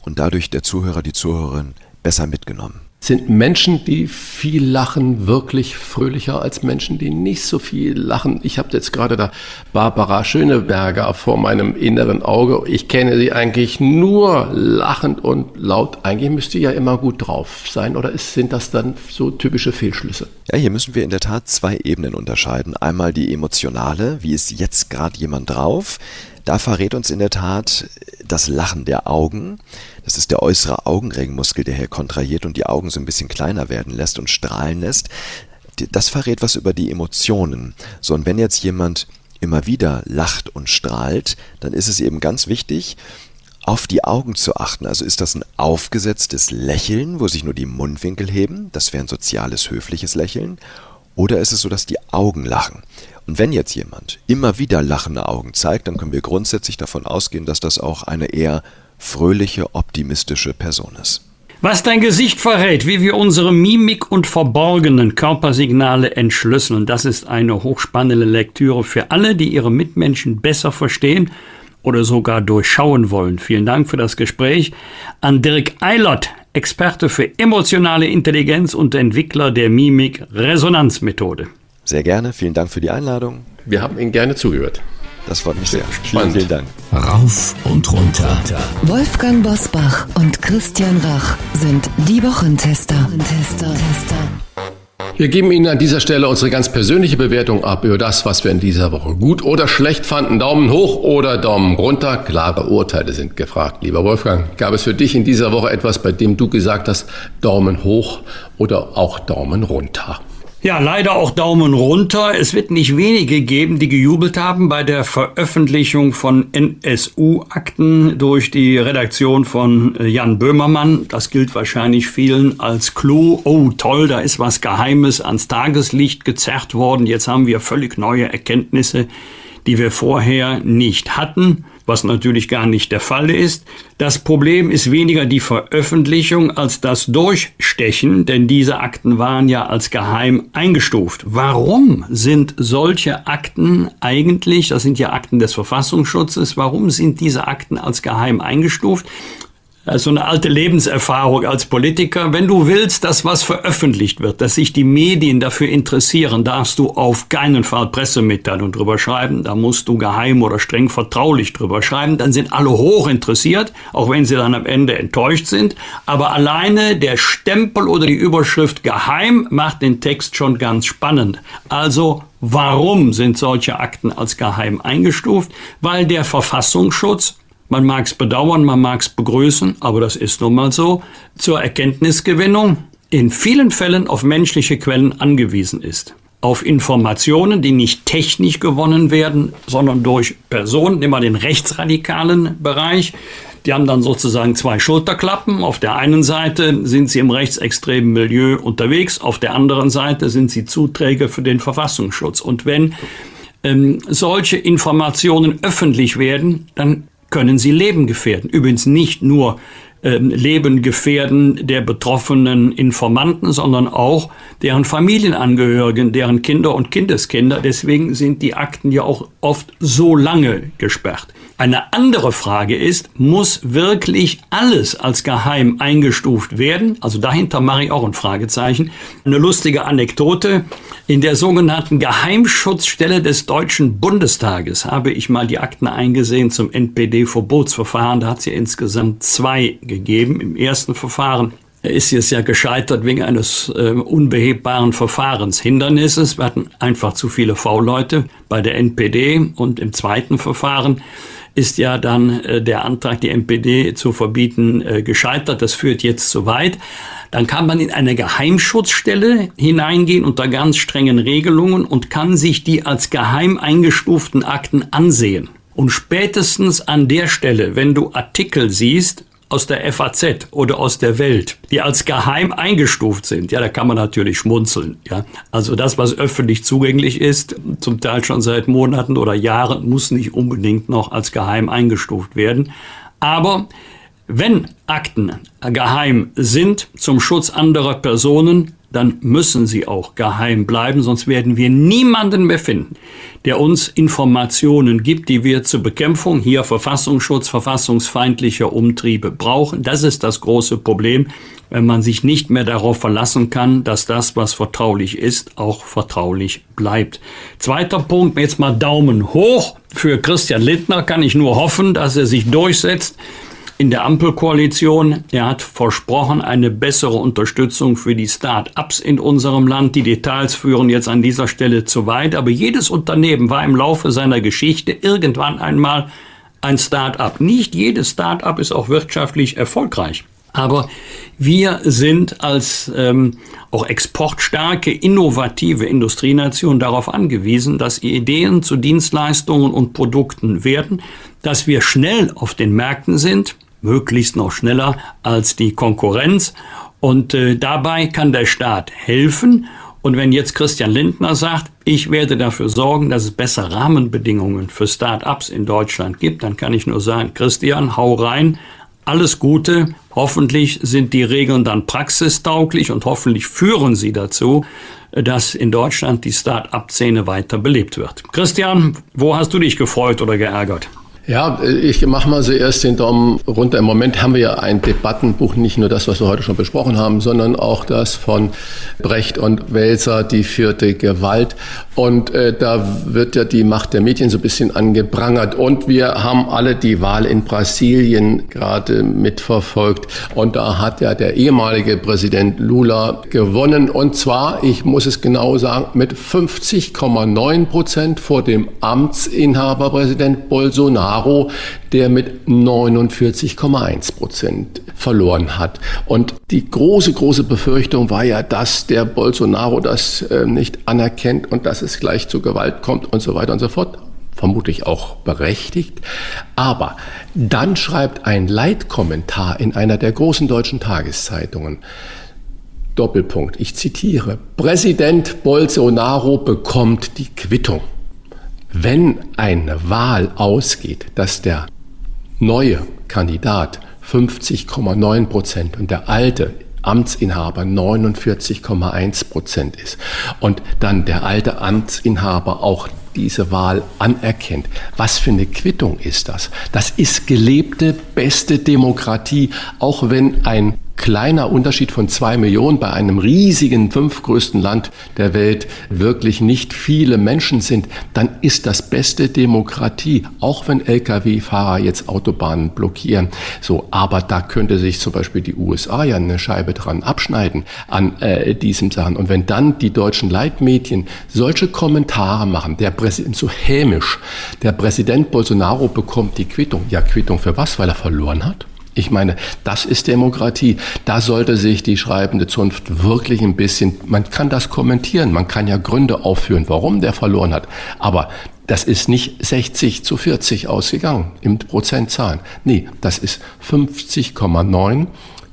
S8: und dadurch der Zuhörer, die Zuhörerin besser mitgenommen.
S2: Sind Menschen, die viel lachen, wirklich fröhlicher als Menschen, die nicht so viel lachen? Ich habe jetzt gerade da Barbara Schöneberger vor meinem inneren Auge. Ich kenne sie eigentlich nur lachend und laut. Eigentlich müsste ja immer gut drauf sein. Oder ist, sind das dann so typische Fehlschlüsse?
S8: Ja, hier müssen wir in der Tat zwei Ebenen unterscheiden. Einmal die emotionale, wie ist jetzt gerade jemand drauf? Da verrät uns in der Tat das Lachen der Augen. Das ist der äußere Augenringmuskel, der hier kontrahiert und die Augen so ein bisschen kleiner werden lässt und strahlen lässt. Das verrät was über die Emotionen. So, und wenn jetzt jemand immer wieder lacht und strahlt, dann ist es eben ganz wichtig, auf die Augen zu achten. Also ist das ein aufgesetztes Lächeln, wo sich nur die Mundwinkel heben? Das wäre ein soziales, höfliches Lächeln. Oder ist es so, dass die Augen lachen? Und wenn jetzt jemand immer wieder lachende Augen zeigt, dann können wir grundsätzlich davon ausgehen, dass das auch eine eher fröhliche, optimistische Person ist.
S1: Was dein Gesicht verrät, wie wir unsere Mimik und verborgenen Körpersignale entschlüsseln, das ist eine hochspannende Lektüre für alle, die ihre Mitmenschen besser verstehen oder sogar durchschauen wollen. Vielen Dank für das Gespräch an Dirk Eilert, Experte für emotionale Intelligenz und Entwickler der Mimik-Resonanzmethode.
S8: Sehr gerne. Vielen Dank für die Einladung.
S2: Wir haben Ihnen gerne zugehört.
S8: Das freut mich sehr.
S3: Spannend. Vielen, vielen Dank. Rauf und runter.
S5: Wolfgang Bosbach und Christian Rach sind die Wochentester. Tester.
S2: Wir geben Ihnen an dieser Stelle unsere ganz persönliche Bewertung ab über das, was wir in dieser Woche gut oder schlecht fanden. Daumen hoch oder Daumen runter. Klare Urteile sind gefragt. Lieber Wolfgang, gab es für dich in dieser Woche etwas, bei dem du gesagt hast, Daumen hoch oder auch Daumen runter?
S1: Ja, leider auch Daumen runter. Es wird nicht wenige geben, die gejubelt haben bei der Veröffentlichung von NSU-Akten durch die Redaktion von äh, Jan Böhmermann. Das gilt wahrscheinlich vielen als Clou. Oh, toll, da ist was Geheimes ans Tageslicht gezerrt worden. Jetzt haben wir völlig neue Erkenntnisse, die wir vorher nicht hatten. Was natürlich gar nicht der Fall ist. Das Problem ist weniger die Veröffentlichung als das Durchstechen, denn diese Akten waren ja als geheim eingestuft. Warum sind solche Akten eigentlich, das sind ja Akten des Verfassungsschutzes, warum sind diese Akten als geheim eingestuft? So eine alte Lebenserfahrung als Politiker. Wenn du willst, dass was veröffentlicht wird, dass sich die Medien dafür interessieren, darfst du auf keinen Fall Pressemitteilung drüber schreiben. Da musst du geheim oder streng vertraulich drüber schreiben. Dann sind alle hoch interessiert, auch wenn sie dann am Ende enttäuscht sind. Aber alleine der Stempel oder die Überschrift geheim macht den Text schon ganz spannend. Also Warum sind solche Akten als geheim eingestuft? Weil der Verfassungsschutz man mag es bedauern, man mag es begrüßen, aber das ist nun mal so, zur Erkenntnisgewinnung in vielen Fällen auf menschliche Quellen angewiesen ist. Auf Informationen, die nicht technisch gewonnen werden, sondern durch Personen, wir den rechtsradikalen Bereich. Die haben dann sozusagen zwei Schulterklappen. Auf der einen Seite sind sie im rechtsextremen Milieu unterwegs, auf der anderen Seite sind sie Zuträger für den Verfassungsschutz. Und wenn ähm, solche Informationen öffentlich werden, dann können sie Leben gefährden. Übrigens nicht nur ähm, Leben gefährden der betroffenen Informanten, sondern auch deren Familienangehörigen, deren Kinder und Kindeskinder. Deswegen sind die Akten ja auch oft so lange gesperrt. Eine andere Frage ist, muss wirklich alles als geheim eingestuft werden? Also dahinter mache ich auch ein Fragezeichen. Eine lustige Anekdote. In der sogenannten Geheimschutzstelle des Deutschen Bundestages habe ich mal die Akten eingesehen zum NPD-Verbotsverfahren. Da hat es ja insgesamt zwei gegeben. Im ersten Verfahren ist es ja gescheitert wegen eines äh, unbehebbaren Verfahrenshindernisses. Wir hatten einfach zu viele V-Leute bei der NPD und im zweiten Verfahren ist ja dann äh, der Antrag, die MPD zu verbieten, äh, gescheitert. Das führt jetzt zu weit. Dann kann man in eine Geheimschutzstelle hineingehen unter ganz strengen Regelungen und kann sich die als geheim eingestuften Akten ansehen. Und spätestens an der Stelle, wenn du Artikel siehst, aus der FAZ oder aus der Welt, die als geheim eingestuft sind, ja, da kann man natürlich schmunzeln, ja. Also das, was öffentlich zugänglich ist, zum Teil schon seit Monaten oder Jahren, muss nicht unbedingt noch als geheim eingestuft werden. Aber wenn Akten geheim sind zum Schutz anderer Personen, dann müssen sie auch geheim bleiben, sonst werden wir niemanden mehr finden, der uns Informationen gibt, die wir zur Bekämpfung hier Verfassungsschutz, verfassungsfeindlicher Umtriebe brauchen. Das ist das große Problem, wenn man sich nicht mehr darauf verlassen kann, dass das, was vertraulich ist, auch vertraulich bleibt. Zweiter Punkt, jetzt mal Daumen hoch. Für Christian Lindner kann ich nur hoffen, dass er sich durchsetzt in der Ampelkoalition. Er hat versprochen eine bessere Unterstützung für die Start-ups in unserem Land. Die Details führen jetzt an dieser Stelle zu weit, aber jedes Unternehmen war im Laufe seiner Geschichte irgendwann einmal ein Start-up. Nicht jedes Start-up ist auch wirtschaftlich erfolgreich. Aber wir sind als ähm, auch exportstarke, innovative Industrienation darauf angewiesen, dass Ideen zu Dienstleistungen und Produkten werden, dass wir schnell auf den Märkten sind, möglichst noch schneller als die Konkurrenz. Und äh, dabei kann der Staat helfen. Und wenn jetzt Christian Lindner sagt, ich werde dafür sorgen, dass es bessere Rahmenbedingungen für Start-ups in Deutschland gibt, dann kann ich nur sagen, Christian, hau rein, alles Gute. Hoffentlich sind die Regeln dann praxistauglich und hoffentlich führen sie dazu, dass in Deutschland die Start-up-Szene weiter belebt wird. Christian, wo hast du dich gefreut oder geärgert?
S2: Ja, ich mache mal zuerst den Daumen runter. Im Moment haben wir ja ein Debattenbuch, nicht nur das, was wir heute schon besprochen haben, sondern auch das von Brecht und Welser, die vierte Gewalt. Und äh, da wird ja die Macht der Medien so ein bisschen angeprangert. Und wir haben alle die Wahl in Brasilien gerade mitverfolgt. Und da hat ja der ehemalige Präsident Lula gewonnen. Und zwar, ich muss es genau sagen, mit 50,9 Prozent vor dem Amtsinhaber Präsident Bolsonaro. Bolsonaro, der mit 49,1 Prozent verloren hat. Und die große, große Befürchtung war ja, dass der Bolsonaro das äh, nicht anerkennt und dass es gleich zu Gewalt kommt und so weiter und so fort vermutlich auch berechtigt. Aber dann schreibt ein Leitkommentar in einer der großen deutschen Tageszeitungen, Doppelpunkt, ich zitiere, Präsident Bolsonaro bekommt die Quittung wenn eine Wahl ausgeht, dass der neue Kandidat 50,9 Prozent und der alte Amtsinhaber 49,1 Prozent ist und dann der alte Amtsinhaber auch diese Wahl anerkennt. Was für eine Quittung ist das? Das ist gelebte, beste Demokratie, auch wenn ein kleiner Unterschied von zwei Millionen bei einem riesigen fünfgrößten Land der Welt wirklich nicht viele Menschen sind, dann ist das beste Demokratie, auch wenn Lkw-Fahrer jetzt Autobahnen blockieren. So, aber da könnte sich zum Beispiel die USA ja eine Scheibe dran abschneiden an äh, diesem Sachen. Und wenn dann die deutschen Leitmedien solche Kommentare machen, der Präsident so hämisch, der Präsident Bolsonaro bekommt die Quittung. Ja, Quittung für was? Weil er verloren hat? Ich meine, das ist Demokratie. Da sollte sich die schreibende Zunft wirklich ein bisschen, man kann das kommentieren, man kann ja Gründe aufführen, warum der verloren hat. Aber das ist nicht 60 zu 40 ausgegangen im Prozentzahlen. Nee, das ist 50,9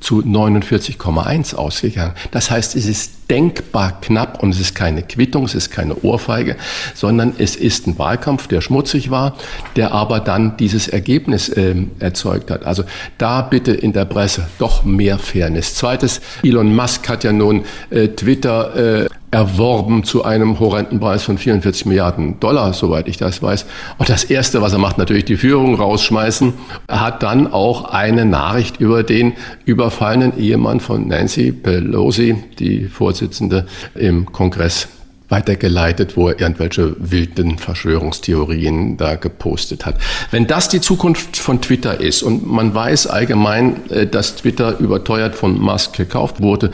S2: zu 49,1 ausgegangen. Das heißt, es ist denkbar knapp und es ist keine Quittung, es ist keine Ohrfeige, sondern es ist ein Wahlkampf, der schmutzig war, der aber dann dieses Ergebnis äh, erzeugt hat. Also da bitte in der Presse doch mehr Fairness. Zweites, Elon Musk hat ja nun äh, Twitter äh, erworben zu einem horrenden Preis von 44 Milliarden Dollar, soweit ich das weiß. Und das Erste, was er macht, natürlich die Führung rausschmeißen. Er hat dann auch eine Nachricht über den überfallenen Ehemann von Nancy Pelosi, die Vorsitzende im Kongress weitergeleitet, wo er irgendwelche wilden Verschwörungstheorien da gepostet hat. Wenn das die Zukunft von Twitter ist und man weiß allgemein, äh, dass Twitter überteuert von Musk gekauft wurde,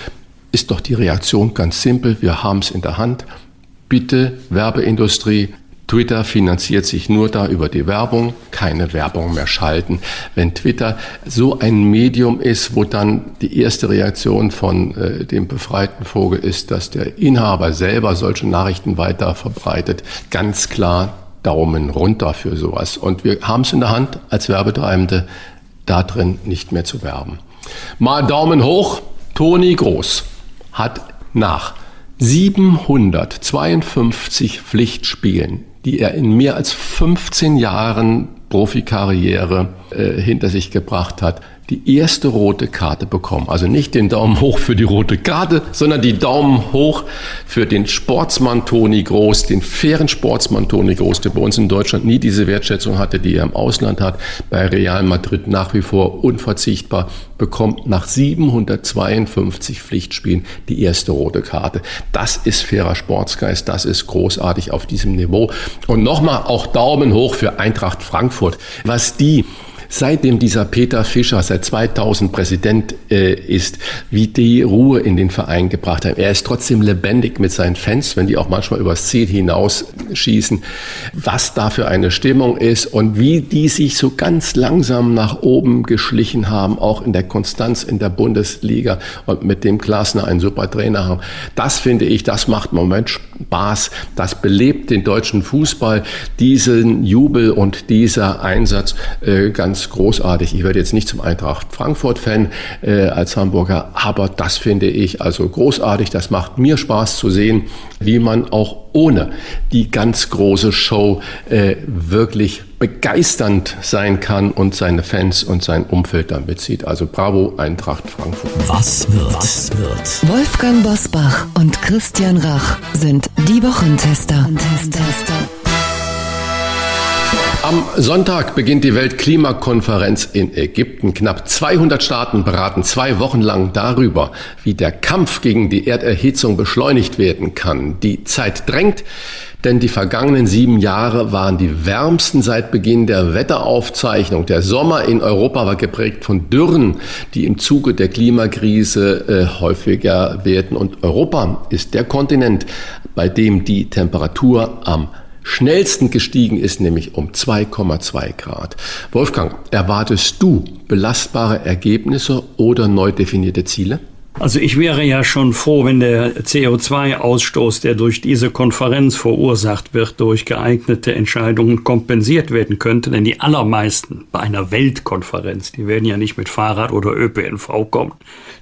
S2: ist doch die Reaktion ganz simpel. Wir haben es in der Hand. Bitte, Werbeindustrie, Twitter finanziert sich nur da über die Werbung, keine Werbung mehr schalten. Wenn Twitter so ein Medium ist, wo dann die erste Reaktion von äh, dem befreiten Vogel ist, dass der Inhaber selber solche Nachrichten weiter verbreitet, ganz klar Daumen runter für sowas. Und wir haben es in der Hand als Werbetreibende, da drin nicht mehr zu werben. Mal Daumen hoch, Toni Groß hat nach 752 Pflichtspielen, die er in mehr als 15 Jahren Profikarriere äh, hinter sich gebracht hat, die erste rote Karte bekommen. Also nicht den Daumen hoch für die rote Karte, sondern die Daumen hoch für den Sportsmann Toni Groß, den fairen Sportsmann Toni Groß, der bei uns in Deutschland nie diese Wertschätzung hatte, die er im Ausland hat, bei Real Madrid nach wie vor unverzichtbar, bekommt nach 752 Pflichtspielen die erste rote Karte. Das ist fairer Sportsgeist, das ist großartig auf diesem Niveau. Und nochmal auch Daumen hoch für Eintracht Frankfurt. Was die seitdem dieser Peter Fischer seit 2000 Präsident äh, ist, wie die Ruhe in den Verein gebracht hat. Er ist trotzdem lebendig mit seinen Fans, wenn die auch manchmal übers Ziel hinaus schießen, was da für eine Stimmung ist und wie die sich so ganz langsam nach oben geschlichen haben, auch in der Konstanz in der Bundesliga und mit dem Klasner einen super Trainer haben. Das finde ich, das macht im Moment Spaß. Das belebt den deutschen Fußball, diesen Jubel und dieser Einsatz äh, ganz ganz großartig. Ich werde jetzt nicht zum Eintracht Frankfurt-Fan äh, als Hamburger, aber das finde ich also großartig. Das macht mir Spaß zu sehen, wie man auch ohne die ganz große Show äh, wirklich begeisternd sein kann und seine Fans und sein Umfeld dann bezieht. Also bravo Eintracht Frankfurt.
S3: Was wird? Was wird?
S5: Wolfgang Bosbach und Christian Rach sind die Wochentester. Wochentester.
S2: Am Sonntag beginnt die Weltklimakonferenz in Ägypten. Knapp 200 Staaten beraten zwei Wochen lang darüber, wie der Kampf gegen die Erderhitzung beschleunigt werden kann. Die Zeit drängt, denn die vergangenen sieben Jahre waren die wärmsten seit Beginn der Wetteraufzeichnung. Der Sommer in Europa war geprägt von Dürren, die im Zuge der Klimakrise äh, häufiger werden. Und Europa ist der Kontinent, bei dem die Temperatur am schnellsten gestiegen ist, nämlich um 2,2 Grad. Wolfgang, erwartest du belastbare Ergebnisse oder neu definierte Ziele?
S1: Also ich wäre ja schon froh, wenn der CO2-Ausstoß, der durch diese Konferenz verursacht wird, durch geeignete Entscheidungen kompensiert werden könnte. Denn die allermeisten bei einer Weltkonferenz, die werden ja nicht mit Fahrrad oder ÖPNV kommen.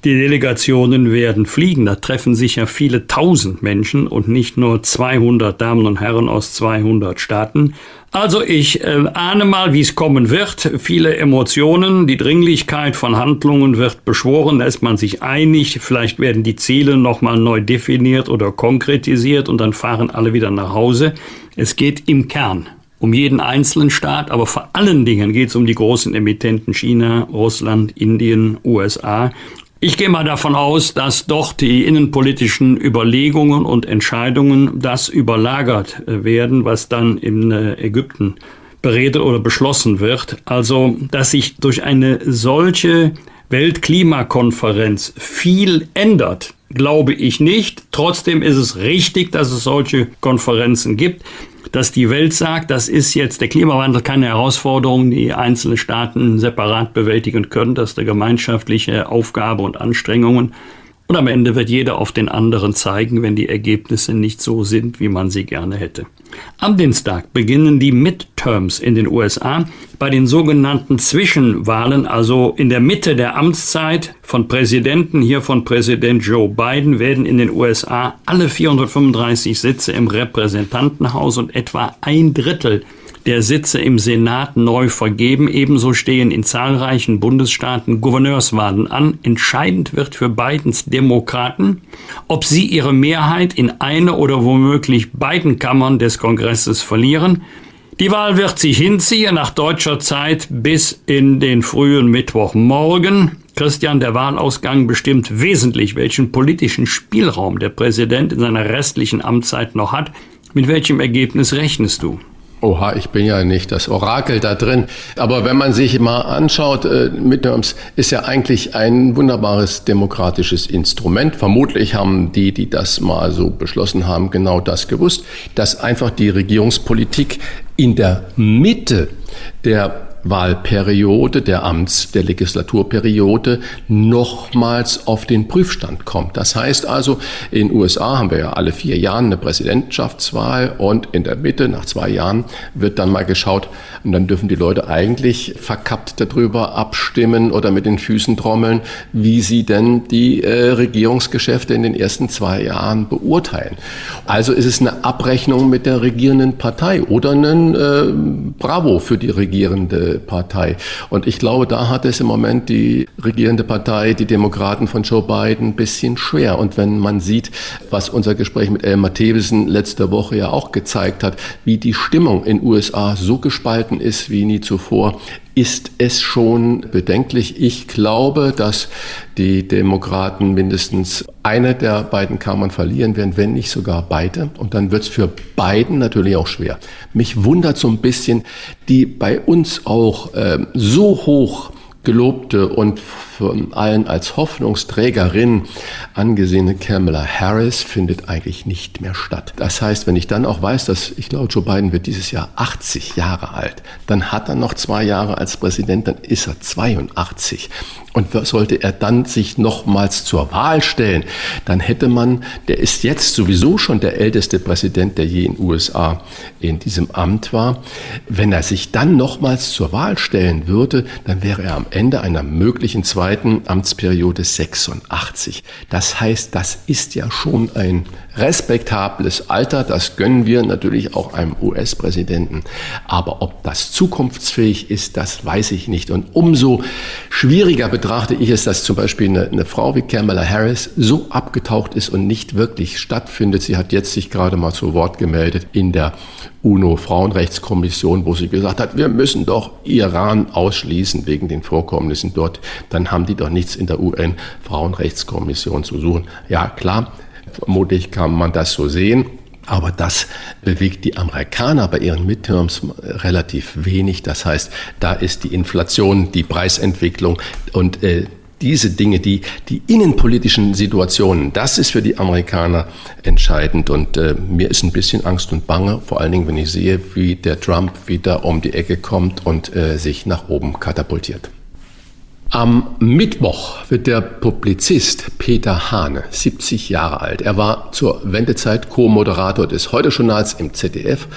S1: Die Delegationen werden fliegen. Da treffen sich ja viele tausend Menschen und nicht nur 200 Damen und Herren aus 200 Staaten, Also ich äh, ahne mal, wie es kommen wird. Viele Emotionen, die Dringlichkeit von Handlungen wird beschworen, da ist man sich einig. Vielleicht werden die Ziele nochmal neu definiert oder konkretisiert und dann fahren alle wieder nach Hause. Es geht im Kern um jeden einzelnen Staat, aber vor allen Dingen geht es um die großen Emittenten China, Russland, Indien, USA. Ich gehe mal davon aus, dass doch die innenpolitischen Überlegungen und Entscheidungen das überlagert äh, werden, was dann in äh, Ägypten beredet oder beschlossen wird. Also, dass sich durch eine solche Weltklimakonferenz viel ändert, glaube ich nicht. Trotzdem ist es richtig, dass es solche Konferenzen gibt dass die Welt sagt, das ist jetzt der Klimawandel keine Herausforderung, die einzelne Staaten separat bewältigen können, das ist eine gemeinschaftliche Aufgabe und Anstrengungen. Und am Ende wird jeder auf den anderen zeigen, wenn die Ergebnisse nicht so sind, wie man sie gerne hätte. Am Dienstag beginnen die Midterms in den USA. Bei den sogenannten Zwischenwahlen, also in der Mitte der Amtszeit von Präsidenten, hier von Präsident Joe Biden, werden in den USA alle 435 Sitze im Repräsentantenhaus und etwa ein Drittel der Sitze im Senat neu vergeben. Ebenso stehen in zahlreichen Bundesstaaten Gouverneurswahlen an. Entscheidend wird für Bidens Demokraten, ob sie ihre Mehrheit in eine oder womöglich beiden Kammern des Kongresses verlieren. Die Wahl wird sich hinziehen nach deutscher Zeit bis in den frühen Mittwochmorgen. Christian, der Wahlausgang bestimmt wesentlich, welchen politischen Spielraum der Präsident in seiner restlichen Amtszeit noch hat. Mit welchem Ergebnis rechnest du?
S2: Oha, ich bin ja nicht das Orakel da drin. Aber wenn man sich mal anschaut, äh, Midterms ist ja eigentlich ein wunderbares demokratisches Instrument. Vermutlich haben die, die das mal so beschlossen haben, genau das gewusst, dass einfach die Regierungspolitik in der Mitte der Wahlperiode, der Amts-, der Legislaturperiode nochmals auf den Prüfstand kommt. Das heißt also, in USA haben wir ja alle vier Jahre eine Präsidentschaftswahl und in der Mitte, nach zwei Jahren, wird dann mal geschaut und dann dürfen die Leute eigentlich verkappt darüber abstimmen oder mit den Füßen trommeln, wie sie denn die äh, Regierungsgeschäfte in den ersten zwei Jahren beurteilen. Also ist es eine Abrechnung mit der regierenden Partei oder ein äh, Bravo für die regierende Partei. Und ich glaube, da hat es im Moment die regierende Partei, die Demokraten von Joe Biden, ein bisschen schwer. Und wenn man sieht, was unser Gespräch mit Elmar Thewesen letzte Woche ja auch gezeigt hat, wie die Stimmung in USA so gespalten ist wie nie zuvor, ist es schon bedenklich. Ich glaube, dass die Demokraten mindestens eine der beiden Kammern verlieren werden, wenn nicht sogar beide. Und dann wird es für beiden natürlich auch schwer. Mich wundert so ein bisschen, die bei uns auch äh, so hoch gelobte und von allen als Hoffnungsträgerin angesehene Kamala Harris findet eigentlich nicht mehr statt. Das heißt, wenn ich dann auch weiß, dass ich glaube, Joe Biden wird dieses Jahr 80 Jahre alt, dann hat er noch zwei Jahre als Präsident, dann ist er 82. Und sollte er dann sich nochmals zur Wahl stellen, dann hätte man, der ist jetzt sowieso schon der älteste Präsident, der je in den USA in diesem Amt war. Wenn er sich dann nochmals zur Wahl stellen würde, dann wäre er am Ende einer möglichen zweiten Amtsperiode 86. Das heißt, das ist ja schon ein respektables Alter. Das gönnen wir natürlich auch einem US-Präsidenten. Aber ob das zukunftsfähig ist, das weiß ich nicht. Und umso schwieriger betrachte ich es, dass zum Beispiel eine, eine Frau wie Kamala Harris so abgetaucht ist und nicht wirklich stattfindet. Sie hat jetzt sich gerade mal zu Wort gemeldet in der UNO-Frauenrechtskommission, wo sie gesagt hat, wir müssen doch Iran ausschließen wegen den Vorkommnissen dort. Dann haben die doch nichts in der UN-Frauenrechtskommission zu suchen. Ja, klar, Vermutlich kann man das so sehen. Aber das bewegt die Amerikaner bei ihren Midterms relativ wenig. Das heißt, da ist die Inflation, die Preisentwicklung und äh, diese Dinge, die, die innenpolitischen Situationen, das ist für die Amerikaner entscheidend. Und äh, mir ist ein bisschen Angst und Bange, vor allen Dingen, wenn ich sehe, wie der Trump wieder um die Ecke kommt und äh, sich nach oben katapultiert. Am Mittwoch wird der Publizist Peter Hane 70 Jahre alt. Er war zur Wendezeit Co-Moderator des Heute-Journals im ZDF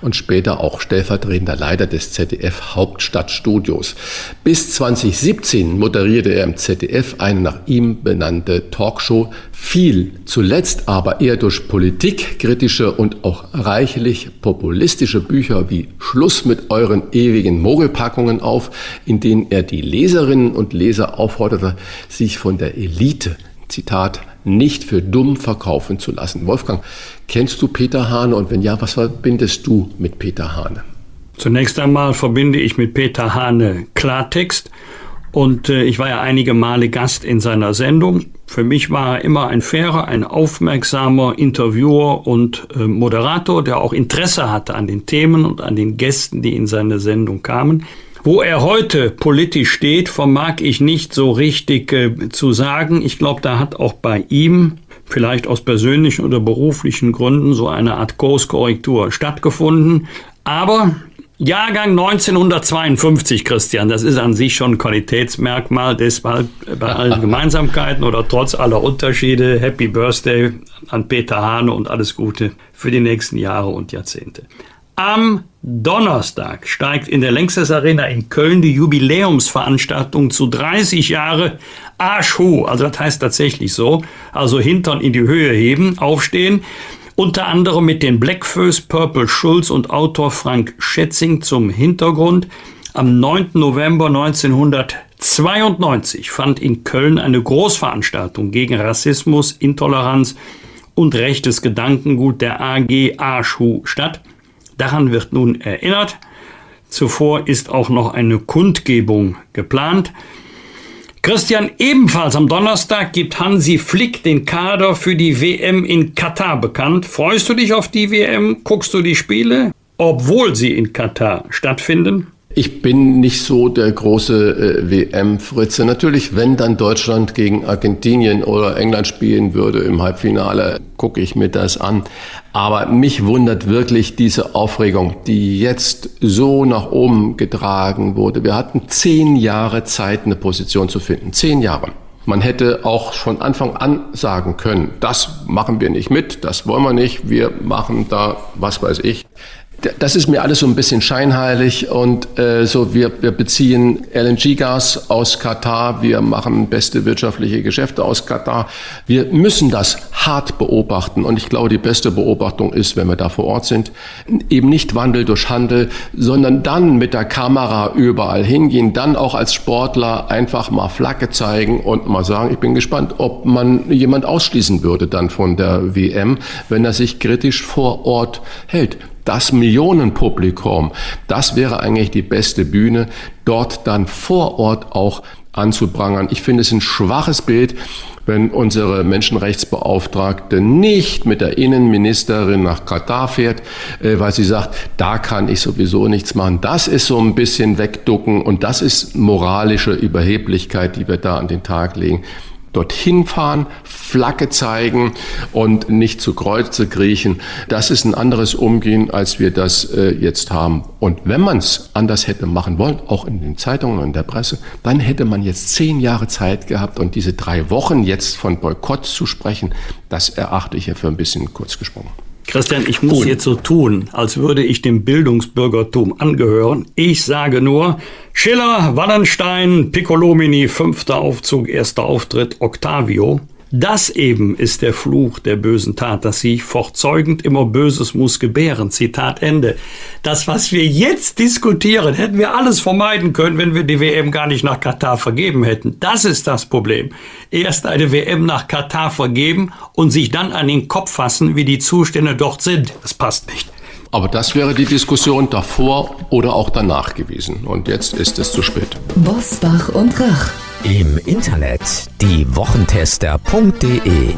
S2: und später auch stellvertretender Leiter des ZDF Hauptstadtstudios. Bis 2017 moderierte er im ZDF eine nach ihm benannte Talkshow viel, zuletzt aber eher durch politikkritische und auch reichlich populistische Bücher wie Schluss mit euren ewigen Mogelpackungen auf, in denen er die Leserinnen und Leser aufforderte, sich von der Elite, Zitat, nicht für dumm verkaufen zu lassen. Wolfgang, kennst du Peter Hane und wenn ja, was verbindest du mit Peter Hane?
S1: Zunächst einmal verbinde ich mit Peter Hane Klartext und äh, ich war ja einige Male Gast in seiner Sendung. Für mich war er immer ein fairer, ein aufmerksamer Interviewer und äh, Moderator, der auch Interesse hatte an den Themen und an den Gästen, die in seine Sendung kamen. Wo er heute politisch steht, vermag ich nicht so richtig äh, zu sagen. Ich glaube, da hat auch bei ihm vielleicht aus persönlichen oder beruflichen Gründen so eine Art Kurskorrektur stattgefunden. Aber Jahrgang 1952, Christian, das ist an sich schon ein Qualitätsmerkmal, deshalb bei allen Gemeinsamkeiten oder trotz aller Unterschiede, Happy Birthday an Peter Hane und alles Gute für die nächsten Jahre und Jahrzehnte. Am Donnerstag steigt in der Längstes Arena in Köln die Jubiläumsveranstaltung zu 30 Jahre Arschhu, also das heißt tatsächlich so, also Hintern in die Höhe heben, aufstehen unter anderem mit den Blackfoes, Purple Schulz und Autor Frank Schätzing zum Hintergrund. Am 9. November 1992 fand in Köln eine Großveranstaltung gegen Rassismus, Intoleranz und rechtes Gedankengut der AG Arschu statt. Daran wird nun erinnert. Zuvor ist auch noch eine Kundgebung geplant. Christian, ebenfalls am Donnerstag gibt Hansi Flick den Kader für die WM in Katar bekannt. Freust du dich auf die WM? Guckst du die Spiele, obwohl sie in Katar stattfinden?
S2: Ich bin nicht so der große äh, WM-Fritze. Natürlich, wenn dann Deutschland gegen Argentinien oder England spielen würde im Halbfinale, gucke ich mir das an. Aber mich wundert wirklich diese Aufregung, die jetzt so nach oben getragen wurde. Wir hatten zehn Jahre Zeit, eine Position zu finden. Zehn Jahre. Man hätte auch von Anfang an sagen können, das machen wir nicht mit, das wollen wir nicht, wir machen da, was weiß ich, das ist mir alles so ein bisschen scheinheilig und äh, so wir, wir beziehen LNG-Gas aus Katar, wir machen beste wirtschaftliche Geschäfte aus Katar. Wir müssen das hart beobachten und ich glaube, die beste Beobachtung ist, wenn wir da vor Ort sind, eben nicht Wandel durch Handel, sondern dann mit der Kamera überall hingehen, dann auch als Sportler einfach mal Flagge zeigen und mal sagen, ich bin gespannt, ob man jemand ausschließen würde dann von der WM, wenn er sich kritisch vor Ort hält das Millionenpublikum, das wäre eigentlich die beste Bühne, dort dann vor Ort auch anzuprangern. Ich finde es ein schwaches Bild, wenn unsere Menschenrechtsbeauftragte nicht mit der Innenministerin nach Katar fährt, äh, weil sie sagt, da kann ich sowieso nichts machen. Das ist so ein bisschen wegducken und das ist moralische Überheblichkeit, die wir da an den Tag legen dorthin fahren, Flagge zeigen und nicht zu Kreuze kriechen. Das ist ein anderes Umgehen, als wir das äh, jetzt haben. Und wenn man es anders hätte machen wollen, auch in den Zeitungen und in der Presse, dann hätte man jetzt zehn Jahre Zeit gehabt und diese drei Wochen jetzt von Boykott zu sprechen, das erachte ich ja für ein bisschen kurz gesprungen.
S1: Christian, ich muss jetzt so tun, als würde ich dem Bildungsbürgertum angehören. Ich sage nur, Schiller, Wallenstein, Piccolomini, fünfter Aufzug, erster Auftritt, Octavio. Das eben ist der Fluch der bösen Tat, dass sie fortzeugend immer Böses muss gebären. Zitat Ende. Das, was wir jetzt diskutieren, hätten wir alles vermeiden können, wenn wir die WM gar nicht nach Katar vergeben hätten. Das ist das Problem. Erst eine WM nach Katar vergeben und sich dann an den Kopf fassen, wie die Zustände dort sind. Das passt nicht.
S2: Aber das wäre die Diskussion davor oder auch danach gewesen. Und jetzt ist es zu spät.
S5: Bosbach und Rach.
S3: Im Internet diewochentester.de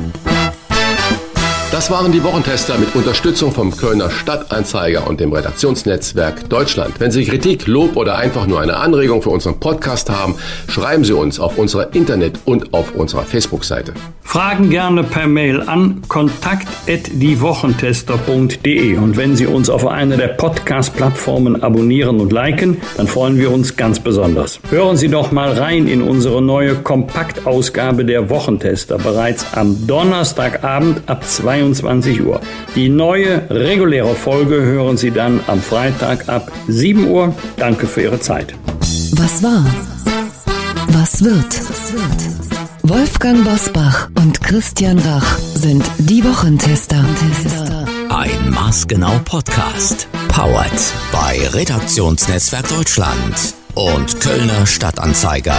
S2: Das waren die Wochentester mit Unterstützung vom Kölner Stadtanzeiger und dem Redaktionsnetzwerk Deutschland. Wenn Sie Kritik, Lob oder einfach nur eine Anregung für unseren Podcast haben, schreiben Sie uns auf unserer Internet- und auf unserer Facebook-Seite.
S1: Fragen gerne per Mail an kontakt@diewochentester.de und wenn Sie uns auf einer der Podcast-Plattformen abonnieren und liken, dann freuen wir uns ganz besonders. Hören Sie doch mal rein in unsere neue Kompaktausgabe der Wochentester bereits am Donnerstagabend ab 22 22 Uhr. Die neue reguläre Folge hören Sie dann am Freitag ab 7 Uhr. Danke für Ihre Zeit.
S5: Was war? Was wird? Wolfgang Bosbach und Christian Rach sind die Wochentester.
S3: Ein Maßgenau Podcast. Powered bei Redaktionsnetzwerk Deutschland und Kölner Stadtanzeiger.